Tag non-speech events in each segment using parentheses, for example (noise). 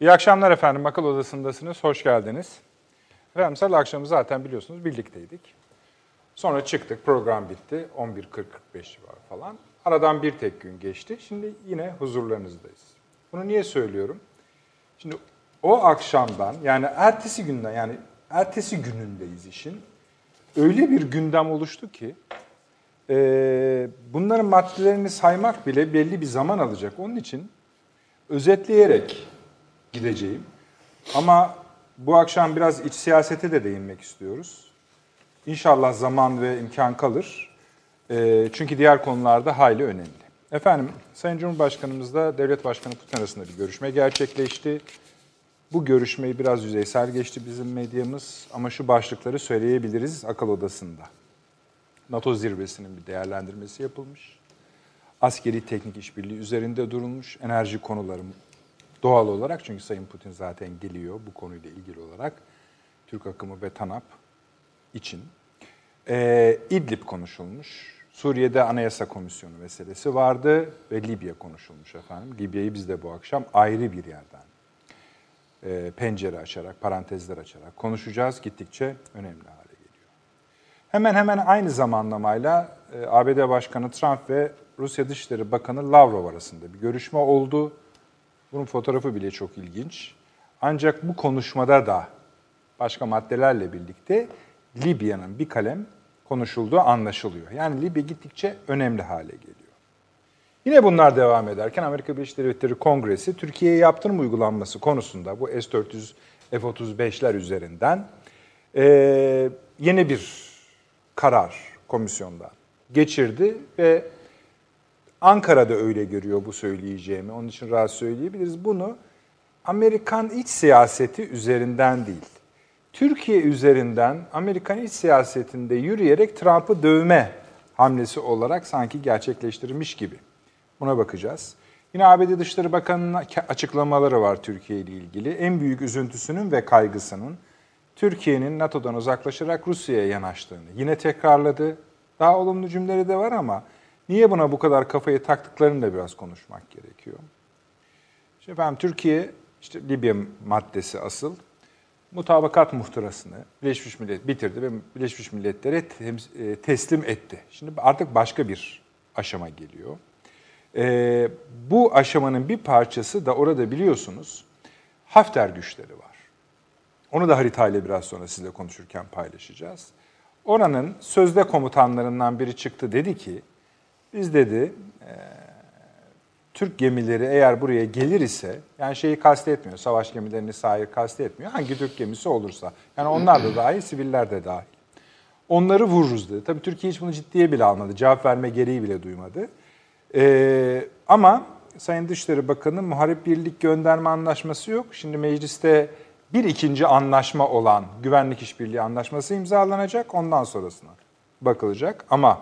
İyi akşamlar efendim. Akıl Odası'ndasınız. Hoş geldiniz. Efendim salı akşamı zaten biliyorsunuz birlikteydik. Sonra çıktık. Program bitti. 11.40-45 civarı falan. Aradan bir tek gün geçti. Şimdi yine huzurlarınızdayız. Bunu niye söylüyorum? Şimdi o akşamdan yani ertesi günden yani ertesi günündeyiz işin. Öyle bir gündem oluştu ki e, bunların maddelerini saymak bile belli bir zaman alacak. Onun için özetleyerek gideceğim. Ama bu akşam biraz iç siyasete de değinmek istiyoruz. İnşallah zaman ve imkan kalır. E, çünkü diğer konularda hayli önemli. Efendim, Sayın Cumhurbaşkanımızla Devlet Başkanı Putin arasında bir görüşme gerçekleşti. Bu görüşmeyi biraz yüzeysel geçti bizim medyamız ama şu başlıkları söyleyebiliriz akıl odasında. NATO zirvesinin bir değerlendirmesi yapılmış. Askeri teknik işbirliği üzerinde durulmuş. Enerji konuları doğal olarak çünkü Sayın Putin zaten geliyor bu konuyla ilgili olarak. Türk akımı ve TANAP için. Ee, İdlib konuşulmuş. Suriye'de Anayasa Komisyonu meselesi vardı ve Libya konuşulmuş efendim. Libya'yı biz de bu akşam ayrı bir yerden e, pencere açarak, parantezler açarak konuşacağız. Gittikçe önemli hale geliyor. Hemen hemen aynı zamanlamayla e, ABD Başkanı Trump ve Rusya Dışişleri Bakanı Lavrov arasında bir görüşme oldu. Bunun fotoğrafı bile çok ilginç. Ancak bu konuşmada da başka maddelerle birlikte Libya'nın bir kalem konuşulduğu anlaşılıyor. Yani Libya gittikçe önemli hale geliyor. Yine bunlar devam ederken Amerika Birleşik Devletleri Kongresi Türkiye'ye yaptırım uygulanması konusunda bu S-400, F-35'ler üzerinden e, yeni bir karar komisyonda geçirdi ve Ankara'da öyle görüyor bu söyleyeceğimi. Onun için rahat söyleyebiliriz. Bunu Amerikan iç siyaseti üzerinden değil, Türkiye üzerinden Amerikan iç siyasetinde yürüyerek Trump'ı dövme hamlesi olarak sanki gerçekleştirilmiş gibi. Buna bakacağız. Yine ABD Dışişleri Bakanı'nın açıklamaları var Türkiye ile ilgili. En büyük üzüntüsünün ve kaygısının Türkiye'nin NATO'dan uzaklaşarak Rusya'ya yanaştığını yine tekrarladı. Daha olumlu cümleleri de var ama niye buna bu kadar kafayı taktıklarını da biraz konuşmak gerekiyor. Şimdi efendim Türkiye işte Libya maddesi asıl mutabakat muhtırasını Birleşmiş Millet bitirdi ve Birleşmiş Milletler'e e, teslim etti. Şimdi artık başka bir aşama geliyor. E, bu aşamanın bir parçası da orada biliyorsunuz Hafter güçleri var. Onu da haritayla biraz sonra sizle konuşurken paylaşacağız. Oranın sözde komutanlarından biri çıktı dedi ki, biz dedi e, Türk gemileri eğer buraya gelir ise, yani şeyi kastetmiyor, savaş gemilerini sahip kastetmiyor, hangi Türk gemisi olursa. Yani onlar da dahil, siviller de dahil. Onları vururuz dedi. Tabii Türkiye hiç bunu ciddiye bile almadı, cevap verme gereği bile duymadı. Ee, ama Sayın Dışişleri Bakanı muharip birlik gönderme anlaşması yok. Şimdi mecliste bir ikinci anlaşma olan güvenlik işbirliği anlaşması imzalanacak. Ondan sonrasına bakılacak. Ama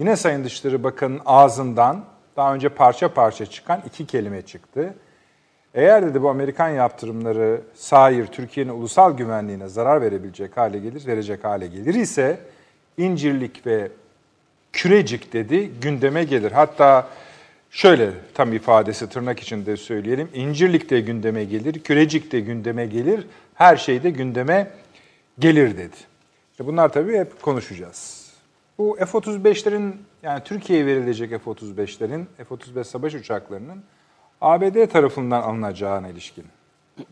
yine Sayın Dışişleri Bakanı'nın ağzından daha önce parça parça çıkan iki kelime çıktı. Eğer dedi bu Amerikan yaptırımları sair Türkiye'nin ulusal güvenliğine zarar verebilecek hale gelir, verecek hale gelir ise İncirlik ve kürecik dedi gündeme gelir. Hatta şöyle tam ifadesi tırnak içinde söyleyelim. İncirlik de gündeme gelir, kürecik de gündeme gelir, her şey de gündeme gelir dedi. İşte bunlar tabii hep konuşacağız. Bu F-35'lerin yani Türkiye'ye verilecek F-35'lerin, F-35 savaş uçaklarının ABD tarafından alınacağına ilişkin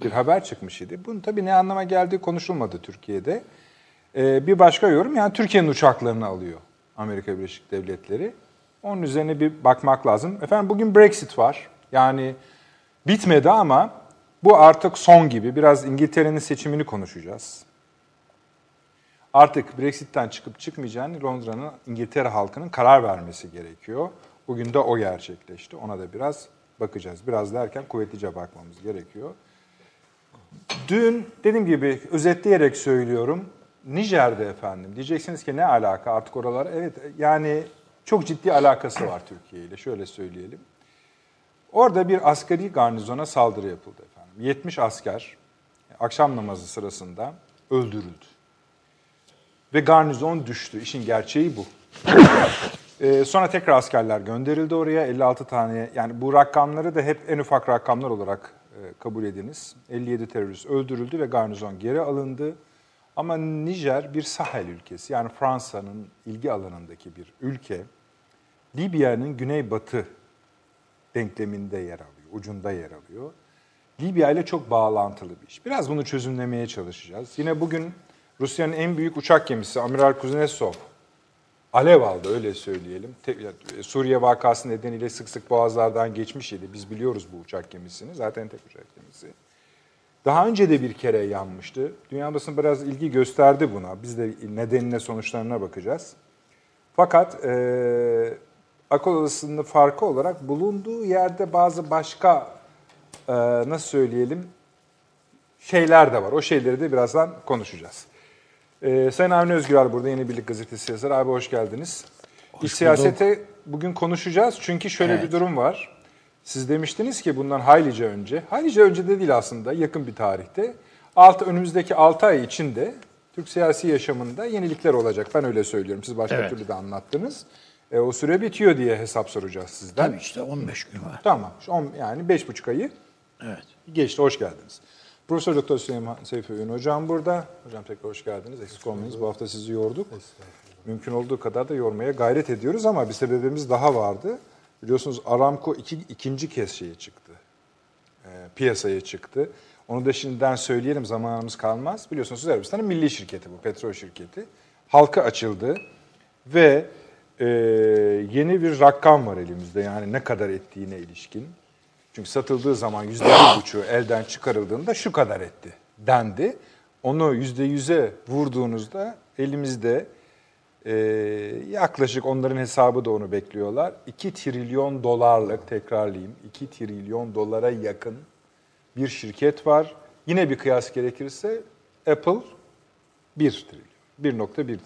bir haber çıkmış idi. Bunun tabii ne anlama geldiği konuşulmadı Türkiye'de. Ee, bir başka yorum yani Türkiye'nin uçaklarını alıyor Amerika Birleşik Devletleri. Onun üzerine bir bakmak lazım. Efendim bugün Brexit var. Yani bitmedi ama bu artık son gibi. Biraz İngiltere'nin seçimini konuşacağız. Artık Brexit'ten çıkıp çıkmayacağını Londra'nın İngiltere halkının karar vermesi gerekiyor. Bugün de o gerçekleşti. Ona da biraz bakacağız. Biraz derken kuvvetlice bakmamız gerekiyor. Dün dediğim gibi özetleyerek söylüyorum. Nijer'de efendim. Diyeceksiniz ki ne alaka artık oralar? Evet yani çok ciddi alakası var Türkiye ile. Şöyle söyleyelim. Orada bir askeri garnizona saldırı yapıldı efendim. 70 asker akşam namazı sırasında öldürüldü. Ve garnizon düştü. İşin gerçeği bu. (laughs) ee, sonra tekrar askerler gönderildi oraya. 56 tane yani bu rakamları da hep en ufak rakamlar olarak e, kabul ediniz. 57 terörist öldürüldü ve garnizon geri alındı. Ama Nijer bir Sahel ülkesi yani Fransa'nın ilgi alanındaki bir ülke. Libya'nın güneybatı denkleminde yer alıyor, ucunda yer alıyor. Libya ile çok bağlantılı bir iş. Biraz bunu çözümlemeye çalışacağız. Yine bugün Rusya'nın en büyük uçak gemisi Amiral Kuznetsov alev aldı öyle söyleyelim. Suriye vakası nedeniyle sık sık boğazlardan geçmiş idi. Biz biliyoruz bu uçak gemisini. Zaten tek uçak gemisi. Daha önce de bir kere yanmıştı. Dünya basını biraz ilgi gösterdi buna. Biz de nedenine sonuçlarına bakacağız. Fakat e, akıl odasının farkı olarak bulunduğu yerde bazı başka e, nasıl söyleyelim şeyler de var. O şeyleri de birazdan konuşacağız. E, Sayın Avni Özgürer burada Yeni Birlik Gazetesi yazarı. Abi hoş geldiniz. Hoş İç siyasete bugün konuşacağız. Çünkü şöyle evet. bir durum var. Siz demiştiniz ki bundan haylice önce, haylice önce de değil aslında yakın bir tarihte, alt, önümüzdeki 6 ay içinde Türk siyasi yaşamında yenilikler olacak. Ben öyle söylüyorum. Siz başka evet. türlü de anlattınız. E, o süre bitiyor diye hesap soracağız sizden. Tabii işte 15 gün var. Tamam. On, yani 5,5 ayı evet. geçti. Hoş geldiniz. Profesör Doktor Süleyman Seyfi Öğün Hocam burada. Hocam tekrar hoş geldiniz. Eksik olmayınız. Bu hafta sizi yorduk. Mümkün olduğu kadar da yormaya gayret ediyoruz ama bir sebebimiz daha vardı. Biliyorsunuz Aramco iki, ikinci kez şeye çıktı. E, piyasaya çıktı. Onu da şimdiden söyleyelim zamanımız kalmaz. Biliyorsunuz Arabistan'ın milli şirketi bu, petrol şirketi. Halka açıldı ve e, yeni bir rakam var elimizde yani ne kadar ettiğine ilişkin. Çünkü satıldığı zaman yüzde bir buçuğu elden çıkarıldığında şu kadar etti dendi. Onu yüzde yüze vurduğunuzda elimizde e, yaklaşık onların hesabı da onu bekliyorlar. 2 trilyon dolarlık tekrarlayayım 2 trilyon dolara yakın bir şirket var. Yine bir kıyas gerekirse Apple 1 trilyon, 1.1 trilyon.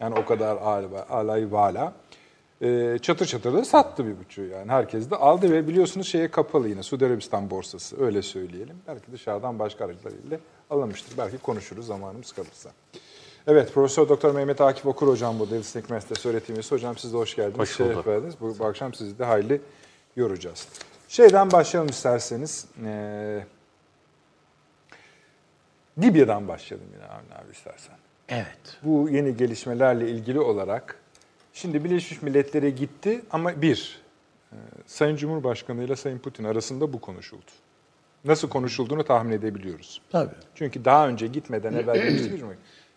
Yani o kadar alay vala. E, çatır çatır da sattı bir buçuğu yani. Herkes de aldı ve biliyorsunuz şeye kapalı yine Suudi Arabistan borsası öyle söyleyelim. Belki dışarıdan başka aracılarıyla alınmıştır. Belki konuşuruz zamanımız kalırsa. Evet, Profesör Doktor Mehmet Akif Okur hocam bu Yıldız Teknik Üniversitesi öğretim üyesi. Hocam siz de hoş geldiniz. Hoş bulduk. Şeref Bu, bu akşam sizi de hayli yoracağız. Şeyden başlayalım isterseniz. Ee, Libya'dan başlayalım yine Avni abi istersen. Evet. Bu yeni gelişmelerle ilgili olarak şimdi Birleşmiş Milletler'e gitti ama bir, e, Sayın Cumhurbaşkanı ile Sayın Putin arasında bu konuşuldu. Nasıl konuşulduğunu tahmin edebiliyoruz. Tabii. Çünkü daha önce gitmeden evvel demiştik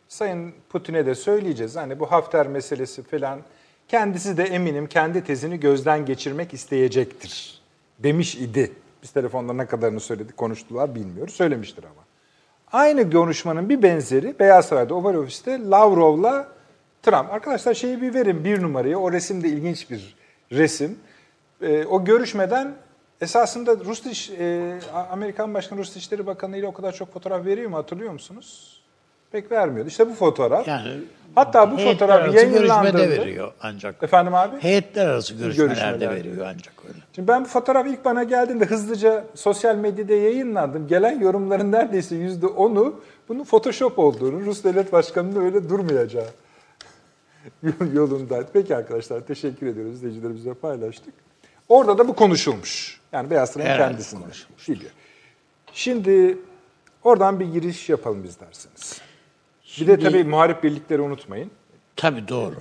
Sayın Putin'e de söyleyeceğiz. Hani bu Hafter meselesi falan kendisi de eminim kendi tezini gözden geçirmek isteyecektir demiş idi. Biz telefonda ne kadarını söyledik, konuştular bilmiyoruz. Söylemiştir ama. Aynı konuşmanın bir benzeri Beyaz Saray'da Oval Ofis'te Lavrov'la Trump. Arkadaşlar şeyi bir verin bir numarayı. O resim de ilginç bir resim. E, o görüşmeden esasında Rus Dış, e, Amerikan Başkanı Rus Dışişleri Bakanı ile o kadar çok fotoğraf veriyor mu hatırlıyor musunuz? pek vermiyordu. İşte bu fotoğraf. Yani Hatta bu fotoğraf yayınlandığında veriyor ancak. Efendim abi? Heyetler arası görüşmelerde, görüşmelerde veriyor ancak öyle. Şimdi ben bu fotoğraf ilk bana geldiğinde hızlıca sosyal medyada yayınlandım. Gelen yorumların neredeyse yüzde onu bunun Photoshop olduğunu, Rus Devlet Başkanı'nın öyle durmayacağı (laughs) yolunda. Peki arkadaşlar teşekkür ediyoruz. İzleyicilerimizle paylaştık. Orada da bu konuşulmuş. Yani Beyaz Saray'ın kendisinden. Konuşulmuş. Biliyor. Şimdi oradan bir giriş yapalım biz derseniz. Şimdi, bir de tabii muharip birlikleri unutmayın. Tabii doğru.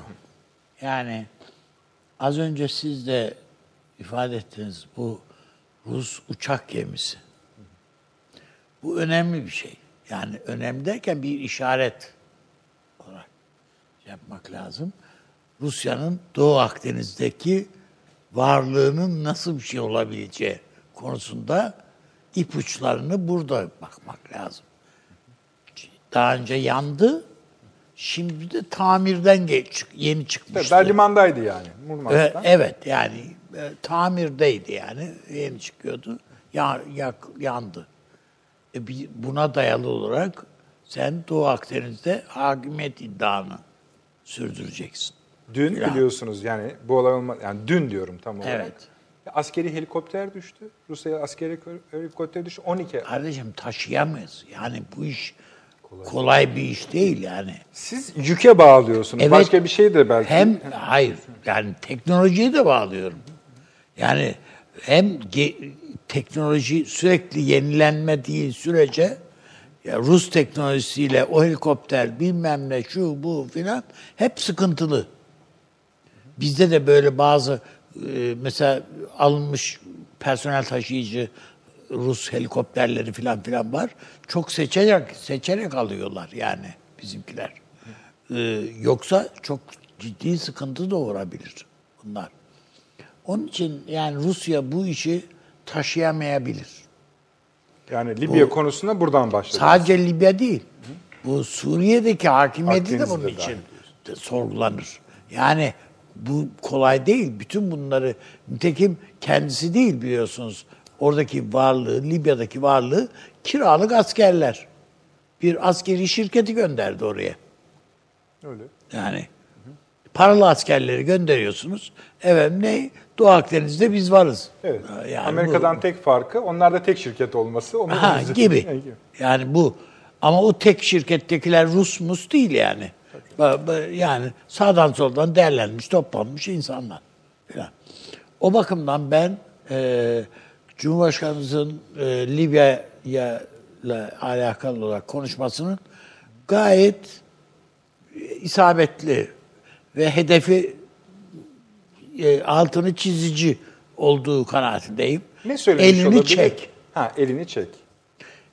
Yani az önce siz de ifade ettiniz bu Rus uçak gemisi. Bu önemli bir şey. Yani önemli derken bir işaret yapmak lazım. Rusya'nın Doğu Akdeniz'deki varlığının nasıl bir şey olabileceği konusunda ipuçlarını burada bakmak lazım. Daha önce yandı. Şimdi de tamirden geç, yeni çıkmıştı. Evet, limandaydı yani. Ee, evet yani e, tamirdeydi yani. Yeni çıkıyordu. Ya, yandı. E, buna dayalı olarak sen Doğu Akdeniz'de hakimiyet iddianı sürdüreceksin. Dün Falan. biliyorsunuz yani bu olay olma, yani dün diyorum tam olarak. Evet. Askeri helikopter düştü. Rusya'ya askeri helikopter düştü. 12. Kardeşim taşıyamayız. Yani bu iş kolay, kolay bir iş değil yani. Siz yüke bağlıyorsunuz. Evet, Başka bir şey de belki. Hem hayır yani teknolojiyi de bağlıyorum. Yani hem teknoloji sürekli yenilenmediği sürece ya Rus teknolojisiyle o helikopter bilmem ne şu bu filan hep sıkıntılı. Bizde de böyle bazı e, mesela alınmış personel taşıyıcı Rus helikopterleri filan filan var. Çok seçerek seçerek alıyorlar yani bizimkiler. Ee, yoksa çok ciddi sıkıntı doğurabilir bunlar. Onun için yani Rusya bu işi taşıyamayabilir. Yani Libya konusunda buradan başladı. Sadece Libya değil. Bu Suriye'deki hakimiyeti de bunun de için de sorgulanır. Yani bu kolay değil. Bütün bunları nitekim kendisi değil biliyorsunuz. Oradaki varlığı, Libya'daki varlığı kiralık askerler. Bir askeri şirketi gönderdi oraya. Öyle. Yani paralı askerleri gönderiyorsunuz. Evet ne? Doğu Akdeniz'de biz varız. Evet. Yani Amerika'dan bu- tek farkı onlarda tek şirket olması. Onun Ha, gibi. Yani bu. Ama o tek şirkettekiler Rus mus değil yani. Yani sağdan soldan değerlenmiş, toplanmış insanlar. Falan. O bakımdan ben e, Cumhurbaşkanımızın e, Libya'ya ile alakalı olarak konuşmasının gayet isabetli ve hedefi e, altını çizici olduğu kanaatindeyim. Ne söylemiş Elini olabilir? çek. Ha, elini çek.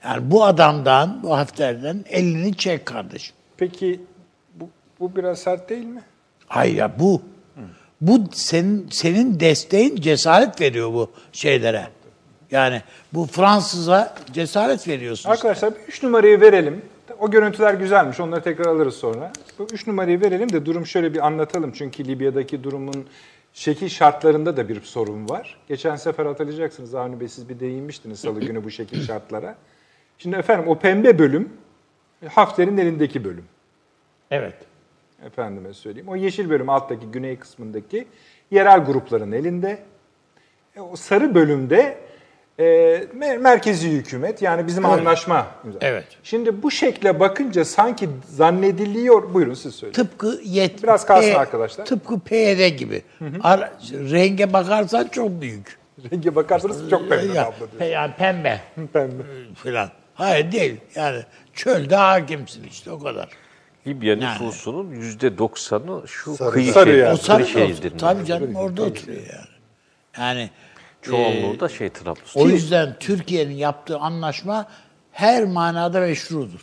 Yani bu adamdan, bu Hafter'den elini çek kardeşim. Peki bu, bu biraz sert değil mi? Hayır ya bu. Bu senin senin desteğin cesaret veriyor bu şeylere. Yani bu Fransız'a cesaret veriyorsun. Arkadaşlar 3 numarayı verelim. O görüntüler güzelmiş. Onları tekrar alırız sonra. Bu 3 numarayı verelim de durum şöyle bir anlatalım. Çünkü Libya'daki durumun şekil şartlarında da bir sorun var. Geçen sefer hatırlayacaksınız Avni Bey siz bir değinmiştiniz salı günü bu şekil şartlara. Şimdi efendim o pembe bölüm Hafter'in elindeki bölüm. Evet. Efendime söyleyeyim. O yeşil bölüm alttaki güney kısmındaki yerel grupların elinde. E, o sarı bölümde e, me- merkezi hükümet yani bizim anlaşma. imza- Evet. Şimdi bu şekle bakınca sanki zannediliyor. Buyurun siz söyleyin. Tıpkı yet Biraz kalsın P- arkadaşlar. Tıpkı PYD gibi. Ara- renge bakarsan çok büyük. Renge bakarsanız çok pembe Ya, abla yani pembe (laughs) Pembe. filan. Hayır değil. Yani çölde hakimsin işte o kadar. Libya nüfusunun yüzde doksanı şu Sarı. kıyı Sarı şehri- yani. O sarı şehridir. Tabii canım orada oturuyor yani. Yani Çoğunluğu da şey Trablus. O yüzden Türkiye'nin yaptığı anlaşma her manada meşrudur.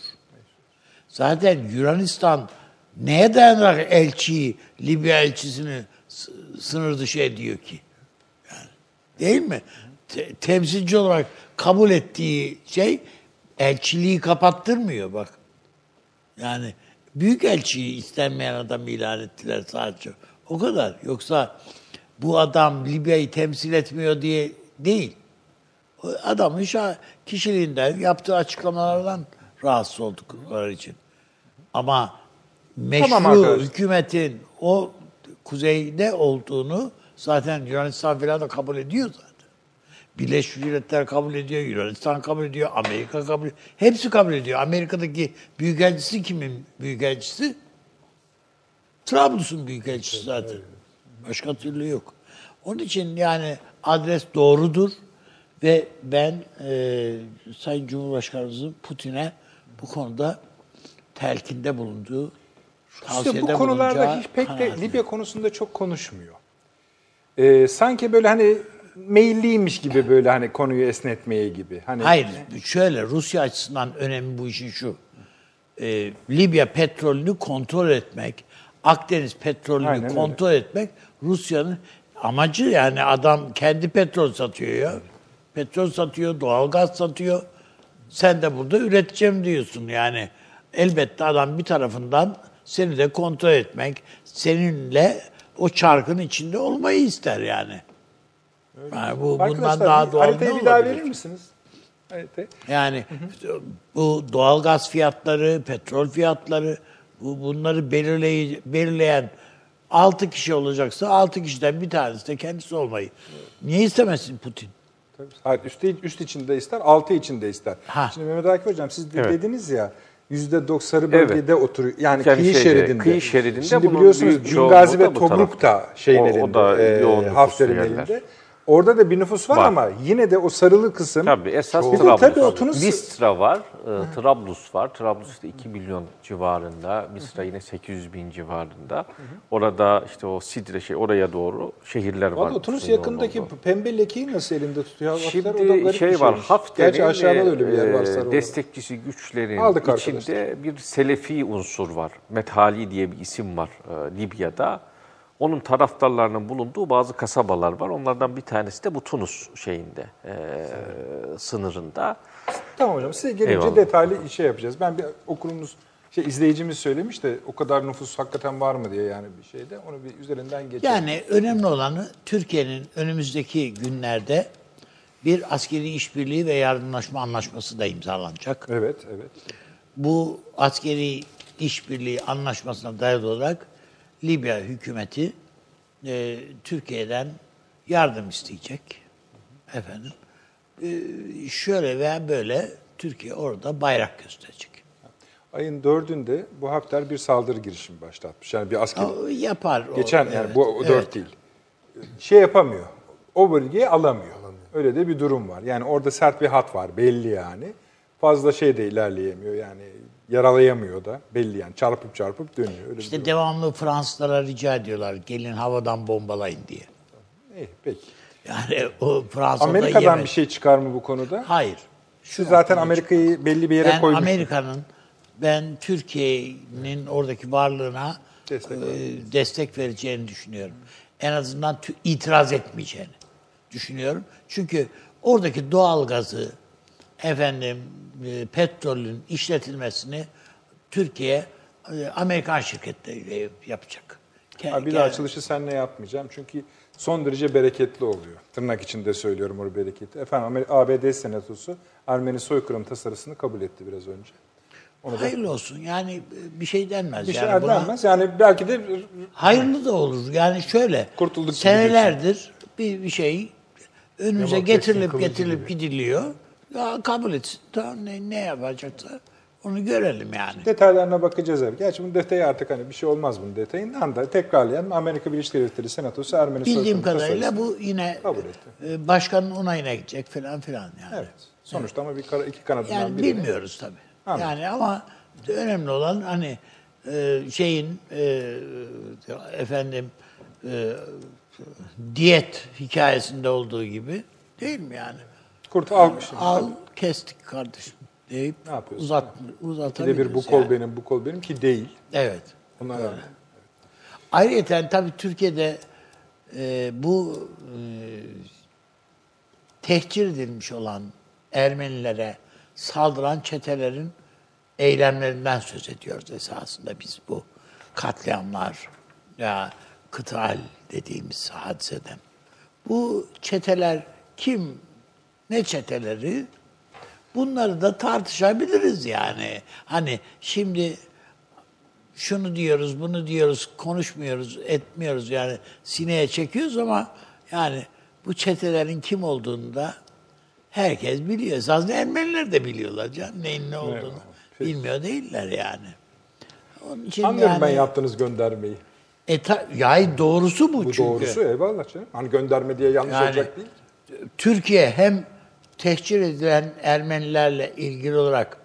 Zaten Yunanistan neye dayanarak elçiyi, Libya elçisini sınır dışı ediyor ki? Yani, değil mi? Te- temsilci olarak kabul ettiği şey elçiliği kapattırmıyor bak. Yani büyük elçiyi istenmeyen adam ilan ettiler sadece. O kadar. Yoksa bu adam Libya'yı temsil etmiyor diye değil. Adamın şa- kişiliğinden, yaptığı açıklamalardan rahatsız oldukları için. Ama meşru Tamam hükümetin o kuzeyde olduğunu zaten Yunanistan falan da kabul ediyor zaten. Birleşmiş Milletler kabul ediyor, Yunanistan kabul ediyor, Amerika kabul ediyor. Hepsi kabul ediyor. Amerika'daki büyükelçisi kimin büyükelçisi? Trablus'un büyükelçisi zaten. Başka türlü yok. Onun için yani adres doğrudur ve ben e, Sayın Cumhurbaşkanımızın Putin'e bu konuda telkinde bulunduğu, tavsiyede İşte bu konularda hiç pek de. Libya konusunda çok konuşmuyor. Ee, sanki böyle hani meyilliymiş gibi böyle hani konuyu esnetmeye gibi. Hani Hayır, şöyle Rusya açısından önemli bu işin şu. Ee, Libya petrolünü kontrol etmek, Akdeniz petrolünü Aynen öyle. kontrol etmek Rusya'nın amacı yani adam kendi petrol satıyor ya. Petrol satıyor, doğalgaz satıyor. Sen de burada üreteceğim diyorsun yani. Elbette adam bir tarafından seni de kontrol etmek, seninle o çarkın içinde olmayı ister yani. Yani bu bundan daha doğal ne haritayı bir daha verir misiniz? Harita. Yani bu doğalgaz fiyatları, petrol fiyatları, bu bunları belirley belirleyen 6 kişi olacaksa 6 kişiden bir tanesi de kendisi olmayı. Niye istemesin Putin? Tabii. Hayır, üst, üst içinde ister, altı içinde ister. Ha. Şimdi Mehmet Akif Hocam siz de Evet. dediniz ya yüzde doksanı bölgede oturuyor. Yani, Yani kıyı şeyde, şeridinde. kıyı şeridinde Şimdi biliyorsunuz da ve Tobruk da şeyin O- o da e, Hafter'in yerler. elinde. Orada da bir nüfus var, Var. ama yine de o sarılı kısım Tabii esas Bir de Trablus. tabii o Tunus- Mistra var, e, Trablus var. Trablus da 2 milyon civarında, Mistra yine 800 bin civarında. Orada işte o Sidre şey oraya doğru şehirler var. Valla Tunus yakındaki oldu. pembe lekeyi nasıl elinde tutuyor? Hafter, o da Şimdi garip şey bir var. Hafter'in öyle bir yer var e, olarak. destekçisi güçlerin Aldık içinde bir Selefi unsur var. Methali diye bir isim var e, Libya'da. Onun taraftarlarının bulunduğu bazı kasabalar var. Onlardan bir tanesi de bu Tunus şeyinde, e, sınırında. Tamam hocam size gelince Eyvallah. detaylı şey yapacağız. Ben bir okurumuz, şey izleyicimiz söylemiş de o kadar nüfus hakikaten var mı diye yani bir şeyde. Onu bir üzerinden geçelim. Yani önemli olanı Türkiye'nin önümüzdeki günlerde bir askeri işbirliği ve yardımlaşma anlaşması da imzalanacak. Evet, evet. Bu askeri işbirliği anlaşmasına dayalı olarak Libya hükümeti e, Türkiye'den yardım isteyecek. Efendim. E, şöyle veya böyle Türkiye orada bayrak gösterecek. Ayın dördünde bu Hafter bir saldırı girişimi başlatmış. Yani bir askeri O yapar. o, Geçen yani evet, bu o dört evet. değil. Şey yapamıyor. O bölgeyi alamıyor. Öyle de bir durum var. Yani orada sert bir hat var belli yani. Fazla şey de ilerleyemiyor yani yaralayamıyor da belli yani çarpıp çarpıp dönüyor. Öyle İşte devamlı Fransızlara rica ediyorlar gelin havadan bombalayın diye. İyi, peki. Yani o Fransa'da Amerika'dan yemedi. bir şey çıkar mı bu konuda? Hayır. Şu zaten Amerika'yı belli bir yere Ben koymuş. Amerika'nın ben Türkiye'nin oradaki varlığına Destek e, destek vereceğini düşünüyorum. En azından itiraz etmeyeceğini düşünüyorum. Çünkü oradaki doğal gazı efendim e, petrolün işletilmesini Türkiye e, Amerikan şirketleriyle yapacak. Ke- Ha, bir daha açılışı seninle yapmayacağım. Çünkü son derece bereketli oluyor. Tırnak içinde söylüyorum o bereketi. Efendim Amer- ABD Senatosu Ermeni soykırım tasarısını kabul etti biraz önce. Onu da Hayırlı olsun. Yani e, bir şey denmez. bir şey yani buna. denmez. Yani belki de Hayırlı da olur. Yani şöyle Kurtulduk senelerdir bir, bir şey önümüze getirilip getirilip gibi. gidiliyor. Ya kabul etsin. Tamam ne, ne yapacaksa onu görelim yani. Detaylarına bakacağız abi. Gerçi bunun detayı artık hani bir şey olmaz bunun detayından da tekrarlayan Amerika Birleşik Devletleri Senatosu Ermeni Bildiğim kadarıyla bu yine e, başkanın onayına gidecek falan filan yani. Evet. Sonuçta ama bir kara, iki kanadından Yani biri. bilmiyoruz tabii. Anladım. Yani ama önemli olan hani e, şeyin e, efendim e, diyet hikayesinde olduğu gibi değil mi yani? Kurt almışım. Al kestik kardeşim deyip Ne yapıyorsun? uzat Bir de uzatabiliriz. bir bu kol yani. benim, bu kol benim ki değil. Evet. Bunlar önemli. Ayrıca tabii Türkiye'de e, bu e, tehcir edilmiş olan Ermenilere saldıran çetelerin eylemlerinden söz ediyoruz esasında biz bu katliamlar ya kıtal dediğimiz hadiseden. Bu çeteler kim, ne çeteleri? Bunları da tartışabiliriz yani. Hani şimdi şunu diyoruz, bunu diyoruz, konuşmuyoruz, etmiyoruz yani sineye çekiyoruz ama yani bu çetelerin kim olduğunu da herkes biliyor. Zaten Ermeniler de biliyorlar canım neyin ne olduğunu. Peki. Bilmiyor değiller yani. Onun için Anlıyorum ben yani, yaptığınız göndermeyi. E, ta- ya doğrusu bu, Bu çünkü. doğrusu eyvallah canım. Hani gönderme diye yanlış Yani- olacak değil. Türkiye hem tehcir edilen Ermenilerle ilgili olarak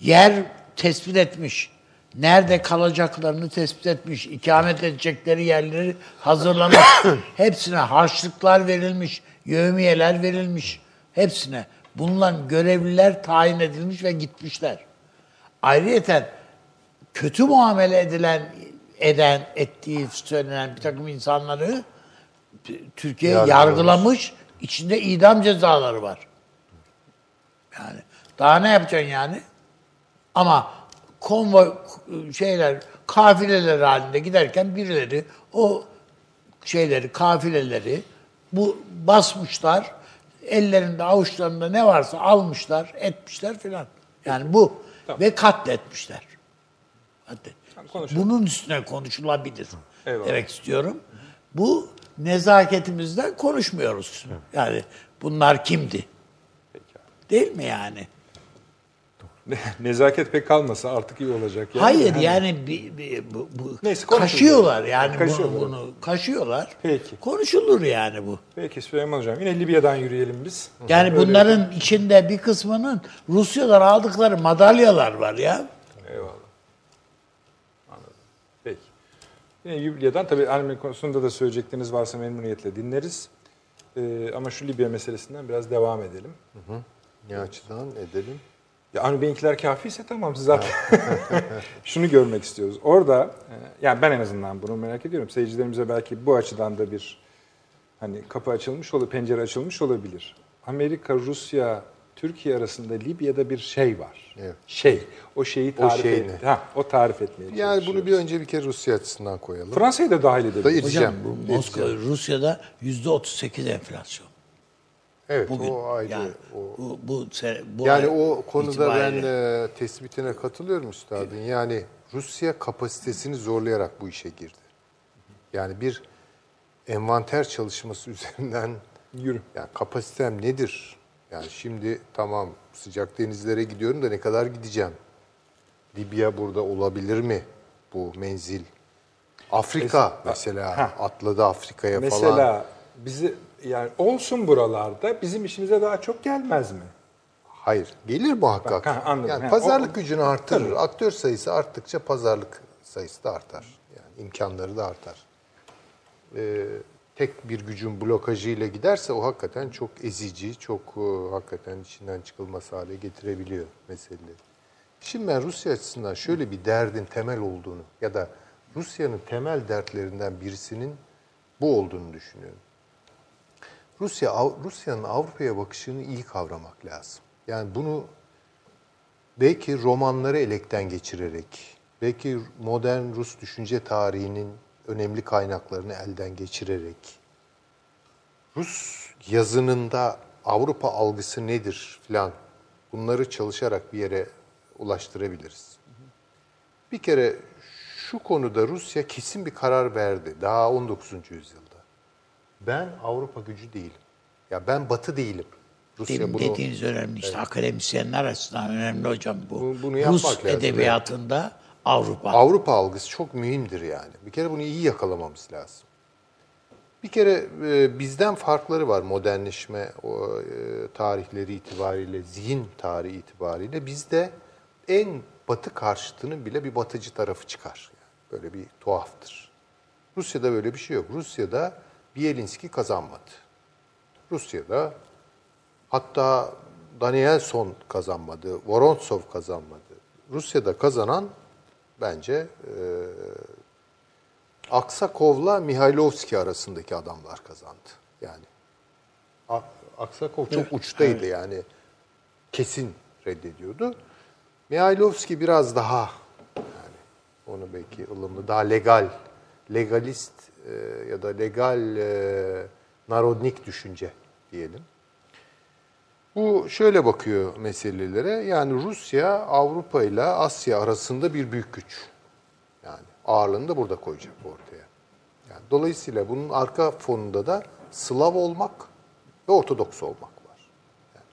yer tespit etmiş, nerede kalacaklarını tespit etmiş, ikamet edecekleri yerleri hazırlamış, (coughs) hepsine harçlıklar verilmiş, yevmiyeler verilmiş, hepsine. Bunların görevliler tayin edilmiş ve gitmişler. Ayrıyeten kötü muamele edilen, eden, ettiği söylenen bir takım insanları Türkiye Yargılamış. yargılamış. içinde idam cezaları var. Yani daha ne yapacaksın yani? Ama konvoy şeyler kafileler halinde giderken birileri o şeyleri kafileleri bu basmışlar. Ellerinde avuçlarında ne varsa almışlar, etmişler filan. Yani bu ve katletmişler. Katlet. Tamam. Bunun üstüne konuşulabilir. Eyvallah. Demek istiyorum. Bu nezaketimizden konuşmuyoruz. Yani bunlar kimdi? Değil mi yani? (laughs) Nezaket pek kalmasa artık iyi olacak. Yani. Hayır Hani- yani bir, bir- bu, bu Neyse, kaşıyorlar yani Kaşıyorlar. bunu, bunu kaşıyorlar. Peki. Konuşulur yani bu. Peki Süleyman Hocam yine Libya'dan yürüyelim biz. Yani Öyle bunların içinde bir kısmının Rusya'dan aldıkları madalyalar var ya. Eyvallah. Anladım. Peki. Yine Libya'dan tabii Ermeni konusunda da söyleyecekleriniz varsa memnuniyetle dinleriz. Ee, ama şu Libya meselesinden biraz devam edelim. Ne açıdan edelim? Ya Avni Bey'inkiler kafiyse tamam siz zaten (laughs) şunu görmek istiyoruz. Orada e, yani ben en azından bunu merak ediyorum. Seyircilerimize belki bu açıdan da bir hani kapı açılmış olur, pencere açılmış olabilir. Amerika, Rusya, Türkiye arasında Libya'da bir şey var. Evet. Şey. O şeyi O tarif şey et. ne? Ha, o tarif etmeye Yani çalışıyoruz. bunu bir önce bir kere Rusya açısından koyalım. Fransa'yı da dahil edelim. Da. Hocam bu Moskova, Rusya'da yüzde 38 enflasyon. Evet Bugün o ayrı. yani o. bu, bu, bu Yani o konuda ben itibariyle- e, tespitine katılıyorum üstadın. Yani Rusya kapasitesini zorlayarak bu işe girdi. Yani bir envanter çalışması (laughs) üzerinden Yürü. yani kapasitem nedir? Yani şimdi tamam sıcak denizlere gidiyorum da ne kadar gideceğim? Libya burada olabilir mi bu menzil? Afrika Es- mesela Ha. atladı Afrika'ya Mesela falan. bizi yani olsun buralarda bizim işimize daha çok gelmez mi? Hayır. Gelir muhakkak. Bak, ha, anladım. Yani Ha, pazarlık o- gücünü artırır. Tabii. Aktör sayısı arttıkça pazarlık sayısı da artar. Yani imkanları da artar. Ee, tek bir gücün blokajıyla giderse o hakikaten çok ezici, çok e, hakikaten içinden çıkılmaz hale getirebiliyor meseleleri. Şimdi ben Rusya açısından şöyle bir derdin temel olduğunu ya da Rusya'nın temel dertlerinden birisinin bu olduğunu düşünüyorum. Rusya Rusya'nın Avrupa'ya bakışını iyi kavramak lazım. Yani bunu belki romanları elekten geçirerek, belki modern Rus düşünce tarihinin önemli kaynaklarını elden geçirerek, Rus yazınında Avrupa algısı nedir filan bunları çalışarak bir yere ulaştırabiliriz. Bir kere şu konuda Rusya kesin bir karar verdi daha 19. yüzyılda. Ben Avrupa gücü değilim. Ya ben Batı değilim. Rusya Demin bunu dediğiniz önemli işte akademisyenler açısından önemli hocam bu. Bu- bunu yapmak Rus lazım, edebiyatında Avrupa. Avrupa algısı çok mühimdir yani. Bir kere bunu iyi yakalamamız lazım. Bir kere e, bizden farkları var modernleşme o, e, tarihleri itibariyle, zihin tarihi itibariyle. Bizde en batı karşıtının bile bir batıcı tarafı çıkar. Yani böyle bir tuhaftır. Rusya'da böyle bir şey yok. Rusya'da Bielinski kazanmadı. Rusya'da hatta Danielson kazanmadı, Vorontsov kazanmadı. Rusya'da kazanan bence e, Aksakov'la Mihailovski arasındaki adamlar kazandı. Yani Aksakov çok uçtaydı yani kesin reddediyordu. Mihailovski biraz daha yani onu belki ılımlı daha legal, legalist e, ya da legal e, narodnik düşünce diyelim. Bu şöyle bakıyor meselelere. Yani Rusya Avrupa ile Asya arasında bir büyük güç. Yani ağırlığını da burada koyacak ortaya. Yani dolayısıyla bunun arka fonunda da Slav olmak ve Ortodoks olmak var. Yani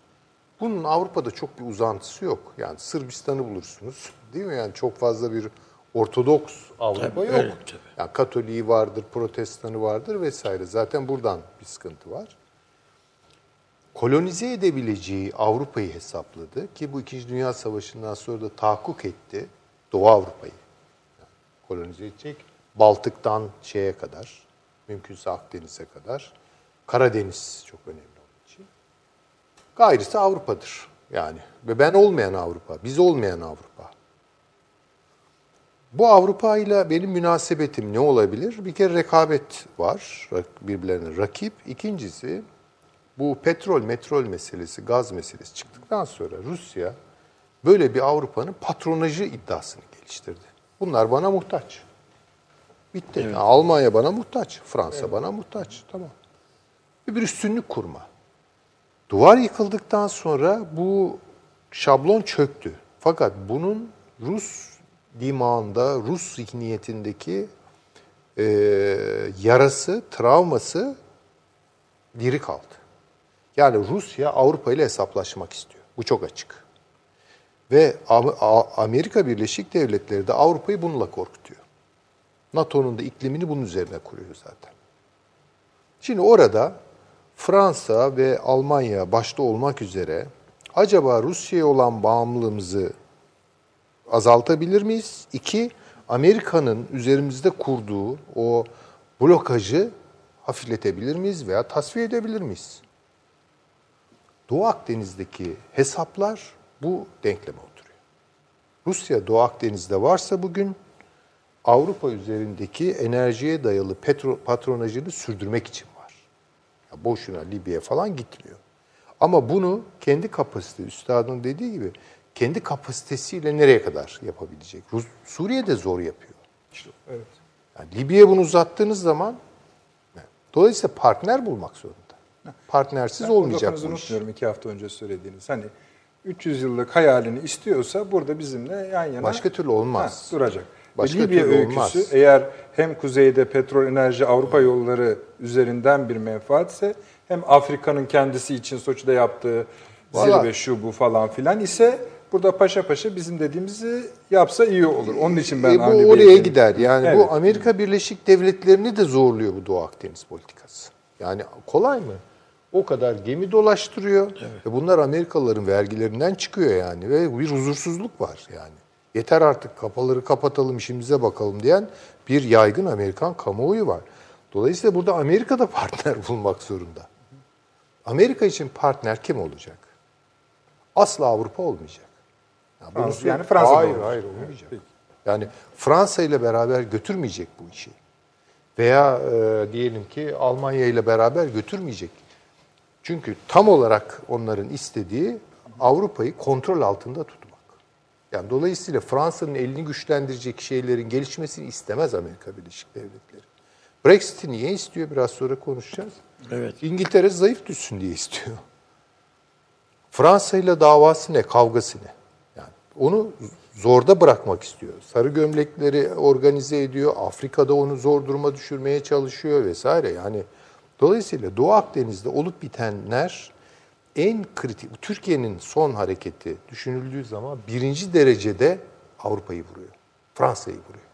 bunun Avrupa'da çok bir uzantısı yok. Yani Sırbistan'ı bulursunuz. Değil mi? Yani çok fazla bir Ortodoks Avrupa Tabii, yok. öyle, tabii. Yani Katoliği vardır, Protestanı vardır vesaire. Zaten buradan bir sıkıntı var kolonize edebileceği Avrupa'yı hesapladı ki bu İkinci Dünya Savaşı'ndan sonra da tahakkuk etti Doğu Avrupa'yı. Yani kolonize edecek Baltık'tan şeye kadar, mümkünse Akdeniz'e kadar. Karadeniz çok önemli onun için. Gayrısı Avrupa'dır yani. Ve ben olmayan Avrupa, biz olmayan Avrupa. Bu Avrupa ile benim münasebetim ne olabilir? Bir kere rekabet var, birbirlerine rakip. İkincisi bu petrol, metrol meselesi, gaz meselesi çıktıktan sonra Rusya böyle bir Avrupa'nın patronajı iddiasını geliştirdi. Bunlar bana muhtaç. Bitti. Yani Almanya bana muhtaç, Fransa bana muhtaç. Tamam. Ve bir üstünlük kurma. Duvar yıkıldıktan sonra bu şablon çöktü. Fakat bunun Rus dimağında, Rus zihniyetindeki e, yarası, travması diri kaldı. Yani Rusya Avrupa ile hesaplaşmak istiyor. Bu çok açık. Ve Amerika Birleşik Devletleri de Avrupa'yı bununla korkutuyor. NATO'nun da iklimini bunun üzerine kuruyor zaten. Şimdi orada Fransa ve Almanya başta olmak üzere acaba Rusya'ya olan bağımlılığımızı azaltabilir miyiz? İki, Amerika'nın üzerimizde kurduğu o blokajı hafifletebilir miyiz veya tasfiye edebilir miyiz? Doğu Akdeniz'deki hesaplar bu denkleme oturuyor. Rusya Doğu Akdeniz'de varsa bugün Avrupa üzerindeki enerjiye dayalı petro, patronajını sürdürmek için var. Ya boşuna Libya'ya falan gitmiyor. Ama bunu kendi kapasite, üstadın dediği gibi kendi kapasitesiyle nereye kadar yapabilecek? Rus, Suriye de zor yapıyor. İşte, evet. Yani Libya'ya bunu uzattığınız zaman dolayısıyla partner bulmak zorunda. Partnersiz Ben olmayacak bu unutmuyorum iki hafta önce söylediğiniz. Hani 300 yıllık hayalini istiyorsa burada bizimle yan yana Başka türlü olmaz. Ha, duracak. Başka Libya türlü öyküsü olmaz. eğer hem kuzeyde petrol enerji Avrupa yolları üzerinden bir menfaatse hem Afrika'nın kendisi için Soçi'de yaptığı Vallahi- zirve şu bu falan filan ise burada paşa paşa bizim dediğimizi yapsa iyi olur. Onun için ben E, bu oraya gider. Yani Evet. bu Amerika Birleşik Devletleri'ni de zorluyor bu Doğu Akdeniz politikası. Yani kolay mı? O kadar gemi dolaştırıyor. Ve bunlar Amerikalıların vergilerinden çıkıyor yani ve bir huzursuzluk var yani. Yeter artık kapaları kapatalım işimize bakalım diyen bir yaygın Amerikan kamuoyu var. Dolayısıyla burada Amerika da (laughs) partner bulmak zorunda. Amerika için partner kim olacak? Asla Avrupa olmayacak. Yani, bunu Fransa- yani Fransa hayır, olur. hayır olmayacak. Peki. Yani Fransa ile beraber götürmeyecek bu işi. Veya e, diyelim ki Almanya ile beraber götürmeyecek. Çünkü tam olarak onların istediği Avrupa'yı kontrol altında tutmak. Yani dolayısıyla Fransa'nın elini güçlendirecek şeylerin gelişmesini istemez Amerika Birleşik Devletleri. Brexit'i niye istiyor? Biraz sonra konuşacağız. Evet. İngiltere zayıf düşsün diye istiyor. Fransa ile davası ne, kavgası ne? Onu zorda bırakmak istiyor. Sarı gömlekleri organize ediyor. Afrika'da onu zor duruma düşürmeye çalışıyor vesaire. Yani dolayısıyla Doğu Akdeniz'de olup bitenler en kritik. Türkiye'nin son hareketi düşünüldüğü zaman birinci derecede Avrupa'yı vuruyor. Fransa'yı vuruyor.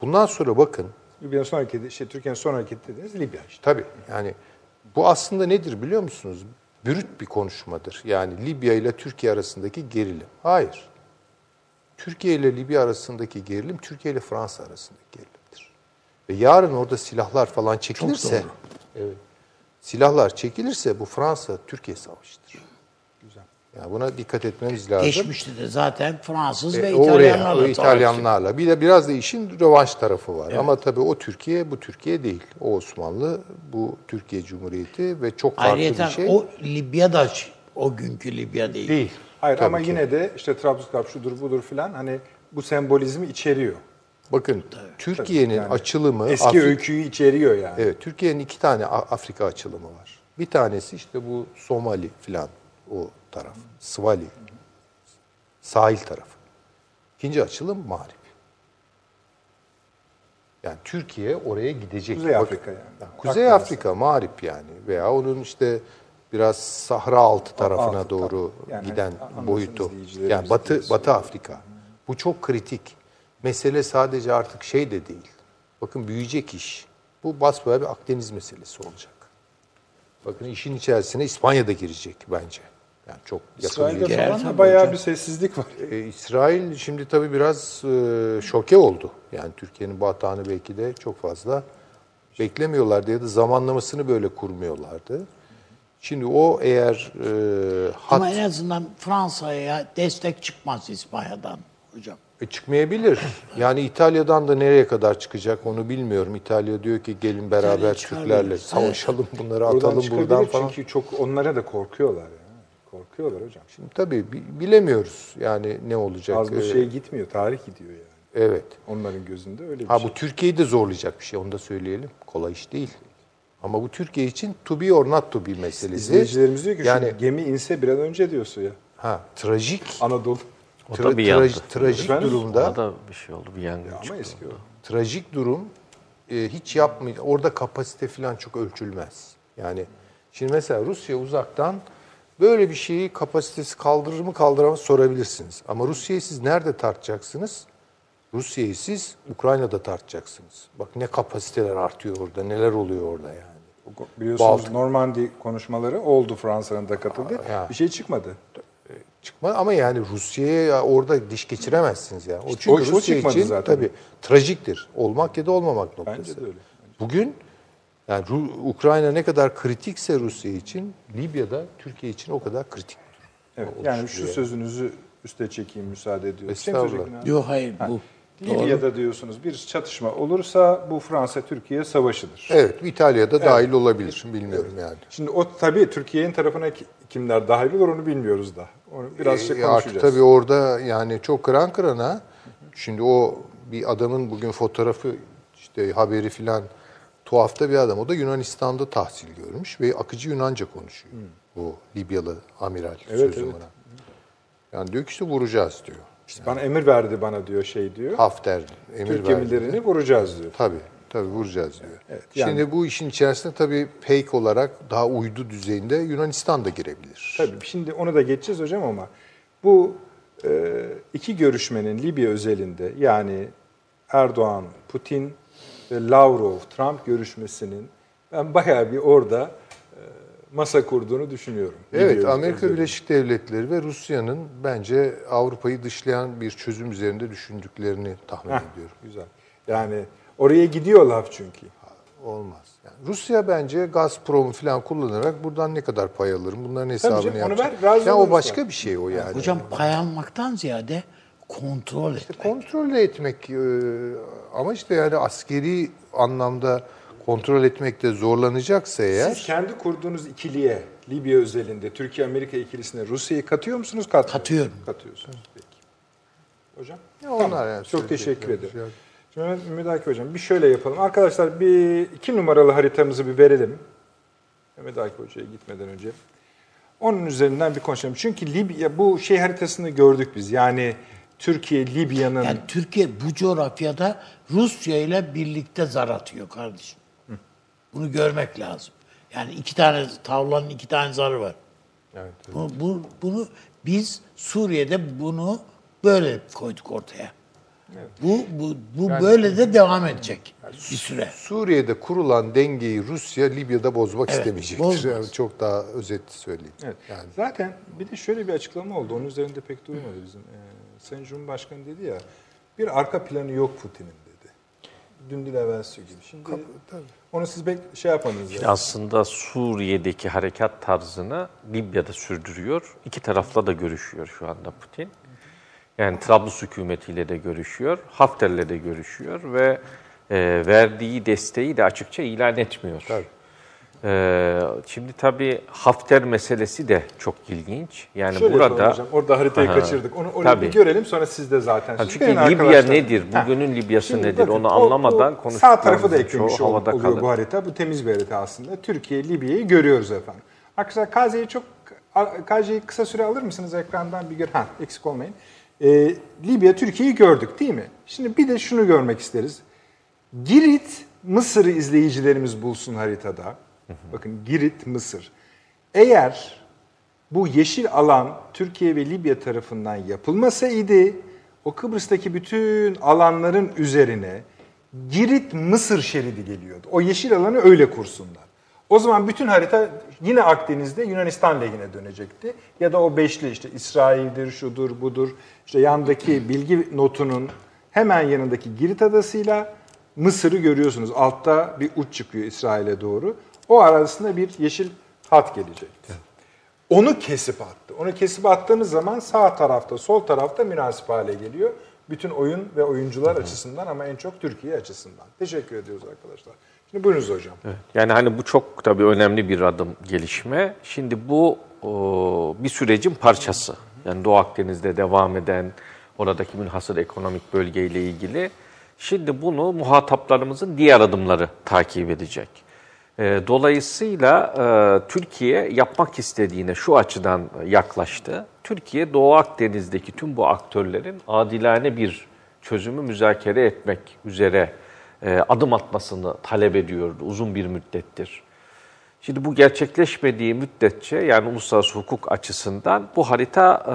Bundan sonra bakın Libya'nın son hareketi, şey, Türkiye'nin son hareketi dediğiniz Libya işte. Tabii yani bu aslında nedir biliyor musunuz? Bürüt bir konuşmadır. Yani Libya ile Türkiye arasındaki gerilim. Hayır. Türkiye ile Libya arasındaki gerilim Türkiye ile Fransa arasındaki gerilimdir. Ve yarın orada silahlar falan çekilirse evet. Silahlar çekilirse bu Fransa Türkiye savaşıdır. Yani buna dikkat etmemiz lazım. Geçmişte de zaten Fransız E, ve oraya, İtalyanlarla o savaştı. İtalyanlarla. Bir de biraz da işin rövanş tarafı var. Ama tabii o Türkiye, bu Türkiye değil. O Osmanlı, bu Türkiye Cumhuriyeti ve çok farklı Ayrıca bir şey. o Libya da o günkü Libya değil. değil. Hayır Tabii ama ki. yine de işte Trabzonspor şudur budur filan hani bu sembolizmi içeriyor. Bakın Türkiye'nin Yani açılımı Eski Afri- öyküyü içeriyor yani. Evet, Türkiye'nin iki tane Afrika açılımı var. Bir tanesi işte bu Somali filan o taraf. Svali. Sahil tarafı. İkinci açılım Mağrip. Yani Türkiye oraya gidecek. Kuzey Afrika yani. Kuzey Akdeniz. Afrika, Mağrip yani. Veya onun işte biraz Sahra altı tarafına altı, doğru. Yani giden boyutu. Yani Batı. Batı Afrika. Bu çok kritik. Mesele sadece artık şey de değil. Bakın büyüyecek iş. Bu basbayağı bir Akdeniz meselesi olacak. Bakın işin içerisine İspanya da girecek bence. Yani çok yakın İsrail'de bir Girer falan da bayağı hocam. bir sessizlik var. e, İsrail şimdi tabii biraz e, şoke oldu. Yani Türkiye'nin bu hatanı belki de çok fazla beklemiyorlardı ya da zamanlamasını böyle kurmuyorlardı. Şimdi o eğer e, hat Ama en azından Fransa'ya destek çıkmaz İspanya'dan hocam. E, çıkmayabilir. Yani İtalya'dan da nereye kadar çıkacak onu bilmiyorum. İtalya diyor ki gelin beraber İtalya Türklerle savaşalım bunları Buradan atalım çıkabilir buradan falan. çünkü çok onlara da korkuyorlar yani. Korkuyorlar hocam. Şimdi Tabii bi- bilemiyoruz yani ne olacak. az bu Ee, şey gitmiyor, tarih gidiyor yani. Evet. Onların gözünde öyle bir Ha şey. bu Türkiye'yi de zorlayacak bir şey onu da söyleyelim. Kolay iş değil. Ama bu Türkiye için to be or not to be meselesi. İzleyicilerimiz diyor ki yani şu gemi inse bir an önce diyor suya. ha trajik Anadolu. O tra- da bir yandı. trajik Efendim? durumda Ona da bir şey oldu, bir yangın Ama çıktı. eski o. trajik durum e, hiç yapmıyor. Orada kapasite falan çok ölçülmez. Yani şimdi mesela Rusya uzaktan böyle bir şeyi kapasitesi kaldırır mı kaldıramaz sorabilirsiniz. Ama Rusya'yı siz nerede tartacaksınız? Rusya'yı siz Ukrayna'da tartacaksınız. Bak ne kapasiteler artıyor orada, neler oluyor orada yani. Biliyorsunuz Baltık. Normandy konuşmaları oldu Fransa'nın da katıldı. Ya. Bir şey çıkmadı. Çıkma ama yani Rusya'ya orada diş geçiremezsiniz yani. O çünkü o- o Rusya çıkmadı için zaten. tabii trajiktir. Olmak ya da olmamak noktası. Bence de öyle. Bugün yani Ukrayna ne kadar kritikse Rusya için, Libya'da Türkiye için o kadar kritik. Evet, O yani şu sözünüzü üste çekeyim müsaade ediyorsunuz. Şey mi Estağfurullah. Yok hayır bu. Libya'da diyorsunuz bir çatışma olursa bu Fransa-Türkiye savaşıdır. Evet, İtalya'da dahil olabilir. Bilmiyorum yani. Şimdi o tabii Türkiye'nin tarafına ki- kimler dahil olur onu bilmiyoruz da. Onu biraz şey E, artık konuşacağız. tabii orada yani çok kıran kırana. Şimdi o bir adamın bugün fotoğrafı işte haberi filan tuhafta bir adam. O da Yunanistan'da tahsil görmüş ve akıcı Yunanca konuşuyor. Bu Libyalı amiral Evet, sözüm evet. ona. Yani diyor ki işte vuracağız diyor. İşte bana emir verdi bana diyor şey diyor. Hafter emir Türk verdi. gemilerini vuracağız diyor. Tabii, tabii vuracağız diyor. Evet, yani- Şimdi bu işin içerisinde tabii fake olarak daha uydu düzeyinde Yunanistan da girebilir. Tabii şimdi onu da geçeceğiz hocam ama bu e, iki görüşmenin Libya özelinde yani Erdoğan, Putin ve Lavrov, Trump görüşmesinin ben bayağı bir orada e, masa kurduğunu düşünüyorum. Evet, Libya Amerika özelinde. Birleşik Devletleri ve Rusya'nın bence Avrupa'yı dışlayan bir çözüm üzerinde düşündüklerini tahmin Heh, ediyorum. Güzel. Yani oraya gidiyor laf çünkü. Olmaz. Yani Rusya bence Gazprom falan kullanarak buradan ne kadar pay alırım bunların hesabını canım, onu yapacak. ver, razı ya o başka bir şey o yani. Hocam pay almaktan ziyade kontrol etmek. Kontrol etmek e, ama işte yani askeri anlamda kontrol etmekte zorlanacaksa eğer Siz kendi kurduğunuz ikiliye Libya özelinde Türkiye-Amerika ikilisine Rusya'yı katıyor musunuz? Katmıyor Katıyorum. Katıyorsunuz. Peki. Hocam? Ya onlar yani Çok teşekkür ederim. yok. Şimdi Mehmet Akif Hocam bir şöyle yapalım. Arkadaşlar bir iki numaralı haritamızı bir verelim. Mehmet Akif Hoca'ya gitmeden önce. Onun üzerinden bir konuşalım. Çünkü Libya bu şey haritasını gördük biz. Yani Türkiye, Libya'nın Yani Türkiye bu coğrafyada Rusya ile birlikte zar atıyor kardeşim. Bunu görmek lazım. Yani iki tane tavlanın iki tane zarı var. Evet. Bu, bu- bunu biz Suriye'de bunu böyle koyduk ortaya. Bu bu bu böyle de devam edecek bir süre. Suriye'de kurulan dengeyi Rusya Libya'da bozmak Evet, istemeyecektir. bozmaz. Yani (laughs) çok daha özet söyleyeyim. Evet. Yani Zaten bir de şöyle bir açıklama oldu. Onun üzerinde pek durmadı bizim. Ee, Sayın Cumhurbaşkanı dedi ya, bir arka planı yok Putin'in dedi. Dün değil evvelsi gibi. Şimdi onu siz pek şey yapmadınız. Yani. Aslında Suriye'deki harekat tarzını Libya'da sürdürüyor. İki tarafla da görüşüyor şu anda Putin. Yani Trablus hükümetiyle de görüşüyor, Hafter'le de görüşüyor ve e, verdiği desteği de açıkça ilan etmiyor. Tabii. E, şimdi tabii Hafter meselesi de çok ilginç. Yani Şöyle burada hocam. Orada haritayı Aha. kaçırdık. Onu orayı Tabii. bir görelim sonra siz de zaten. Ha, çünkü Libya arkadaşlar. nedir, Ha. bugünün Libyası Şimdi nedir bakın, onu o- anlamadan o Sağ tarafı da eklemiş ol- oluyor kalır. bu harita. Bu temiz bir harita aslında. Türkiye, Libya'yı görüyoruz efendim. Arkadaşlar KZ'yi çok KZ'yi kısa süre alır mısınız ekrandan bir gör. Ha, eksik olmayın. Ee, Libya, Türkiye'yi gördük değil mi? Şimdi bir de şunu görmek isteriz. Girit, Mısır'ı izleyicilerimiz bulsun haritada. Bakın Girit, Mısır. Eğer bu yeşil alan Türkiye ve Libya tarafından yapılmasaydı o Kıbrıs'taki bütün alanların üzerine Girit Mısır şeridi geliyordu. O yeşil alanı öyle kursunlar. O zaman bütün harita yine Akdeniz'de Yunanistan lehine dönecekti. Ya da o beşli işte İsrail'dir, şudur, budur. İşte yandaki bilgi notunun hemen yanındaki Girit adasıyla Mısır'ı görüyorsunuz. Altta bir uç çıkıyor İsrail'e doğru. O arasında bir yeşil hat gelecekti. Onu kesip attı. Onu kesip attığınız zaman sağ tarafta, sol tarafta münasip hale geliyor. Bütün oyun ve oyuncular açısından ama en çok Türkiye açısından. Teşekkür ediyoruz arkadaşlar. Şimdi buyurunuz hocam. Yani hani bu çok tabii önemli bir adım gelişme. Şimdi bu o, bir sürecin parçası. Yani Doğu Akdeniz'de devam eden oradaki münhasır ekonomik bölgeyle ilgili. Şimdi bunu muhataplarımızın diğer adımları takip edecek. E, Dolayısıyla e, Türkiye yapmak istediğine şu açıdan yaklaştı. Türkiye Doğu Akdeniz'deki tüm bu aktörlerin adilane bir çözümü müzakere etmek üzere e, adım atmasını talep ediyordu uzun bir müddettir. Şimdi bu gerçekleşmediği müddetçe yani uluslararası hukuk açısından bu harita e,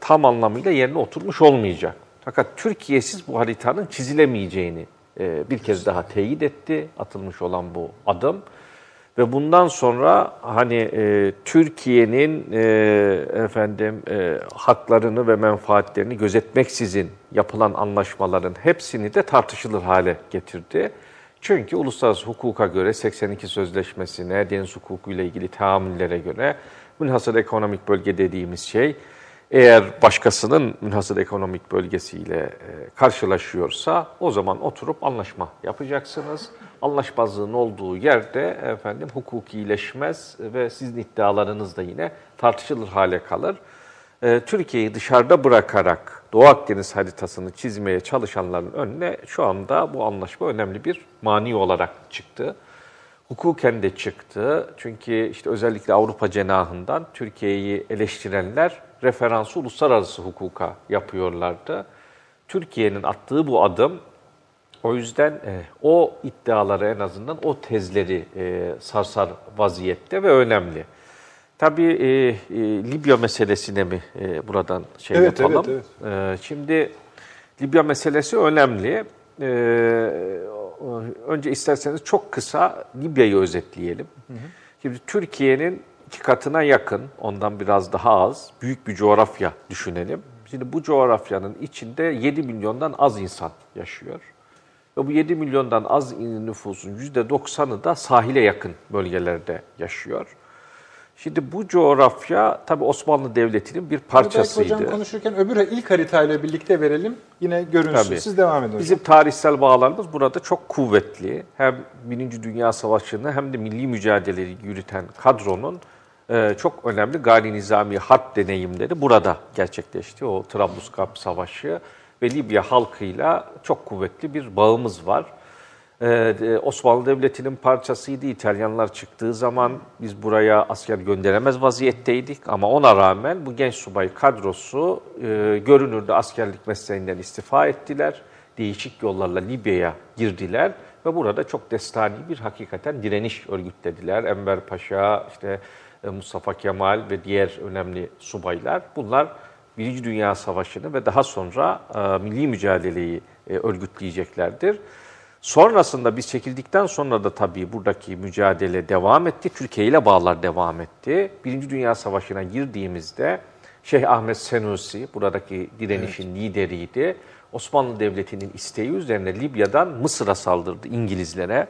tam anlamıyla yerine oturmuş olmayacak. Fakat Türkiye'siz bu haritanın çizilemeyeceğini e, bir kez daha teyit etti atılmış olan bu adım. Ve bundan sonra hani e, Türkiye'nin e, efendim e, haklarını ve menfaatlerini gözetmeksizin yapılan anlaşmaların hepsini de tartışılır hale getirdi. Çünkü uluslararası hukuka göre 82 sözleşmesine, deniz hukukuyla ilgili tahammüllere göre münhasır ekonomik bölge dediğimiz şey eğer başkasının münhasır ekonomik bölgesiyle e, karşılaşıyorsa o zaman oturup anlaşma yapacaksınız. Anlaşmazlığın olduğu yerde efendim hukukileşmez ve sizin iddialarınız da yine tartışılır hale kalır. E, Türkiye'yi dışarıda bırakarak Doğu Akdeniz haritasını çizmeye çalışanların önüne şu anda bu anlaşma önemli bir mani olarak çıktı. Hukuken de çıktı. Çünkü işte özellikle Avrupa cenahından Türkiye'yi eleştirenler referansı uluslararası hukuka yapıyorlardı. Türkiye'nin attığı bu adım o yüzden e, o iddiaları en azından o tezleri e, sarsar vaziyette ve önemli. Tabii e, e, Libya meselesine mi e, buradan şey Evet, yapalım? evet, E, şimdi Libya meselesi önemli. E, önce isterseniz çok kısa Libya'yı özetleyelim. Şimdi Türkiye'nin iki katına yakın, ondan biraz daha az, büyük bir coğrafya düşünelim. Şimdi bu coğrafyanın içinde 7 milyondan az insan yaşıyor. Ve bu 7 milyondan az nüfusun %90'ı da sahile yakın bölgelerde yaşıyor. Şimdi bu coğrafya tabii Osmanlı Devleti'nin bir Belki parçasıydı. hocam konuşurken öbür ilk haritayla birlikte verelim. Yine görünsün. Tabii. Siz devam edin hocam. Bizim tarihsel bağlarımız burada çok kuvvetli. Hem Birinci Dünya Savaşı'nı hem de milli mücadeleyi yürüten kadronun e, çok önemli gayri nizami harp deneyimleri burada gerçekleşti. O Trablusgarp Savaşı ve Libya halkıyla çok kuvvetli bir bağımız var. Ee, Osmanlı Devleti'nin parçasıydı. İtalyanlar çıktığı zaman biz buraya asker gönderemez vaziyetteydik. Ama ona rağmen bu genç subay kadrosu e, görünürde askerlik mesleğinden istifa ettiler. Değişik yollarla Libya'ya girdiler ve burada çok destani bir hakikaten direniş örgütlediler. Enver Paşa, işte Mustafa Kemal ve diğer önemli subaylar. Bunlar Birinci Dünya Savaşı'nı ve daha sonra e, milli mücadeleyi e, örgütleyeceklerdir. Sonrasında biz çekildikten sonra da tabii buradaki mücadele devam etti. Türkiye ile bağlar devam etti. Birinci Dünya Savaşı'na girdiğimizde Şeyh Ahmet Senusi buradaki direnişin lideriydi. Osmanlı Devleti'nin isteği üzerine Libya'dan Mısır'a saldırdı İngilizlere.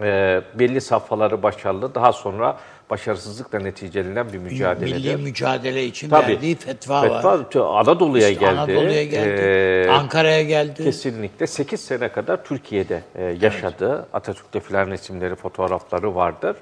Ee, belli safhaları başarılı. Daha sonra başarısızlıkla neticelenen bir mücadeledir. Milli mücadele için Tabii. verdiği fetva, var. Fetva Anadolu'ya İşte geldi. Anadolu'ya geldi. Ee, Ankara'ya geldi. Kesinlikle 8 sene kadar Türkiye'de e, yaşadı. Atatürk'te filan resimleri, fotoğrafları vardır.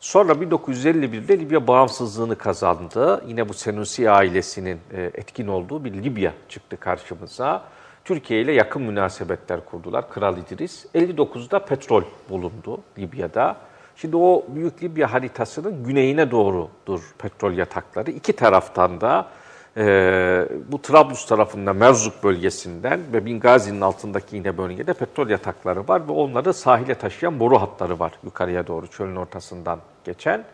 Sonra 1951'de Libya bağımsızlığını kazandı. Yine bu Senusi ailesinin e, etkin olduğu bir Libya çıktı karşımıza. Türkiye ile yakın münasebetler kurdular. Kral İdris. 59'da petrol bulundu Libya'da. Şimdi o Büyük Libya haritasının güneyine doğrudur petrol yatakları. İki taraftan da e, bu Trablus tarafında Merzuk bölgesinden ve Bingazi'nin altındaki yine bölgede petrol yatakları var ve onları sahile taşıyan boru hatları var yukarıya doğru çölün ortasından geçen.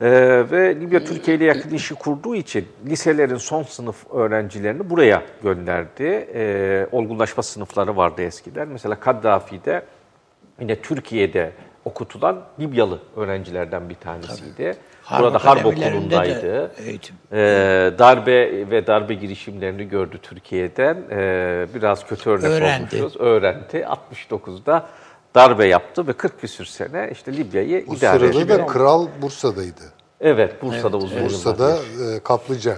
Ee, ve Libya Türkiye ile yakın işi kurduğu için liselerin son sınıf öğrencilerini buraya gönderdi. Ee, olgunlaşma sınıfları vardı eskiden. Mesela Kaddafi'de yine Türkiye'de okutulan Libyalı öğrencilerden bir tanesiydi. Harp Burada harp okulundaydı. eğitim. Ee, darbe ve darbe girişimlerini gördü Türkiye'den. Ee, biraz kötü örnek Öğrendi. olmuşuz. Öğrendi. 69'da darbe yaptı ve 40 küsür sene işte Libya'yı Bu idare etti. sırada da kral Bursa'daydı. Evet, Bursa'da uzun yıllar. Bursa'da e, kaplıca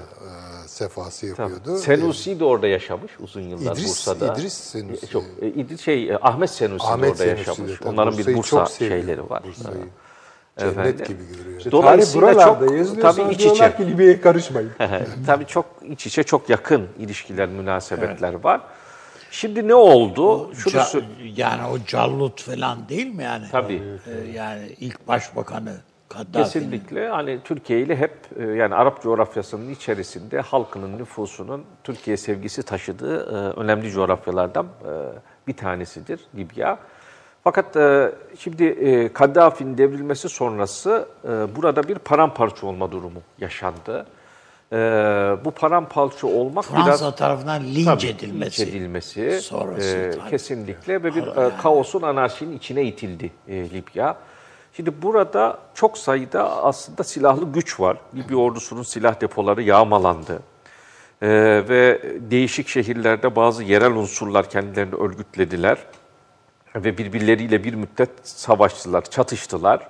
e, sefası Tabii. yapıyordu. Senusi de orada yaşamış uzun yıllar İdris- Bursa'da. İdris Senusi. Çok, e, İdris şey e, Ahmet Senusi de Ahmet orada Senusi de yaşamış. tabii Onların bir Bursa'yı Bursa çok seviyor. şeyleri var. Bursa'yı cennet Efendim. gibi görüyor. İşte Dolayısıyla tarih buralarda çok- yazılıyor. tabii iç içe. ki Libya'ya karışmayın. (laughs) Tabii çok iç içe çok yakın ilişkiler, münasebetler var. Şimdi ne oldu? Şunu Ca- yani o Callut falan değil mi yani? Tabii. Ee, yani ilk başbakanı Kaddafi'nin. Kesinlikle hani Türkiye ile hep e, yani Arap coğrafyasının içerisinde halkının nüfusunun Türkiye sevgisi taşıdığı e, önemli coğrafyalardan e, bir tanesidir Libya. Fakat şimdi Kaddafi'nin devrilmesi sonrası burada bir paramparça olma durumu yaşandı. Bu paramparça olmak Fransa biraz tarafından linç Tabii, edilmesi. linç edilmesi sonrası e, kesinlikle ve bir e, kaosun anarşinin içine itildi Libya. Şimdi burada çok sayıda aslında silahlı güç var. Libya ordusunun silah depoları yağmalandı. E, ve değişik şehirlerde bazı yerel unsurlar kendilerini örgütlediler ve birbirleriyle bir müddet savaştılar, çatıştılar.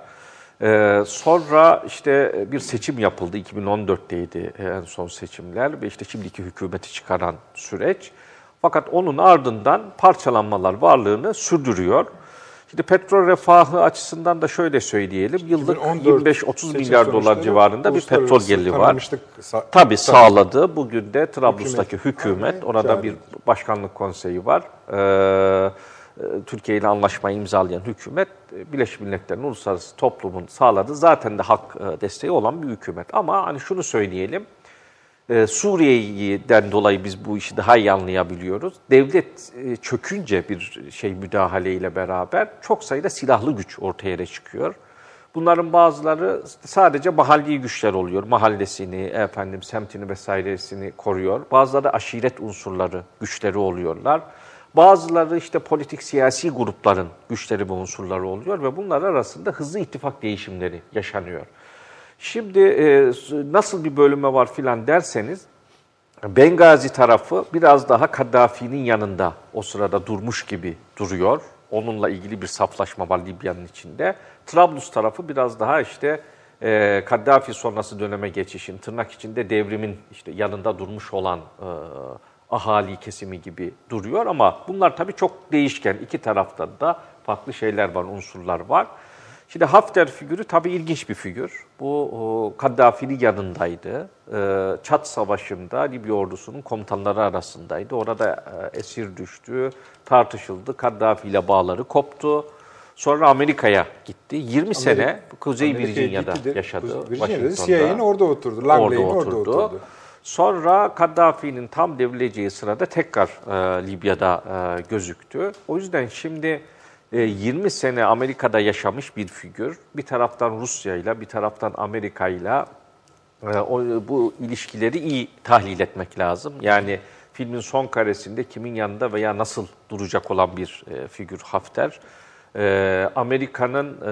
Ee, sonra işte bir seçim yapıldı, 2014'teydi en son seçimler ve işte şimdiki hükümeti çıkaran süreç. Fakat onun ardından parçalanmalar varlığını sürdürüyor. Şimdi petrol refahı açısından da şöyle söyleyelim, yıllık 2014 25-30 seçim milyar dolar civarında bir petrol geliri var. sa- Tabii sağladı. Bugün de Trablus'taki Hükümet. hükümet, orada bir başkanlık konseyi var. Ee, e, Türkiye ile anlaşmayı imzalayan hükümet e, Birleşmiş Milletler'in uluslararası toplumun sağladığı zaten de hak e, desteği olan bir hükümet. Ama hani şunu söyleyelim, e, Suriye'den dolayı biz bu işi daha iyi anlayabiliyoruz. Devlet e, çökünce bir şey müdahaleyle beraber çok sayıda silahlı güç ortaya çıkıyor. Bunların bazıları sadece mahalli güçler oluyor. Mahallesini, efendim semtini vesairesini koruyor. Bazıları aşiret unsurları, güçleri oluyorlar. Bazıları işte politik siyasi grupların güçleri ve unsurları oluyor ve bunlar arasında hızlı ittifak değişimleri yaşanıyor. Şimdi e, nasıl bir bölüme var filan derseniz Bengazi tarafı biraz daha Kaddafi'nin yanında o sırada durmuş gibi duruyor. Onunla ilgili bir saflaşma var Libya'nın içinde. Trablus tarafı biraz daha işte e, Kaddafi sonrası döneme geçişin, tırnak içinde devrimin işte yanında durmuş olan e, ahali kesimi gibi duruyor. Ama bunlar tabii çok değişken. İki tarafta da farklı şeyler var, unsurlar var. Şimdi Hafter figürü tabii ilginç bir figür. Bu Kaddafi'nin yanındaydı. Ee, Çat Savaşı'nda Libya ordusunun komutanları arasındaydı. Orada e, esir düştü, tartışıldı. Kaddafi ile bağları koptu. Sonra Amerika'ya gitti. 20 sene Kuzey Virginia'da yaşadı. Virginia'da Washington'da. CIA'nin orada oturdu. Langley'in orada oturdu. Sonra Kaddafi'nin tam devrileceği sırada tekrar e, Libya'da e, gözüktü. O yüzden şimdi 20 sene Amerika'da yaşamış bir figür. Bir taraftan Rusya ile bir taraftan Amerika ile e, bu ilişkileri iyi tahlil etmek lazım. Yani filmin son karesinde kimin yanında veya nasıl duracak olan bir e, figür Hafter. Amerika'nın e,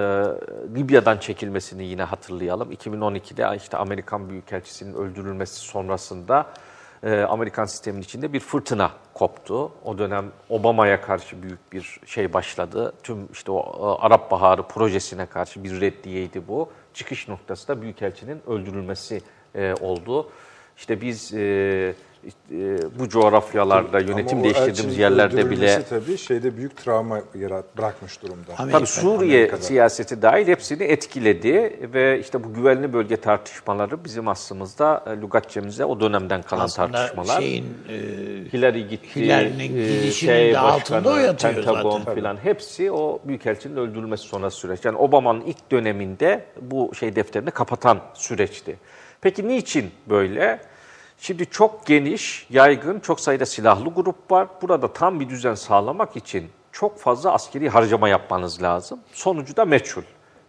Libya'dan çekilmesini yine hatırlayalım. 2012'de işte Amerikan Büyükelçisi'nin öldürülmesi sonrasında e, Amerikan sistemin içinde bir fırtına koptu. O dönem Obama'ya karşı büyük bir şey başladı. Tüm işte o e, Arap Baharı projesine karşı bir reddiyeydi bu. Çıkış noktası da Büyükelçinin öldürülmesi e, oldu. İşte biz e, bu coğrafyalarda yönetim Ama değiştirdiğimiz yerlerde bile tabii şeyde büyük travma yarat bırakmış durumda. Amerika- Tabii Suriye Amerika'da. siyaseti dahil hepsini etkiledi ve işte bu güvenli bölge tartışmaları bizim aslımızda e, lügatçemize o dönemden kalan Aslında tartışmalar. şeyin e, Hillary gitti, Hillary'nin e, gidişinin şey de altında o yatıyor Pentagon zaten. filan hepsi o büyükelçinin öldürülmesi sonrası süreç. Yani Obama'nın ilk döneminde bu şey defterini kapatan süreçti. Peki niçin böyle? Şimdi çok geniş, yaygın, çok sayıda silahlı grup var. Burada tam bir düzen sağlamak için çok fazla askeri harcama yapmanız lazım. Sonucu da meçhul.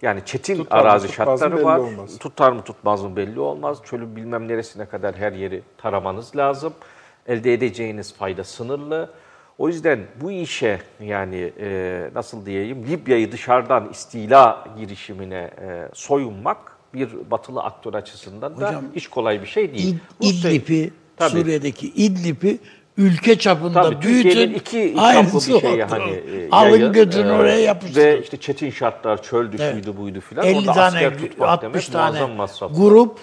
Yani çetin Tutar arazi mı şartları var. olmaz. Tutar mı tutmaz mı belli olmaz. Çölün bilmem neresine kadar her yeri taramanız lazım. Elde edeceğiniz fayda sınırlı. O yüzden bu işe yani e, nasıl diyeyim Libya'yı dışarıdan istila girişimine e, soyunmak bir batılı aktör açısından da Hocam, hiç kolay bir şey değil. İd- İdlib'i, Tabii. Suriye'deki İdlib'i ülke çapında Tabii büyütün. İki çaplı bir şey oldu. hani e, Alın götürün e, oraya yapıştırın. Ve işte çetin şartlar, çöldü, Evet. şuydu, buydu filan. 50 Orada tane, asker tutmak 60 demek tane muazzam masraf. grup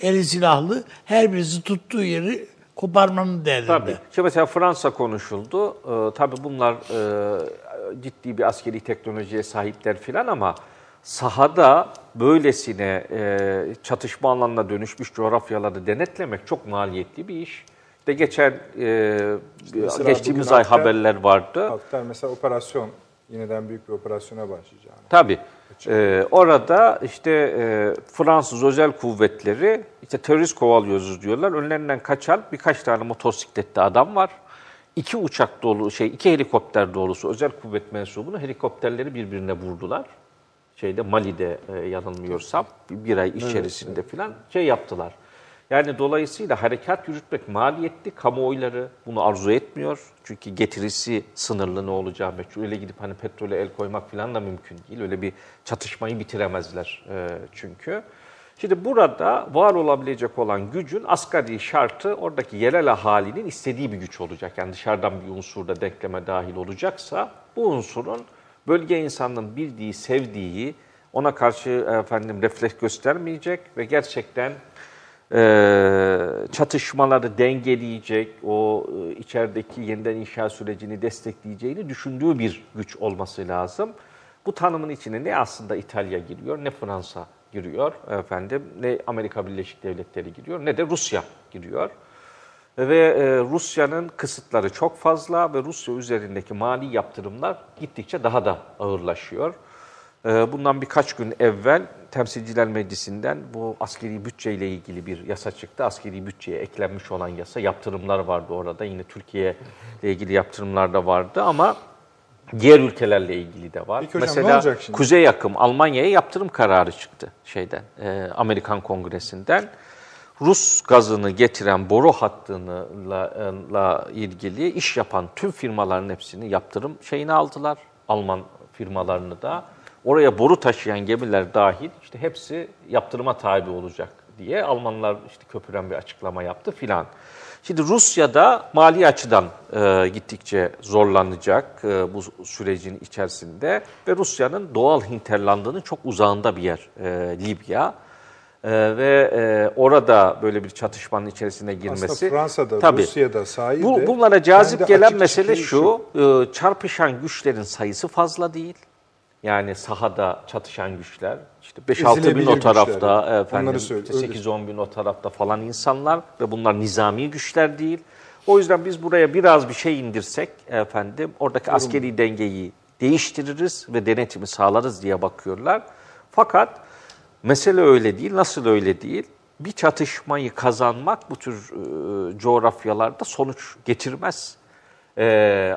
eli silahlı her birisi tuttuğu yeri koparmanın derdinde. Tabii. İşte mesela Fransa konuşuldu. Ee, tabii bunlar e, ciddi bir askeri teknolojiye sahipler filan ama sahada böylesine e, çatışma alanına dönüşmüş coğrafyaları denetlemek çok maliyetli bir iş. İşte geçen e, mesela geçtiğimiz ay Hafter- haberler vardı. Hatta mesela operasyon, yeniden büyük bir operasyona başlayacağını. Tabii. Ee, orada işte e, Fransız özel kuvvetleri işte terörist kovalıyoruz diyorlar. Önlerinden kaçan birkaç tane motosikletli adam var. iki uçak dolu şey iki helikopter dolusu özel kuvvet mensubunu helikopterleri birbirine vurdular. Şeyde Mali'de e, yanılmıyorsam bir, ay içerisinde filan şey yaptılar. Yani dolayısıyla harekat yürütmek maliyetli, kamuoyları bunu arzu etmiyor. Çünkü getirisi sınırlı ne olacağı meçhul. Öyle gidip hani petrole el koymak falan da mümkün değil. Öyle bir çatışmayı bitiremezler e, çünkü. Şimdi burada var olabilecek olan gücün asgari şartı oradaki yerel ahalinin istediği bir güç olacak. Yani dışarıdan bir unsur da denkleme dahil olacaksa bu unsurun bölge insanının bildiği, sevdiği, ona karşı efendim refleks göstermeyecek ve gerçekten e, çatışmaları dengeleyecek, o e, içerideki yeniden inşa sürecini destekleyeceğini düşündüğü bir güç olması lazım. Bu tanımın içine ne aslında İtalya giriyor, ne Fransa giriyor efendim, ne Amerika Birleşik Devletleri giriyor, ne de Rusya giriyor. Ve e, Rusya'nın kısıtları çok fazla ve Rusya üzerindeki mali yaptırımlar gittikçe daha da ağırlaşıyor. E, bundan birkaç gün evvel Temsilciler Meclisi'nden bu askeri bütçeyle ilgili bir yasa çıktı. Askeri bütçeye eklenmiş olan yasa, yaptırımlar vardı orada. Yine Türkiye ile ilgili yaptırımlar da vardı ama diğer ülkelerle ilgili de var. Peki hocam, Mesela? Kuzey yakım Almanya'ya yaptırım kararı çıktı şeyden, e, Amerikan Kongresi'nden. Rus gazını getiren boru hattıyla ilgili iş yapan tüm firmaların hepsini yaptırım şeyini aldılar. Alman firmalarını da. Oraya boru taşıyan gemiler dahil işte hepsi yaptırıma tabi olacak diye Almanlar işte köpüren bir açıklama yaptı filan. Şimdi Rusya'da mali açıdan e, gittikçe zorlanacak e, bu sürecin içerisinde ve Rusya'nın doğal hinterlandının çok uzağında bir yer e, Libya. E, ve e, orada böyle bir çatışmanın içerisine girmesi. Aslında Fransa'da, Tabii. Rusya'da sahil Bu, bunlara cazip gelen mesele şu, e, çarpışan güçlerin sayısı fazla değil. Yani sahada çatışan güçler, işte 5-6 bin o tarafta, güçler. efendim söyle, işte öyle 8-10 bin o tarafta falan insanlar ve bunlar nizami güçler değil. O yüzden biz buraya biraz bir şey indirsek efendim oradaki askeri dengeyi değiştiririz ve denetimi sağlarız diye bakıyorlar. Fakat mesele öyle değil. Nasıl öyle değil? Bir çatışmayı kazanmak bu tür e, coğrafyalarda sonuç getirmez. E,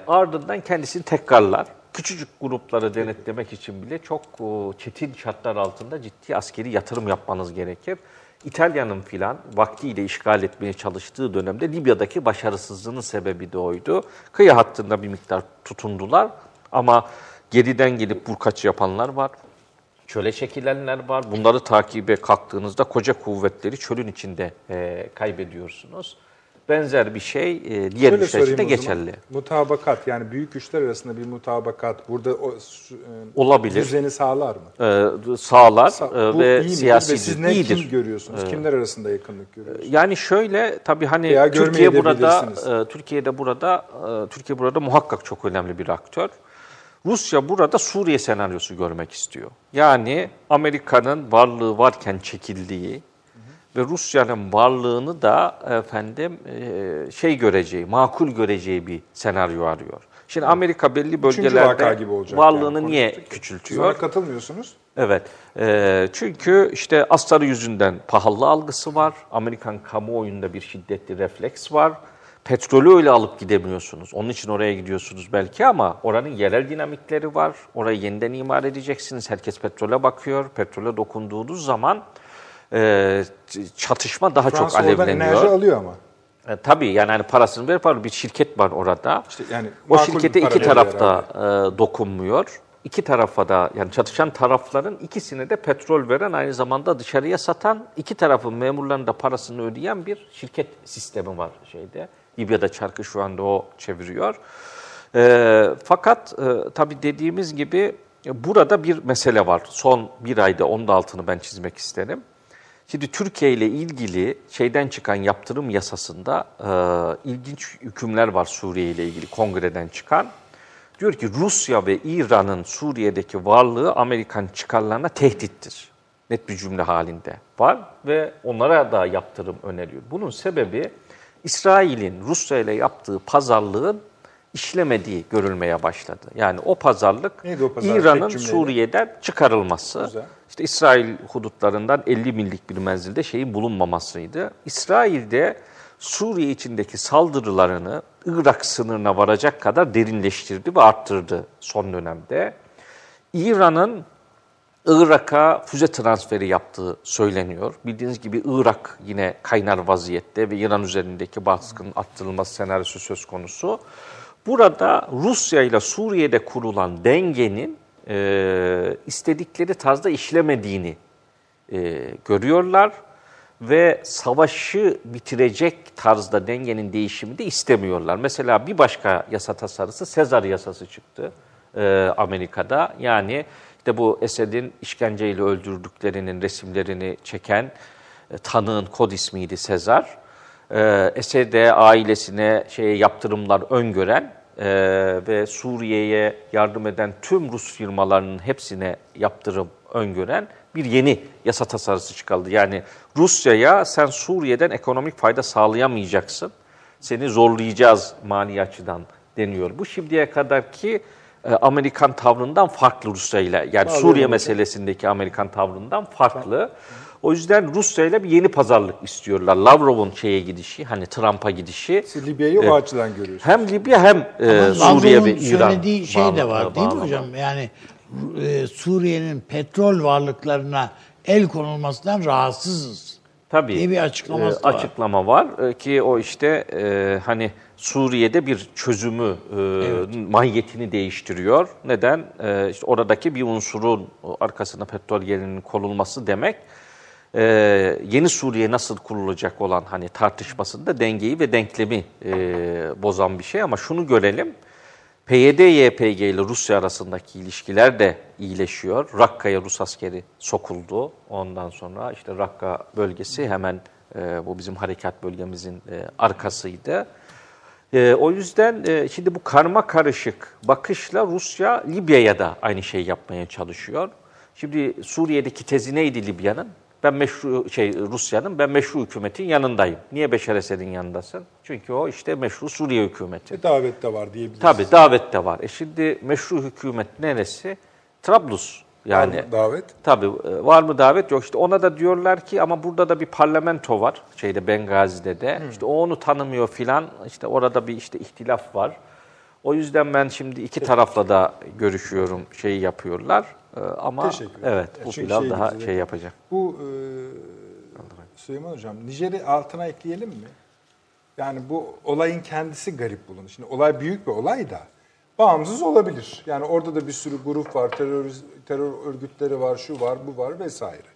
ardından kendisini tekrarlar. Küçücük grupları denetlemek için bile çok e, çetin şartlar altında ciddi askeri yatırım yapmanız gerekir. İtalya'nın filan vaktiyle işgal etmeye çalıştığı dönemde Libya'daki başarısızlığının sebebi de oydu. Kıyı hattında bir miktar tutundular ama geriden gelip vurkaç yapanlar var. Çöle çekilenler var. Bunları takibe kalktığınızda koca kuvvetleri çölün içinde e, kaybediyorsunuz. Benzer bir şey e, diğer Şöyle güçler için de geçerli. Mutabakat yani büyük güçler arasında bir mutabakat burada o e, Olabilir. düzeni sağlar mı? E, sağlar Sa- e, ve siyasi ve siz ne iyidir. kim görüyorsunuz? Kimler arasında yakınlık görüyorsunuz? Yani şöyle tabii hani Veya Türkiye burada e, Türkiye'de burada e, Türkiye burada muhakkak çok önemli bir aktör. Rusya burada Suriye senaryosu görmek istiyor. Yani Amerika'nın varlığı varken çekildiği ve Rusya'nın varlığını da efendim e, şey göreceği, makul göreceği bir senaryo arıyor. Şimdi Amerika belli bölgelerde gibi olacak varlığını yani. niye küçültüyor? ona katılmıyorsunuz. Evet. Ee, çünkü işte astarı yüzünden pahalı algısı var. Amerikan kamuoyunda bir şiddetli refleks var. Petrolü öyle alıp gidemiyorsunuz. Onun için oraya gidiyorsunuz belki ama oranın yerel dinamikleri var. Orayı yeniden imar edeceksiniz. Herkes petrole bakıyor. Petrole dokunduğunuz zaman e, çatışma daha Fransa çok oradan enerji alevleniyor. alıyor ama. E, tabii yani hani parasını verip alıyor. bir şirket var orada. İşte yani o şirkete para iki tarafta e, dokunmuyor. İki tarafa da yani çatışan tarafların ikisine de petrol veren aynı zamanda dışarıya satan iki tarafın memurlarının da parasını ödeyen bir şirket sistemi var şeyde. Libya'da çarkı şu anda o çeviriyor. E, fakat e, tabii dediğimiz gibi e, burada bir mesele var. Son bir ayda onun da altını ben çizmek isterim. Şimdi Türkiye ile ilgili şeyden çıkan yaptırım yasasında e, ilginç hükümler var Suriye ile ilgili kongreden çıkan. Diyor ki Rusya ve İran'ın Suriye'deki varlığı Amerikan çıkarlarına tehdittir. Net bir cümle halinde var ve onlara da yaptırım öneriyor. Bunun sebebi İsrail'in Rusya ile yaptığı pazarlığın işlemediği görülmeye başladı. Yani o pazarlık Neydi o pazarlık? İran'ın cümleyle. Suriye'den çıkarılması. Güzel. İşte İsrail hudutlarından 50 millik bir menzilde şeyin bulunmamasıydı. İsrail'de Suriye içindeki saldırılarını Irak sınırına varacak kadar derinleştirdi ve arttırdı son dönemde. İran'ın Irak'a füze transferi yaptığı söyleniyor. Bildiğiniz gibi Irak yine kaynar vaziyette ve İran üzerindeki baskının arttırılması senaryosu söz konusu. Burada Rusya ile Suriye'de kurulan dengenin e, istedikleri tarzda işlemediğini e, görüyorlar ve savaşı bitirecek tarzda dengenin değişimi de istemiyorlar. Mesela bir başka yasa tasarısı Sezar yasası çıktı e, Amerika'da. Yani işte bu Esed'in işkenceyle öldürdüklerinin resimlerini çeken e, tanığın kod ismiydi Sezar. E, Esed'e, ailesine şeye yaptırımlar öngören e, ve Suriye'ye yardım eden tüm Rus firmalarının hepsine yaptırım öngören bir yeni yasa tasarısı çıkarıldı. Yani Rusya'ya sen Suriye'den ekonomik fayda sağlayamayacaksın, seni zorlayacağız mali açıdan deniyor. Bu şimdiye kadarki Amerikan tavrından farklı Rusya ile. Yani Suriye meselesindeki Amerikan tavrından farklı. O yüzden Rusya ile bir yeni pazarlık istiyorlar. Lavrov'un şeye gidişi, hani Trump'a gidişi. Siz Libya'yı o açıdan görüyorsunuz. Hem Libya hem e, Suriye ve Lavrov'un İran. söylediği şey de var bağlı- değil mi hocam? Yani e, Suriye'nin petrol varlıklarına el konulmasından rahatsızız. Tabii. diye bir açıklaması e, da var. açıklama var e, ki o işte e, hani Suriye'de bir çözümü e, mahiyetini değiştiriyor. Neden? E, işte oradaki bir unsurun arkasına petrol yerinin konulması demek e, yeni Suriye nasıl kurulacak olan hani tartışmasında dengeyi ve denklemi e, bozan bir şey ama şunu görelim. PYD-YPG ile Rusya arasındaki ilişkiler de iyileşiyor. Rakka'ya Rus askeri sokuldu. Ondan sonra işte Rakka bölgesi hemen e, bu bizim harekat bölgemizin e, arkasıydı. E, o yüzden e, şimdi bu karma karışık bakışla Rusya Libya'ya da aynı şeyi yapmaya çalışıyor. Şimdi Suriye'deki tezi neydi Libya'nın? Ben meşru şey Rusya'nın ben meşru hükümetin yanındayım. Niye Beşar Esed'in yanındasın? Çünkü o işte meşru Suriye hükümeti. E, davet de var diyebiliriz. Tabii davet de var. E şimdi meşru hükümet neresi? Trablus. Yani Var mı davet? Tabii e, var mı davet yok. İşte ona da diyorlar ki ama burada da bir parlamento var. Şeyde Bengazi'de de. İşte o onu tanımıyor filan. İşte orada bir işte ihtilaf var. O yüzden ben şimdi iki tarafla da görüşüyorum. Şeyi yapıyorlar. E, ama evet bu çünkü pilav şey daha şey yapacak. Bu e, Süleyman Hocam, Nijer'i altına ekleyelim mi? Yani bu olayın kendisi garip bulunur. Şimdi olay büyük bir olay da bağımsız olabilir. Yani orada da bir sürü grup var, terör, terör örgütleri var, şu var, bu var vesaire.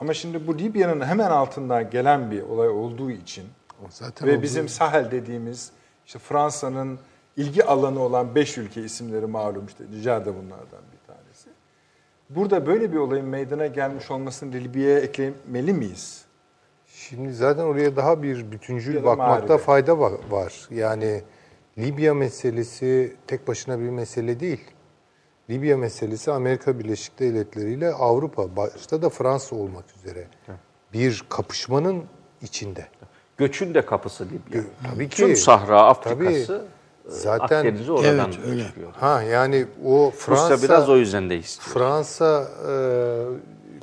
Ama şimdi bu Libya'nın hemen altından gelen bir olay olduğu için Zaten ve o- bizim Sahel dediğimiz işte Fransa'nın ilgi alanı olan beş ülke isimleri malum işte Nijer de bunlardan bir tanesi. Burada böyle bir olayın meydana gelmiş olmasını Libya'ya eklemeli miyiz? Şimdi zaten oraya daha bir bütüncül bakmakta fayda va- var. Yani Libya meselesi tek başına bir mesele değil. Libya meselesi Amerika Birleşik Devletleri ile Avrupa, başta da Fransa olmak üzere bir kapışmanın içinde. Göçün de kapısı Libya. Tabii ki. Tüm Sahra Afrikası Tabii. e, Zaten Akdeniz'i oradan Evet, öyle. çıkıyor. ha yani o Fransa Rusya biraz o yüzden de istiyor. Fransa e,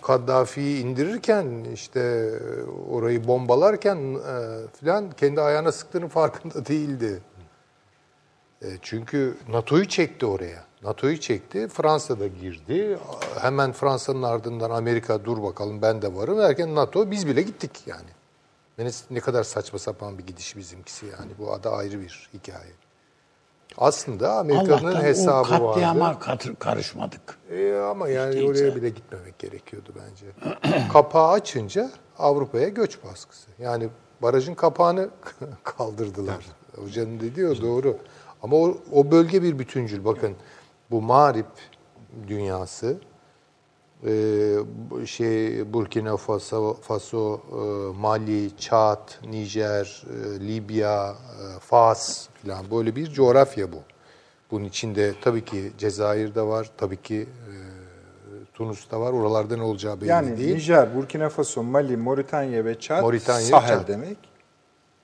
Kaddafi'yi indirirken işte orayı bombalarken e, filan kendi ayağına sıktığının farkında (laughs) değildi. E, çünkü NATO'yu çekti oraya. NATO'yu çekti. Fransa da girdi. Hemen Fransa'nın ardından Amerika dur bakalım ben de varım derken NATO biz bile gittik yani. Ne, kadar saçma sapan bir gidiş bizimkisi yani. Bu da ayrı bir hikaye. Aslında Amerika'nın Allah'tan o hesabı vardı. katliama kat- karışmadık. E, ama yani değilse. oraya bile gitmemek gerekiyordu bence. (clears throat) Kapağı açınca Avrupa'ya göç baskısı. Yani barajın kapağını (laughs) kaldırdılar. Hocanın dediği o doğru. Ama o, o bölge bir bütüncül. Bakın bu Mağrip dünyası e, bu şey Burkina Faso, Faso e, Mali, Çad, Nijer, e, Libya, e, Fas falan böyle bir coğrafya bu. Bunun içinde tabii ki Cezayir de var, tabii ki e, Tunus da var. Oralarda ne olacağı belli Yani değil. Nijer, Burkina Faso, Mali, Moritanya ve Çad Moritanya Sahel Çad. demek.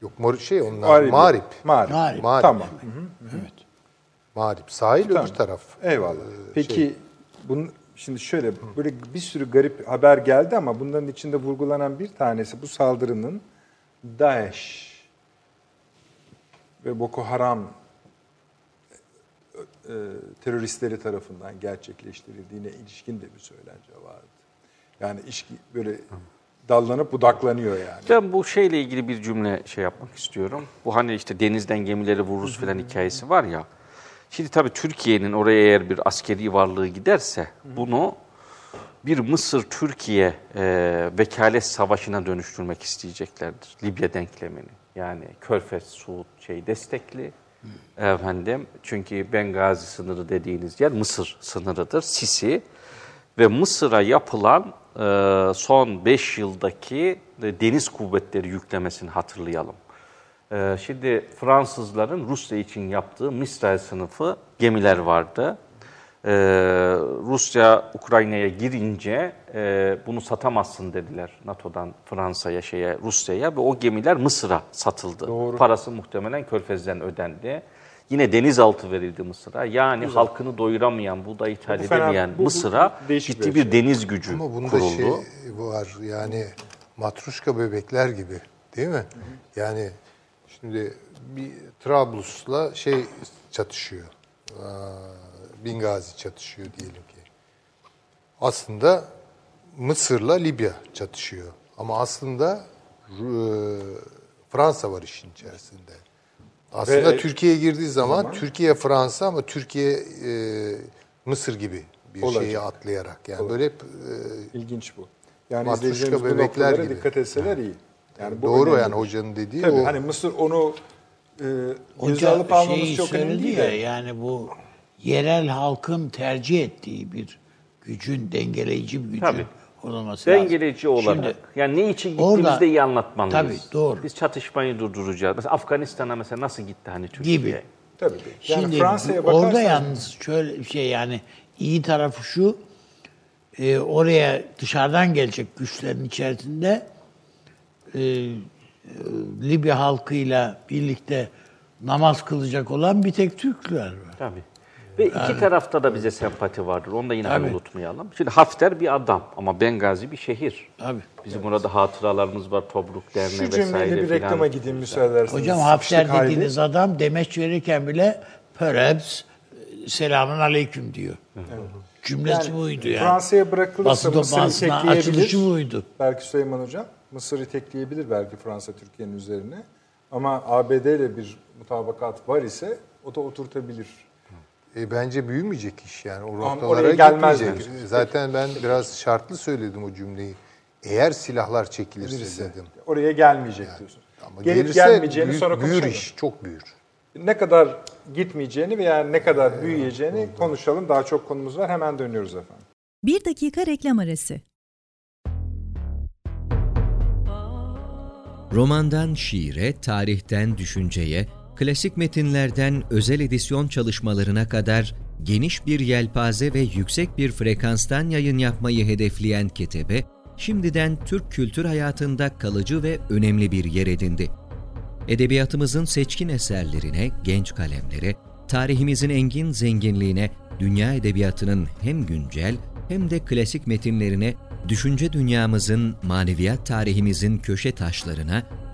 Yok mor şey onlar Mağrip. Mağrip. Mağrip. Mağrip. Mağrip. Tamam. Evet. Mağrip. Sahil Tamam. öbür taraf. Eyvallah. Ee, Peki şey, bunun şimdi şöyle böyle bir sürü garip haber geldi ama bunların içinde vurgulanan bir tanesi bu saldırının DAEŞ ve Boko Haram e, teröristleri tarafından gerçekleştirildiğine ilişkin de bir söylence vardı. Yani iş böyle dallanıp budaklanıyor yani. Ben bu şeyle ilgili bir cümle şey yapmak istiyorum. Bu hani işte denizden gemileri vururuz filan hikayesi var ya. Şimdi tabii Türkiye'nin oraya eğer bir askeri varlığı giderse bunu bir Mısır-Türkiye e, vekalet savaşına dönüştürmek isteyeceklerdir. Libya denklemini. Yani Körfez, Suud şey destekli. Efendim çünkü Bengazi sınırı dediğiniz yer Mısır sınırıdır. Sisi ve Mısır'a yapılan e, son 5 yıldaki e, deniz kuvvetleri yüklemesini hatırlayalım. E, şimdi Fransızların Rusya için yaptığı Mistral sınıfı gemiler vardı. E, Rusya Ukrayna'ya girince e, bunu satamazsın dediler NATO'dan Fransa'ya, şeye Rusya'ya ve o gemiler Mısır'a satıldı. Doğru. Parası muhtemelen Körfez'den ödendi. Yine denizaltı verildi Mısır'a. Yani halkını doyuramayan, buğday ithal Bu edemeyen bu- bu Mısır'a ciddi bir bir şey. deniz gücü Ama bunda kuruldu. şey var yani matruşka bebekler gibi değil mi? Yani şimdi bir Trablus'la şey çatışıyor. Bingazi çatışıyor diyelim ki. Aslında Mısır'la Libya çatışıyor. Ama aslında e, Fransa var işin içerisinde. Aslında Ve- Türkiye girdiği zaman Türkiye Fransa ama Türkiye e, Mısır gibi bir Olacak. şeyi atlayarak yani böyle hep e, İlginç bu. Yani Matruşka izleyicilerimiz bu noktalara gibi. dikkat etseler iyi. Yani bu doğru önemli. yani hocanın dediği Tabii o. hani Mısır onu e, göze Hoca alıp almamız şeyi çok önemli değil ya de. yani bu yerel halkın tercih ettiği bir gücün dengeleyici bir gücün Tabii. Olması lazım. Dengeleyici olarak. Şimdi yani ne için gittiğimizi orada- de iyi anlatmalıyız. Tabii, doğru. Biz çatışmayı durduracağız. Mesela Afganistan'a mesela nasıl gitti hani Türkiye? gibi. Tabii. Yani Şimdi Fransa'ya bu- orada yalnız şöyle bir şey yani iyi tarafı şu e, oraya dışarıdan gelecek güçlerin içerisinde e, e, Libya halkıyla birlikte namaz kılacak olan bir tek Türkler var. Tabii. Ve iki tarafta da bize sempati vardır. Onu da yine Tabii. unutmayalım. Şimdi Hafter bir adam ama Bengazi bir şehir. Tabii. Bizim orada hatıralarımız var. Tobruk Derneği şu vesaire cümleyle bir reklama gideyim müsaade ederseniz. Hocam Hafter hayli. dediğiniz adam demeç verirken bile perhaps selamun aleyküm diyor. Cümlesi Yani buydu yani. Fransa'ya bırakılırsa Basın Mısır toplantısına itekleyebilir. açılışı buydu. Belki Süleyman Hocam. Mısır itekleyebilir belki Fransa Türkiye'nin üzerine. Ama ABD ile bir mutabakat var ise o da oturtabilir. E, bence büyümeyecek iş yani. O Ama noktalara oraya gelmez gitmeyecek. Zaten ben biraz şartlı söyledim o cümleyi. Eğer silahlar çekilirse dedim. Oraya gelmeyecek diyorsun. Ama Gelip gelirse gelmeyeceğini büyür, sonra büyür konuşalım. iş, çok büyür. Ne kadar gitmeyeceğini veya ne kadar büyüyeceğini konuşalım. Daha çok konumuz var. Hemen dönüyoruz efendim. Bir dakika reklam arası. Romandan şiire, tarihten düşünceye, klasik metinlerden özel edisyon çalışmalarına kadar geniş bir yelpaze ve yüksek bir frekanstan yayın yapmayı hedefleyen Ketebe, şimdiden Türk kültür hayatında kalıcı ve önemli bir yer edindi. Edebiyatımızın seçkin eserlerine, genç kalemlere, tarihimizin engin zenginliğine, dünya edebiyatının hem güncel hem de klasik metinlerine, düşünce dünyamızın, maneviyat tarihimizin köşe taşlarına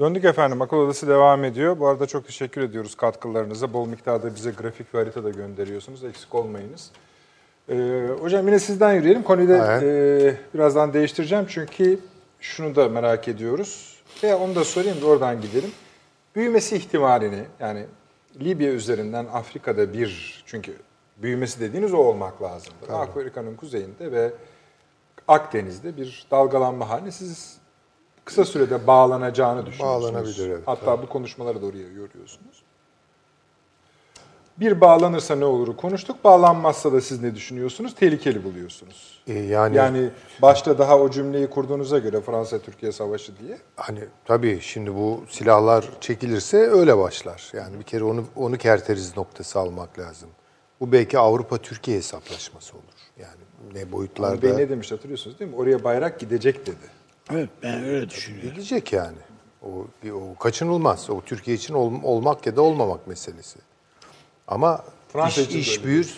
Döndük efendim. Akıl Odası devam ediyor. Bu arada çok teşekkür ediyoruz katkılarınıza. Bol miktarda bize grafik ve harita da gönderiyorsunuz. Eksik olmayınız. Ee, hocam yine sizden yürüyelim. Konuyu da Evet. e, birazdan değiştireceğim. Çünkü şunu da merak ediyoruz. Veya onu da sorayım da oradan gidelim. Büyümesi ihtimalini yani Libya üzerinden Afrika'da bir çünkü büyümesi dediğiniz o olmak lazım. Afrika'nın kuzeyinde ve Akdeniz'de bir dalgalanma halini siz kısa sürede bağlanacağını düşünüyorsunuz. Bağlanabilir, evet. Hatta bu konuşmaları da oraya yoruyorsunuz. Bir bağlanırsa ne olur konuştuk. Bağlanmazsa da siz ne düşünüyorsunuz? Tehlikeli buluyorsunuz. E, yani, Yani başta daha o cümleyi kurduğunuza göre Fransa-Türkiye Savaşı diye. hani tabii şimdi bu silahlar çekilirse öyle başlar. Yani bir kere onu onu kerteriz noktası almak lazım. Bu belki Avrupa-Türkiye hesaplaşması olur. Yani ne Bey boyutlarda ne demiş hatırlıyorsunuz değil mi? Oraya bayrak gidecek dedi. Evet ben öyle düşünüyorum. gidecek yani. O, o kaçınılmaz. O Türkiye için ol- olmak ya da olmamak meselesi. Ama Fransa iş, iş büyür.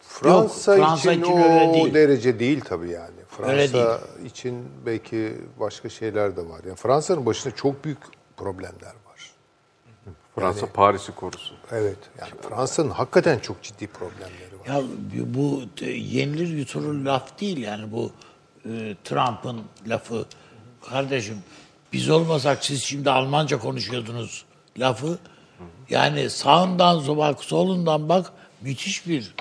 Fransa, Fransa için, için o değil. derece değil tabii yani. Fransa için belki başka şeyler de var. Yani Fransa'nın başında çok büyük problemler var. Fransa Paris'i korusun. Evet. Yani Fransa'nın hakikaten çok ciddi problemleri var. Ya bu yenilir yutulur laf değil yani bu e, Trump'ın lafı. Kardeşim biz olmasak siz şimdi Almanca konuşuyordunuz lafı. Yani sağından bak solundan bak müthiş bir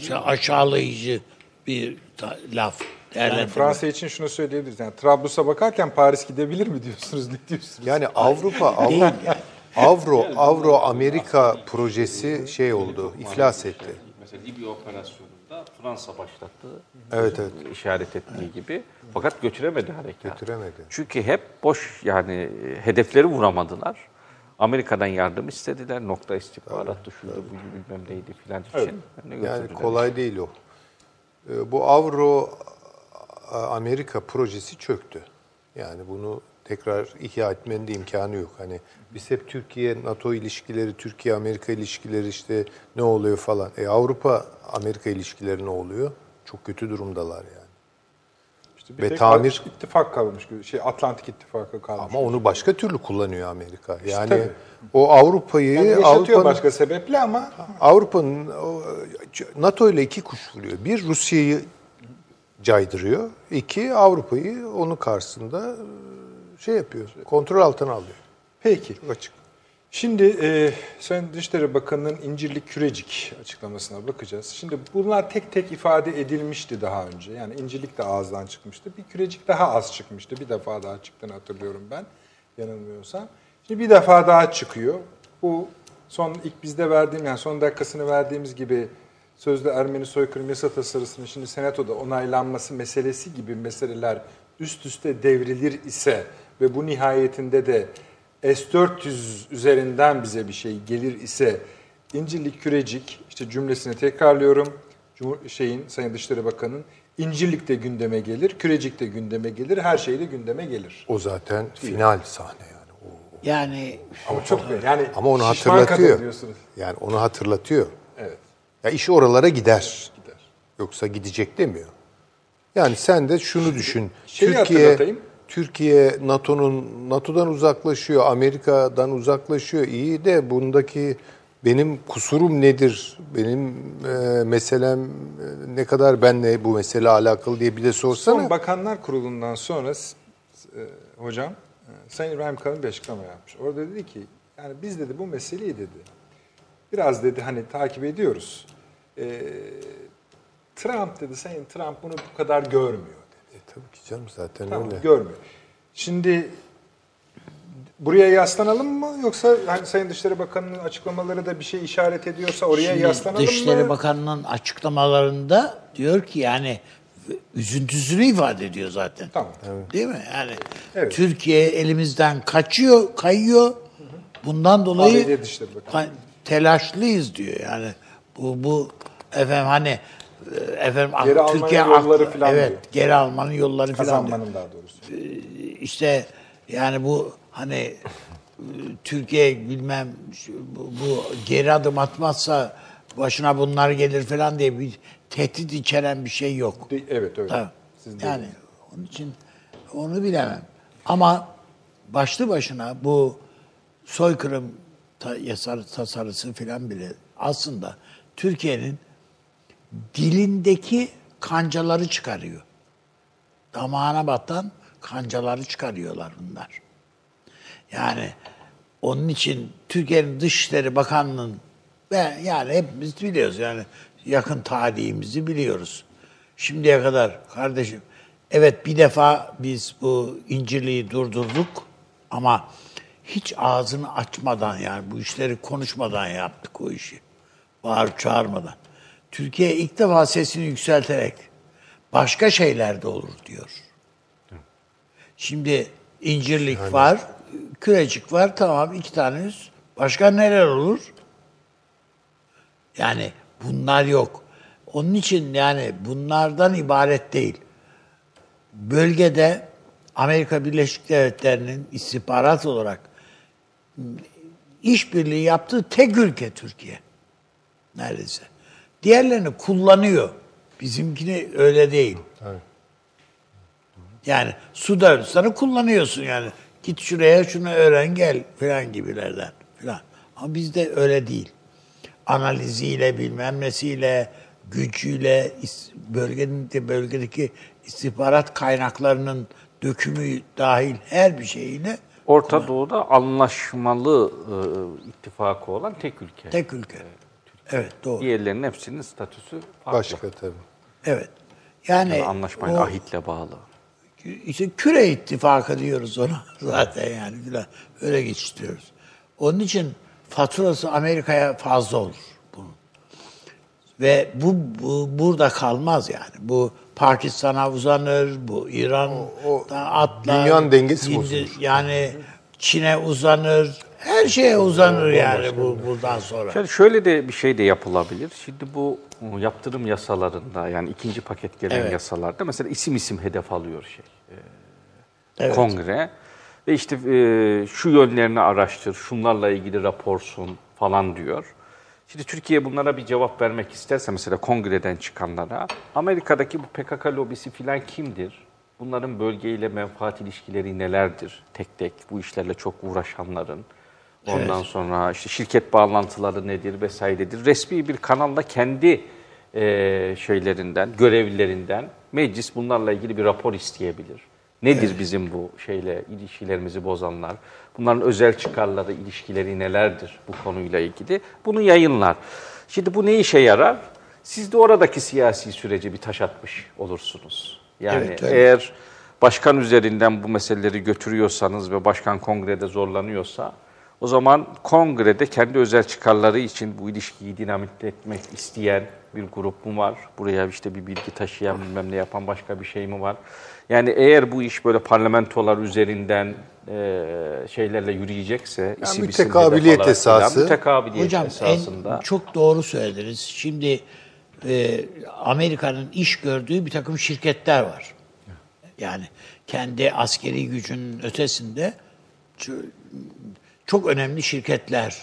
şey, aşağılayıcı bir ta- laf. Yani. Fransa için şunu söyleyebiliriz. Yani Trablus'a bakarken Paris gidebilir mi diyorsunuz? Ne diyorsunuz? Yani Avrupa, Avrupa Avro, Avro Amerika projesi şey oldu, iflas etti. Mesela Libya operasyonunda Fransa başlattı. Evet, evet. işaret ettiği gibi. Fakat götüremedi harekat. Götüremedi. Çünkü hep boş yani hedefleri vuramadılar. Amerika'dan yardım istediler. Nokta istihbarat şuydu bu bilmem neydi filan için. Ne Yani götürdüler. kolay değil o. Ee, Bu Avro Amerika projesi çöktü. Yani bunu tekrar ihya etmenin de imkanı yok. Hani biz hep Türkiye NATO ilişkileri, Türkiye Amerika ilişkileri işte ne oluyor falan. E Avrupa Amerika ilişkileri ne oluyor? Çok kötü durumdalar yani. İşte bir Ve tek tamir- ittifak kalmış. Şey Atlantik ittifakı kalmış. Ama onu başka türlü kullanıyor Amerika. Yani tabii. o Avrupa'yı yani Avrupa'nın başka sebeple ama Avrupa'nın NATO ile iki kuş vuruyor. Bir Rusya'yı caydırıyor. İki Avrupa'yı onun karşısında şey yapıyor. Kontrol altına alıyor. peki. Çok açık. Şimdi e, Sayın Dışişleri Bakanı'nın İncirlik Kürecik açıklamasına bakacağız. Şimdi bunlar tek tek ifade edilmişti daha önce. Yani İncirlik de ağızdan çıkmıştı. Bir Kürecik daha az çıkmıştı. Bir defa daha çıktığını hatırlıyorum ben yanılmıyorsam. Şimdi bir defa daha çıkıyor. Bu son ilk bizde verdiğim yani son dakikasını verdiğimiz gibi sözde Ermeni soykırım yasa tasarısının şimdi senatoda onaylanması meselesi gibi meseleler üst üste devrilir ise ve bu nihayetinde de S-400 üzerinden bize bir şey gelir ise İncirlik Kürecik işte cümlesini tekrarlıyorum. Cumhur, şeyin Sayın Dışişleri Bakanı'nın İncirlik de gündeme gelir, Kürecik de gündeme gelir, her şey de gündeme gelir. O zaten final sahne yani. O, Yani Ama çok yani ama onu hatırlatıyor. Yani onu hatırlatıyor. Evet. Ya iş oralara gider. Gider. Yoksa gidecek demiyor. Yani sen de şunu düşün. Şeyi Türkiye hatırlatayım. Türkiye NATO'nun NATO'dan uzaklaşıyor, Amerika'dan uzaklaşıyor. İyi de bundaki benim kusurum nedir? Benim e, meselem e, ne kadar benle bu mesele alakalı diye bir de sorsana. Son Bakanlar Kurulu'ndan sonra e, hocam e, Sayın İbrahim Kalın bir açıklama yapmış. Orada dedi ki yani biz dedi bu meseleyi dedi biraz dedi hani takip ediyoruz. E, Trump dedi Sayın Trump bunu bu kadar görmüyor tabii ki canım zaten Tamam, öyle. görmüyor. Şimdi buraya yaslanalım mı yoksa hani Sayın Dışişleri Bakanı'nın açıklamaları da bir şey işaret ediyorsa oraya Şimdi yaslanalım Dışişleri mı? Bakanı'nın açıklamalarında diyor ki yani üzüntüsünü ifade ediyor zaten. Tamam. Değil mi? Yani Evet. Türkiye elimizden kaçıyor, kayıyor. Bundan dolayı Dışişleri telaşlıyız diyor. Yani bu bu efendim hani efendim Geri almanın Türkiye yolları aklı- falan evet, diyor. geri almanın yolları falan. Kazanmanın daha doğrusu. İşte yani bu hani e, Türkiye bilmem bu, geri adım atmazsa başına bunlar gelir falan diye bir tehdit içeren bir şey yok. De- Evet öyle. Tabii. De Yani onun için onu bilemem. Ama başlı başına bu soykırım tasarısı falan bile aslında Türkiye'nin dilindeki kancaları çıkarıyor. Damağına batan kancaları çıkarıyorlar bunlar. Yani onun için Türkiye'nin Dışişleri Bakanlığı'nın ve yani hepimiz biliyoruz yani yakın tarihimizi biliyoruz. Şimdiye kadar kardeşim evet bir defa biz bu incirliği durdurduk ama hiç ağzını açmadan yani bu işleri konuşmadan yaptık o işi. Bağır çağırmadan. Türkiye ilk defa sesini yükselterek başka şeyler de olur diyor. Şimdi incirlik var, kürecik var, tamam iki tane. Başka neler olur? Yani Bunlar yok. Onun için yani bunlardan ibaret değil. Bölgede Amerika Birleşik Devletleri'nin istihbarat olarak işbirliği yaptığı tek ülke Türkiye. Neredeyse. Diğerlerini kullanıyor. Bizimkini öyle değil. Yani Suudi Arabistan'ı kullanıyorsun yani. Git şuraya şunu öğren gel falan gibilerden falan. Ama bizde öyle değil. Analiziyle bilmem nesiyle gücüyle de bölgedeki istihbarat kaynaklarının dökümü dahil her bir şeyiyle Orta Doğu'da anlaşmalı e, ittifakı olan tek ülke. tek ülke. Evet doğru. Diğerlerinin hepsinin statüsü farklı. Başka tabii. Evet. Yani Yani anlaşmayla, o- ahitle bağlı. İşte küre ittifakı diyoruz ona (laughs) zaten yani filan. Öyle geçiştiriyoruz. Onun için faturası Amerika'ya fazla olur bunun. Ve bu, bu burada kalmaz yani. Bu Pakistan'a uzanır, bu İran o atlar. dünyanın dengesi bozulur. Yani Çin'e uzanır. Her şeye uzanır yani bu buradan sonra. Yani şöyle de bir şey de yapılabilir. Şimdi bu yaptırım yasalarında yani ikinci paket gelen Evet. yasalarda mesela isim isim hedef alıyor şey. Evet. kongre ve işte e, şu yönlerini araştır, şunlarla ilgili raporsun falan diyor. Şimdi Türkiye bunlara bir cevap vermek isterse mesela kongreden çıkanlara Amerika'daki bu PKK lobisi filan kimdir? Bunların bölgeyle menfaat ilişkileri nelerdir? Tek tek bu işlerle çok uğraşanların. Ondan sonra işte şirket bağlantıları nedir vesairedir. Resmi bir kanalda kendi e, şeylerinden, görevlilerinden meclis bunlarla ilgili bir rapor isteyebilir. Nedir bizim bu şeyle ilişkilerimizi bozanlar? Bunların özel çıkarları, ilişkileri nelerdir bu konuyla ilgili? Bunu yayınlar. Şimdi bu ne işe yarar? Siz de oradaki siyasi sürece bir taş atmış olursunuz. Yani Evet, eğer başkan üzerinden bu meseleleri götürüyorsanız ve başkan kongrede zorlanıyorsa o zaman kongrede kendi özel çıkarları için bu ilişkiyi dinamit etmek isteyen bir grup mu var? Buraya işte bir bilgi taşıyan bilmem ne yapan başka bir şey mi var? Yani eğer bu iş böyle parlamentolar üzerinden e, şeylerle yürüyecekse isim isim mütekabiliyet alarak falan, esası. mütekabiliyet Hocam esasında. en, çok doğru söylediniz. Şimdi e, Amerika'nın iş gördüğü bir takım şirketler var. Yani kendi askeri gücünün ötesinde çok önemli şirketler.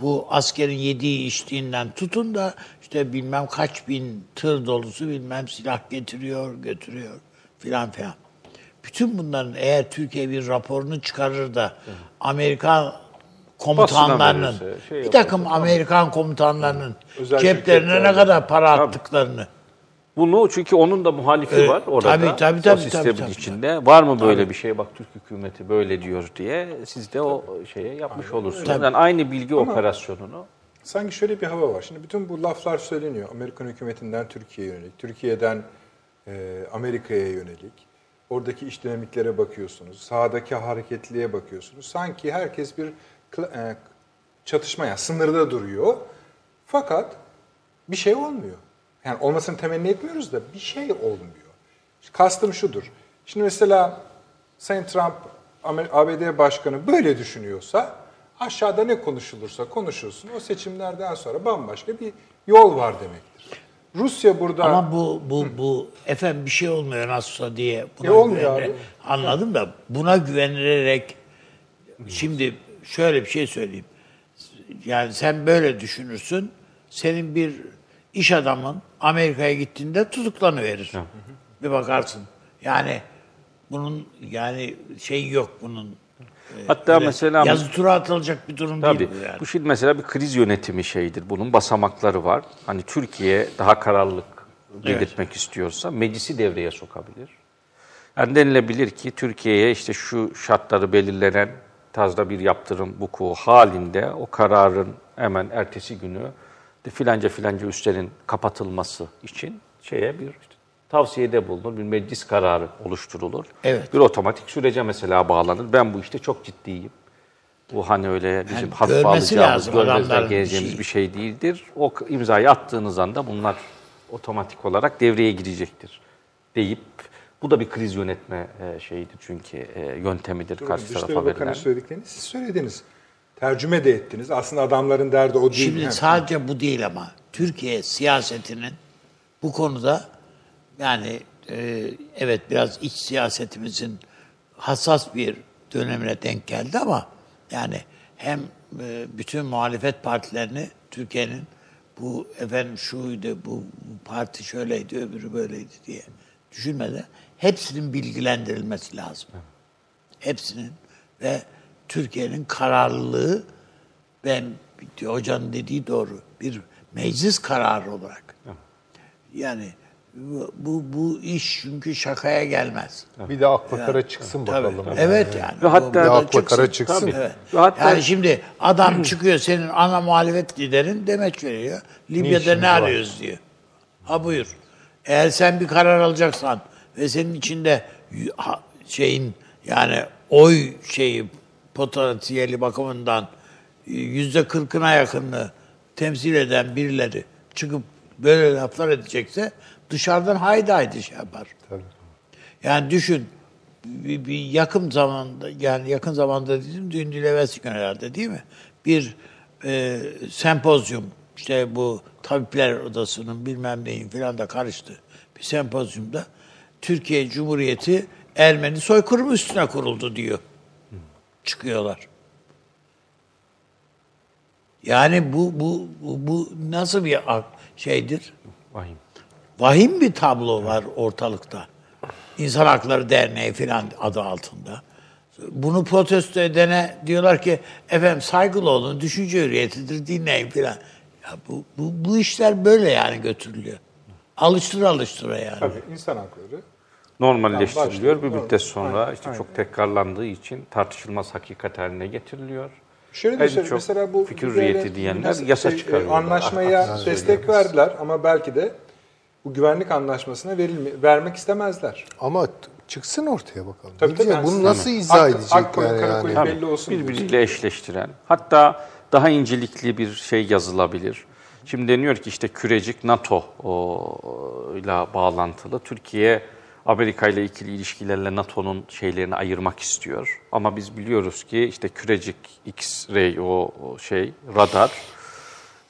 Bu askerin yediği içtiğinden tutun da işte bilmem kaç bin tır dolusu bilmem silah getiriyor, götürüyor filan filan. Bütün bunların eğer Türkiye bir raporunu çıkarır da Amerikan komutanlarının, şey bir takım Amerikan komutanlarının Özel ceplerine ne kadar para attıklarını Bunu çünkü onun da muhalifi Evet, var orada. tabii, tabii, o tabii, sistemin tabii, tabii. içinde. Var mı böyle bir şey? Bak Türk hükümeti böyle diyor diye siz de o şeye yapmış olursunuz. Tabii. Yani aynı bilgi operasyonunu. Sanki şöyle bir hava var. Şimdi bütün bu laflar söyleniyor. Amerikan hükümetinden Türkiye'ye yönelik, Türkiye'den e, Amerika'ya yönelik. Oradaki iş dinamiklere bakıyorsunuz, sahadaki hareketliliğe bakıyorsunuz. Sanki herkes bir e, çatışmaya, sınırda duruyor. Fakat bir şey olmuyor. Yani olmasını temenni etmiyoruz da bir şey olmuyor. Kastım şudur. Şimdi mesela Sayın Trump ABD Başkanı böyle düşünüyorsa aşağıda ne konuşulursa konuşulsun o seçimlerden sonra bambaşka bir yol var demektir. Rusya burada Ama bu bu bu efendim bir şey olmuyor nasılsa diye buna E, olmuyor güvenire- abi. Anladım da buna güvenilerek şimdi şöyle bir şey söyleyeyim. Yani sen böyle düşünürsün. Senin bir iş adamın Amerika'ya gittiğinde tutuklanıverir. Bir bakarsın. Yani bunun yani şey yok bunun. Hatta Böyle mesela yazı tura atılacak bir durum Tabii. değil bu yani. Bu şimdi mesela bir kriz yönetimi şeyidir. Bunun basamakları var. Hani Türkiye daha kararlılık belirtmek istiyorsa meclisi devreye sokabilir. Yani denilebilir ki Türkiye'ye işte şu şartları belirlenen tarzda bir yaptırım vuku halinde o kararın hemen ertesi günü de filanca filanca üslerin kapatılması için şeye bir işte tavsiyede bulunur, bir meclis kararı oluşturulur. Evet. Bir otomatik sürece mesela bağlanır. Ben bu işte çok ciddiyim. Bu hani öyle bizim Yani hafife alacağımız, görmezden geleceğimiz bir bir şey değildir. O imzayı attığınız anda bunlar otomatik olarak devreye girecektir deyip bu da bir kriz yönetme e, şeyidir çünkü e, yöntemidir karşı Dışişleri tarafa verilen. Bakanı söylediklerini siz söylediniz. Tercüme de ettiniz. Aslında adamların derdi o değil. Şimdi Ha. sadece bu değil ama Türkiye siyasetinin bu konuda yani e, evet biraz iç siyasetimizin hassas bir dönemine denk geldi ama yani hem e, bütün muhalefet partilerini Türkiye'nin bu efendim şuydu, bu, bu parti şöyleydi, öbürü böyleydi diye düşünmeden hepsinin bilgilendirilmesi lazım. Hepsinin ve Türkiye'nin kararlılığı ben hocanın dediği doğru bir meclis kararı olarak. Yani bu, bu, bu iş çünkü şakaya gelmez. Bir de akla kara çıksın Tabii. bakalım. Evet yani. Ve hatta Bir akla çıksın. çıksın. Tabii. Evet. Ve hatta- yani şimdi adam (clears throat) çıkıyor senin ana muhalefet liderin demeç veriyor. Libya'da ne, var? arıyoruz diyor. Ha buyur. Eğer sen bir karar alacaksan ve senin içinde şeyin yani oy şeyi potansiyeli bakımından yüzde kırkına yakınını temsil eden birileri çıkıp böyle laflar edecekse dışarıdan haydi haydi şey yapar. Yani düşün bir, bir yakın zamanda yani yakın zamanda dedim dün değil evvelsi gün herhalde değil mi? Bir e, sempozyum işte bu tabipler odasının bilmem neyin filan da karıştı. Bir sempozyumda Türkiye Cumhuriyeti Ermeni soykırımı üstüne kuruldu diyor. Çıkıyorlar. Yani bu bu bu, bu nasıl bir şeydir? Vahim. vahim bir tablo var ortalıkta. İnsan Hakları Derneği filan adı altında. Bunu protesto edene diyorlar ki efendim saygılı olun, düşünce hürriyetidir, dinleyin filan. Ya bu, bu, bu işler böyle yani götürülüyor. Alıştıra alıştıra yani. Tabii insan hakları. Normalleştiriliyor. Yani Bir müddet sonra Aynen, işte aynen. çok tekrarlandığı için tartışılmaz hakikat haline getiriliyor. Şöyle de En söyleyeyim, çok mesela bu fikir hürriyeti diyenler yasa şey, çıkarıyorlar. Anlaşmaya Ah, (laughs) destek verdiler ama belki de bu güvenlik anlaşmasına verilme, vermek istemezler. Ama çıksın ortaya bakalım. Tabii, tabii? Bunu nasıl Ak- izah Ak edecekler koyun yani? belli olsun diyorsun. birbiriyle eşleştiren. Hatta daha incelikli bir şey yazılabilir. Şimdi deniyor ki işte kürecik NATO ile bağlantılı. Türkiye Amerika ile ikili ilişkilerle NATO'nun şeylerini ayırmak istiyor. Ama biz biliyoruz ki işte kürecik X-ray o, şey radar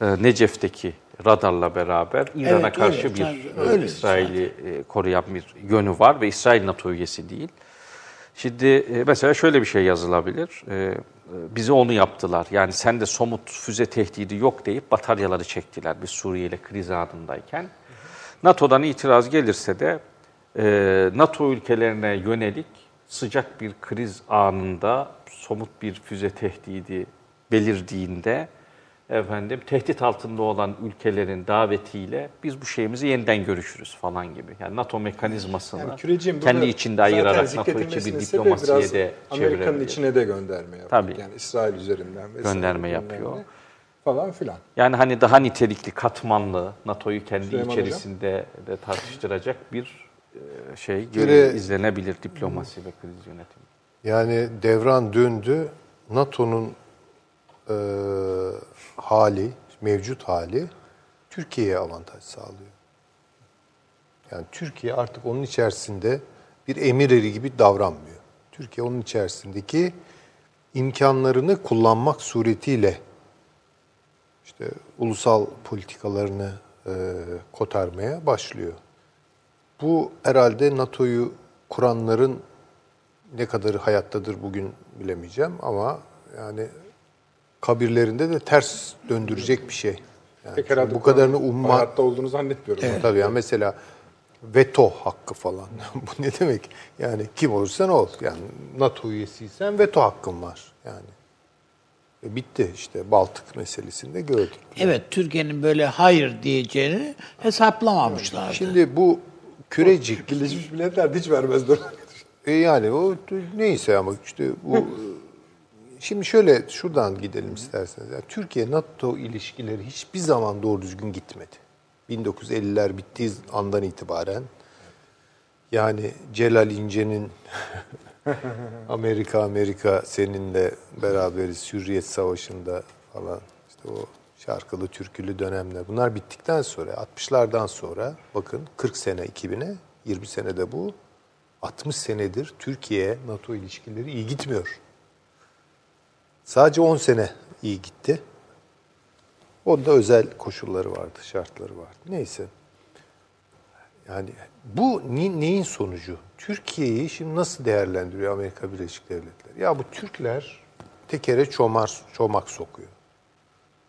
e, Necef'teki radarla beraber İran'a Evet, karşı öyle. bir Tabii, öyle İsrail'i e, koruyan bir yönü var ve İsrail NATO üyesi değil. Şimdi e, mesela şöyle bir şey yazılabilir. Bize onu yaptılar. Yani sen de somut füze tehdidi yok deyip bataryaları çektiler biz Suriye ile kriz anındayken. NATO'dan itiraz gelirse de NATO ülkelerine yönelik sıcak bir kriz anında somut bir füze tehdidi belirdiğinde efendim tehdit altında olan ülkelerin davetiyle biz bu şeyimizi yeniden görüşürüz falan gibi. Yani NATO mekanizmasını Yani kendi içinde ayırarak NATO içi bir diplomasiye de Amerika'nın içine de gönderme yapıyor. Tabii. Yani İsrail üzerinden vesaire Gönderme yapıyor. Falan filan. Yani hani daha nitelikli, katmanlı, NATO'yu kendi Süleyman içerisinde de tartıştıracak bir şey Göre- göre izlenebilir diplomasi ve kriz yönetimi. Yani devran döndü. NATO'nun e, hali, mevcut hali Türkiye'ye avantaj sağlıyor. Yani Türkiye artık onun içerisinde bir emir eri gibi davranmıyor. Türkiye onun içerisindeki imkanlarını kullanmak suretiyle işte ulusal politikalarını e, kotarmaya başlıyor. Bu herhalde NATO'yu kuranların ne kadarı hayattadır bugün bilemeyeceğim ama yani kabirlerinde de ters döndürecek bir şey. Yani Pek herhalde bu kadarını umma Hayatta olduğunu zannetmiyorum. tabii yani mesela veto hakkı falan. (laughs) bu ne demek? Yani kim olursan ol. Yani NATO üyesiysen veto hakkın var. Yani E bitti işte Baltık meselesinde gördük. Evet Türkiye'nin böyle hayır diyeceğini hesaplamamışlardı. Şimdi bu kürecik (laughs) Birleşmiş Milletler hiç vermezler. E yani o neyse ama işte bu şimdi şöyle şuradan gidelim isterseniz. Yani Türkiye NATO ilişkileri hiçbir zaman doğru düzgün gitmedi. 1950'ler bittiği andan itibaren yani Celal İnce'nin (laughs) Amerika Amerika seninle beraberiz Hürriyet Savaşı'nda falan işte o şarkılı türkülü dönemler bunlar bittikten sonra 60'lardan sonra bakın 40 sene 2000'e 20 sene de bu 60 senedir Türkiye NATO ilişkileri iyi gitmiyor. Sadece 10 sene iyi gitti. Onda özel koşulları vardı, şartları vardı. Neyse. Yani bu ne- neyin sonucu? Türkiye'yi şimdi nasıl değerlendiriyor Amerika Birleşik Devletleri? Ya bu Türkler tekere çomar, çomak sokuyor.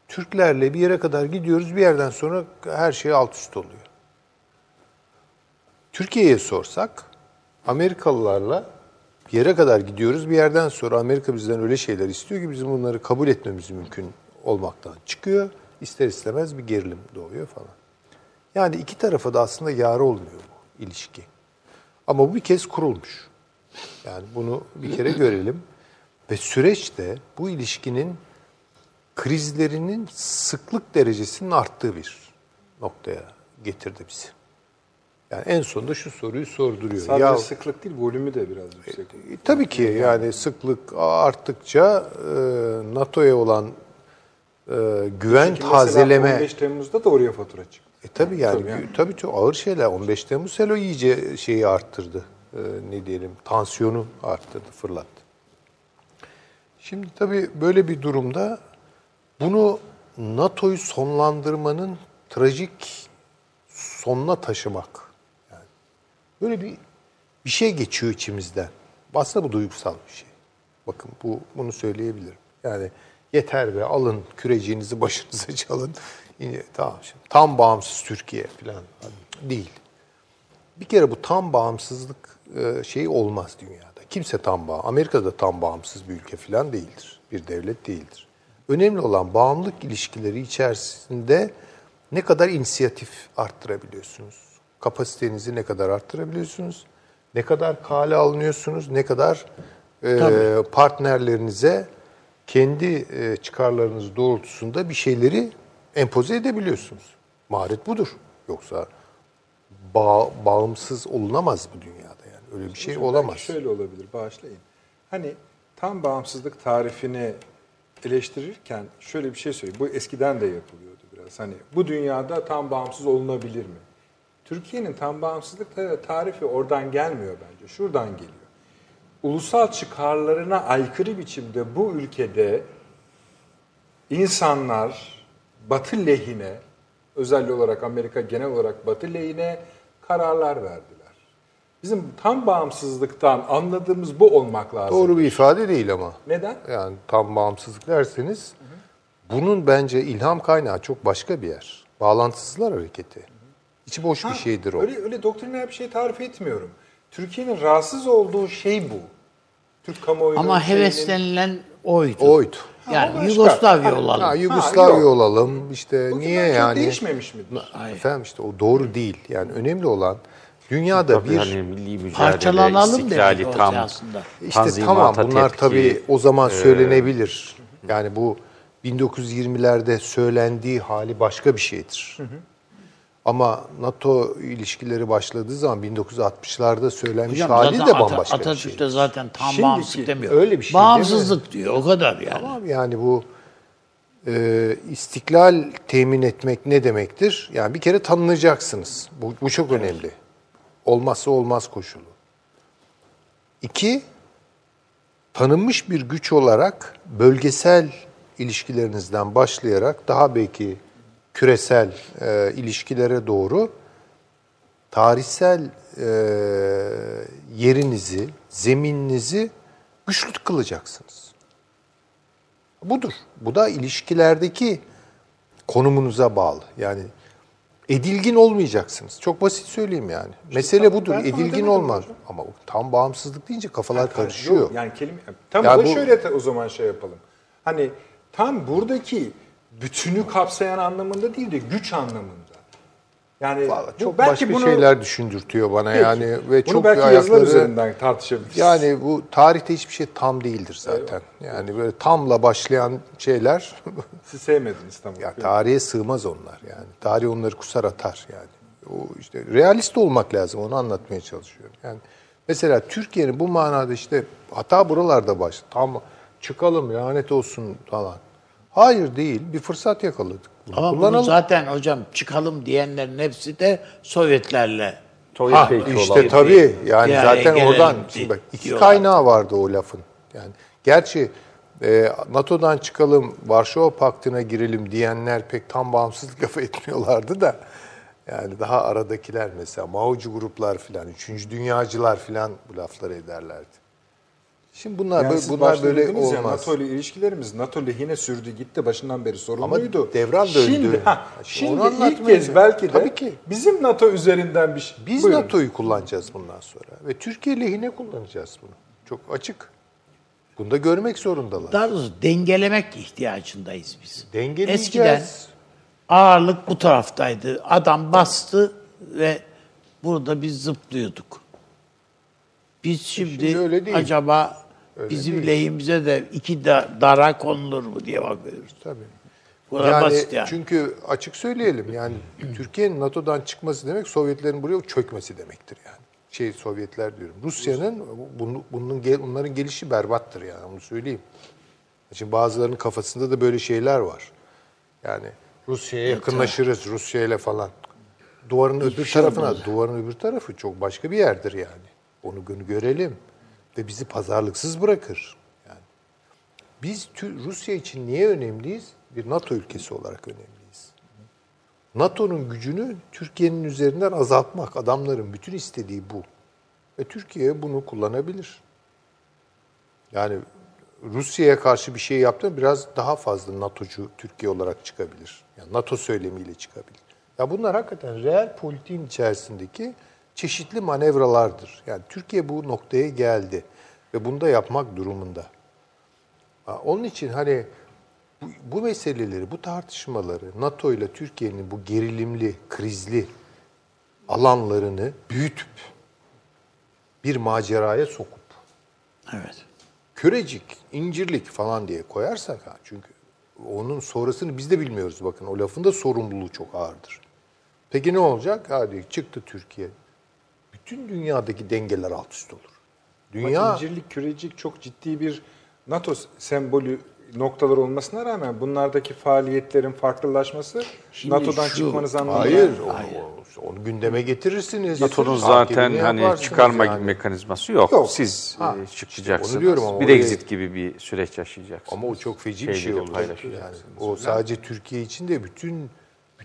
Türklerle bir yere kadar gidiyoruz, bir yerden sonra her şey alt üst oluyor. Türkiye'ye sorsak, Amerikalılarla bir yere kadar gidiyoruz, bir yerden sonra Amerika bizden öyle şeyler istiyor ki bizim bunları kabul etmemiz mümkün olmaktan çıkıyor. İster istemez bir gerilim doğuyor falan. Yani iki tarafa da aslında yar olmuyor bu ilişki. Ama bu bir kez kurulmuş. Yani bunu bir kere görelim. Ve süreçte bu ilişkinin krizlerinin sıklık derecesinin arttığı bir noktaya getirdi bizi. Yani en sonunda şu soruyu sorduruyor. Sadece Ya, sıklık değil, volümü de biraz yüksek. e, tabii ki yani sıklık arttıkça e, NATO'ya olan e, güven Çünkü tazeleme 15 Temmuz'da da oraya fatura çıktı. e tabii yani Tabii yani. tabii çok ağır şeyler. 15 Temmuz hele iyice şeyi arttırdı. Ee, ne diyelim tansiyonu arttırdı, fırlattı. Şimdi tabii böyle bir durumda bunu NATO'yu sonlandırmanın trajik sonuna taşımak. Yani böyle bir bir şey geçiyor içimizden. Aslında bu duygusal bir şey. Bakın bu bunu söyleyebilirim. Yani yeter be alın küreciğinizi başınıza çalın. Yine, tamam şimdi tam bağımsız Türkiye falan değil. Bir kere bu tam bağımsızlık e, şeyi olmaz dünyada. Kimse tam bağ. Amerika'da tam bağımsız bir ülke falan değildir. Bir devlet değildir. Önemli olan bağımlılık ilişkileri içerisinde ne kadar inisiyatif arttırabiliyorsunuz? Kapasitenizi ne kadar arttırabiliyorsunuz? Ne kadar kale alınıyorsunuz? Ne kadar e, partnerlerinize kendi e, çıkarlarınız doğrultusunda bir şeyleri empoze edebiliyorsunuz. Maharet budur. Yoksa bağ, bağımsız olunamaz bu dünyada yani. Öyle bir şey Hocam, olamaz. belki Şöyle olabilir, bağışlayın. Hani tam bağımsızlık tarifini eleştirirken şöyle bir şey söyleyeyim. Bu eskiden de yapılıyordu biraz. Hani bu dünyada tam bağımsız olunabilir mi? Türkiye'nin tam bağımsızlık ta- tarifi oradan gelmiyor bence. Şuradan geliyor. Ulusal çıkarlarına aykırı biçimde bu ülkede insanlar Batı lehine, özellikle olarak Amerika genel olarak Batı lehine kararlar verdiler. Bizim tam bağımsızlıktan anladığımız bu olmak lazım. Doğru bir ifade değil ama. Neden? Yani tam bağımsızlık derseniz bunun bence ilham kaynağı çok başka bir yer. Bağlantısızlar hareketi. İçi boş bir Ha, şeydir o. Öyle, öyle doktriner bir şey tarif etmiyorum. Türkiye'nin rahatsız olduğu şey bu. Türk kamuoyunun Ama şeyinin- heveslenilen oydu. Oydu. Ha, o Yani başka. Yugoslavya Ha, olalım. Ha, Ha, Yugoslavya yok. olalım. İşte Bugün niye o yani? değişmemiş midir? Hayır. Efendim işte o doğru değil. Yani önemli olan dünyada Tabii bir hani milli mücadele, Parçalanalım demek tam, aslında. İşte tanzimata tamam bunlar tepki, tabii o zaman söylenebilir. Yani bu 1920'lerde söylendiği hali başka bir şeydir. Ama NATO ilişkileri başladığı zaman 1960'larda söylenmiş Hocam hali zaten de Ata- bambaşka bir Atatürk şey. de zaten tam Şimdiki bağımsızlık demiyor. öyle bir şey Bağımsızlık diyor o kadar yani. Tamam yani bu e, istiklal temin etmek ne demektir? Yani bir kere tanınacaksınız. Bu, bu çok önemli. Olmazsa olmaz koşulu. İki, tanınmış bir güç olarak bölgesel ilişkilerinizden başlayarak daha belki küresel e, ilişkilere doğru tarihsel e, yerinizi, zemininizi güçlü kılacaksınız. Budur. Bu da ilişkilerdeki konumunuza bağlı. Yani edilgin olmayacaksınız. Çok basit söyleyeyim yani. Mesele budur. ben sana Edilgin olmaz. hocam. Ama tam bağımsızlık deyince kafalar Yok, karışıyor. yani kelime tam Ya da bu- şöyle o zaman şey yapalım. Hani tam buradaki bütünü kapsayan anlamında değil de güç anlamında. Yani Vallahi bu çok belki başka bunu, şeyler düşündürtüyor bana Peki. yani ve bunu çok belki yazılar ayakları üzerinden tartışabiliriz. yani bu tarihte hiçbir şey tam değildir zaten. Yani böyle tamla başlayan şeyler (laughs) Siz sevmediniz tamam. Ya tarihe sığmaz onlar yani. Tarih onları kusar atar yani. O işte realist olmak lazım onu anlatmaya çalışıyorum. Yani mesela Türkiye'nin bu manada işte hata buralarda başladı. Tam çıkalım lanet olsun falan. Hayır değil. Bir fırsat yakaladık. Bunu Ama bunu kullanalım. zaten hocam çıkalım diyenlerin hepsi de Sovyetlerle. Sovyet Ha, peki işte olan. tabii yani Yani zaten gelelim oradan di- şimdi bak iki diyorlar. kaynağı vardı o lafın. Yani gerçi e, NATO'dan çıkalım, Varşova Paktı'na girelim diyenler pek tam bağımsızlık kafa (laughs) etmiyorlardı da. Yani daha aradakiler mesela Mao'cu gruplar filan, üçüncü dünyacılar filan bu lafları ederlerdi. Şimdi bunlar Yani böyle, bunlar böyle ya, olmaz. NATO ile ilişkilerimiz NATO lehine sürdü gitti başından beri Ama sorumluydu. devran döndü. Şimdi, ha, Şimdi ilk kez belki de Tabii ki. bizim NATO üzerinden bir şey. Biz Buyurun. NATO'yu kullanacağız bundan sonra ve Türkiye lehine kullanacağız bunu. Çok açık. Bunu da görmek zorundalar. Daha doğrusu dengelemek ihtiyacındayız biz. Dengeleyeceğiz. Eskiden ağırlık bu taraftaydı. Adam bastı ve burada biz zıplıyorduk. Biz şimdi, şimdi öyle değil. acaba Öyle bizim değil. lehimize de iki da, dara konulur mu diye bakıyoruz. Tabii. Bu kadar Yani, basit yani. Çünkü açık söyleyelim yani (clears throat) Türkiye'nin NATO'dan çıkması demek Sovyetlerin buraya çökmesi demektir yani. Şey Sovyetler diyorum. Rusya'nın bunu, bunun bunların gelişi berbattır yani onu söyleyeyim. Şimdi bazılarının kafasında da böyle şeyler var. Yani Rusya'ya yakınlaşırız Rusya ile falan. Duvarın öbür şey tarafına, duvarın öbür tarafı çok başka bir yerdir yani. Onu gö- görelim ve bizi pazarlıksız bırakır. Yani biz Rusya için niye önemliyiz? Bir NATO ülkesi olarak önemliyiz. NATO'nun gücünü Türkiye'nin üzerinden azaltmak. Adamların bütün istediği bu. Ve Türkiye bunu kullanabilir. Yani Rusya'ya karşı bir şey yaptığında biraz daha fazla NATO'cu Türkiye olarak çıkabilir. Yani NATO söylemiyle çıkabilir. Ya bunlar hakikaten reel politiğin içerisindeki çeşitli manevralardır. Yani Türkiye bu noktaya geldi ve bunu da yapmak durumunda. Onun için hani bu, bu meseleleri, bu tartışmaları NATO ile Türkiye'nin bu gerilimli, krizli alanlarını büyütüp bir maceraya sokup Evet. körecik, incirlik falan diye koyarsak ha çünkü onun sonrasını biz de bilmiyoruz bakın. O lafın da sorumluluğu çok ağırdır. Peki ne olacak? Hadi çıktı Türkiye. Bütün dünyadaki dengeler alt üst olur. Dünya Ama incirlik, kürecik çok ciddi bir NATO sembolü noktalar olmasına rağmen bunlardaki faaliyetlerin farklılaşması Şimdi NATO'dan şu- çıkmanız anlamına hayır, o- o- onu gündeme getirirsiniz. NATO'nun zaten hani çıkarma yani. gibi mekanizması yok. Yok. Siz Ha, e, çıkacaksınız. onu diyorum ama bir oraya- exit gibi bir süreç yaşayacaksınız. Ama o çok feci bir şey paylaşacaksınız. Yani o sadece Türkiye için de bütün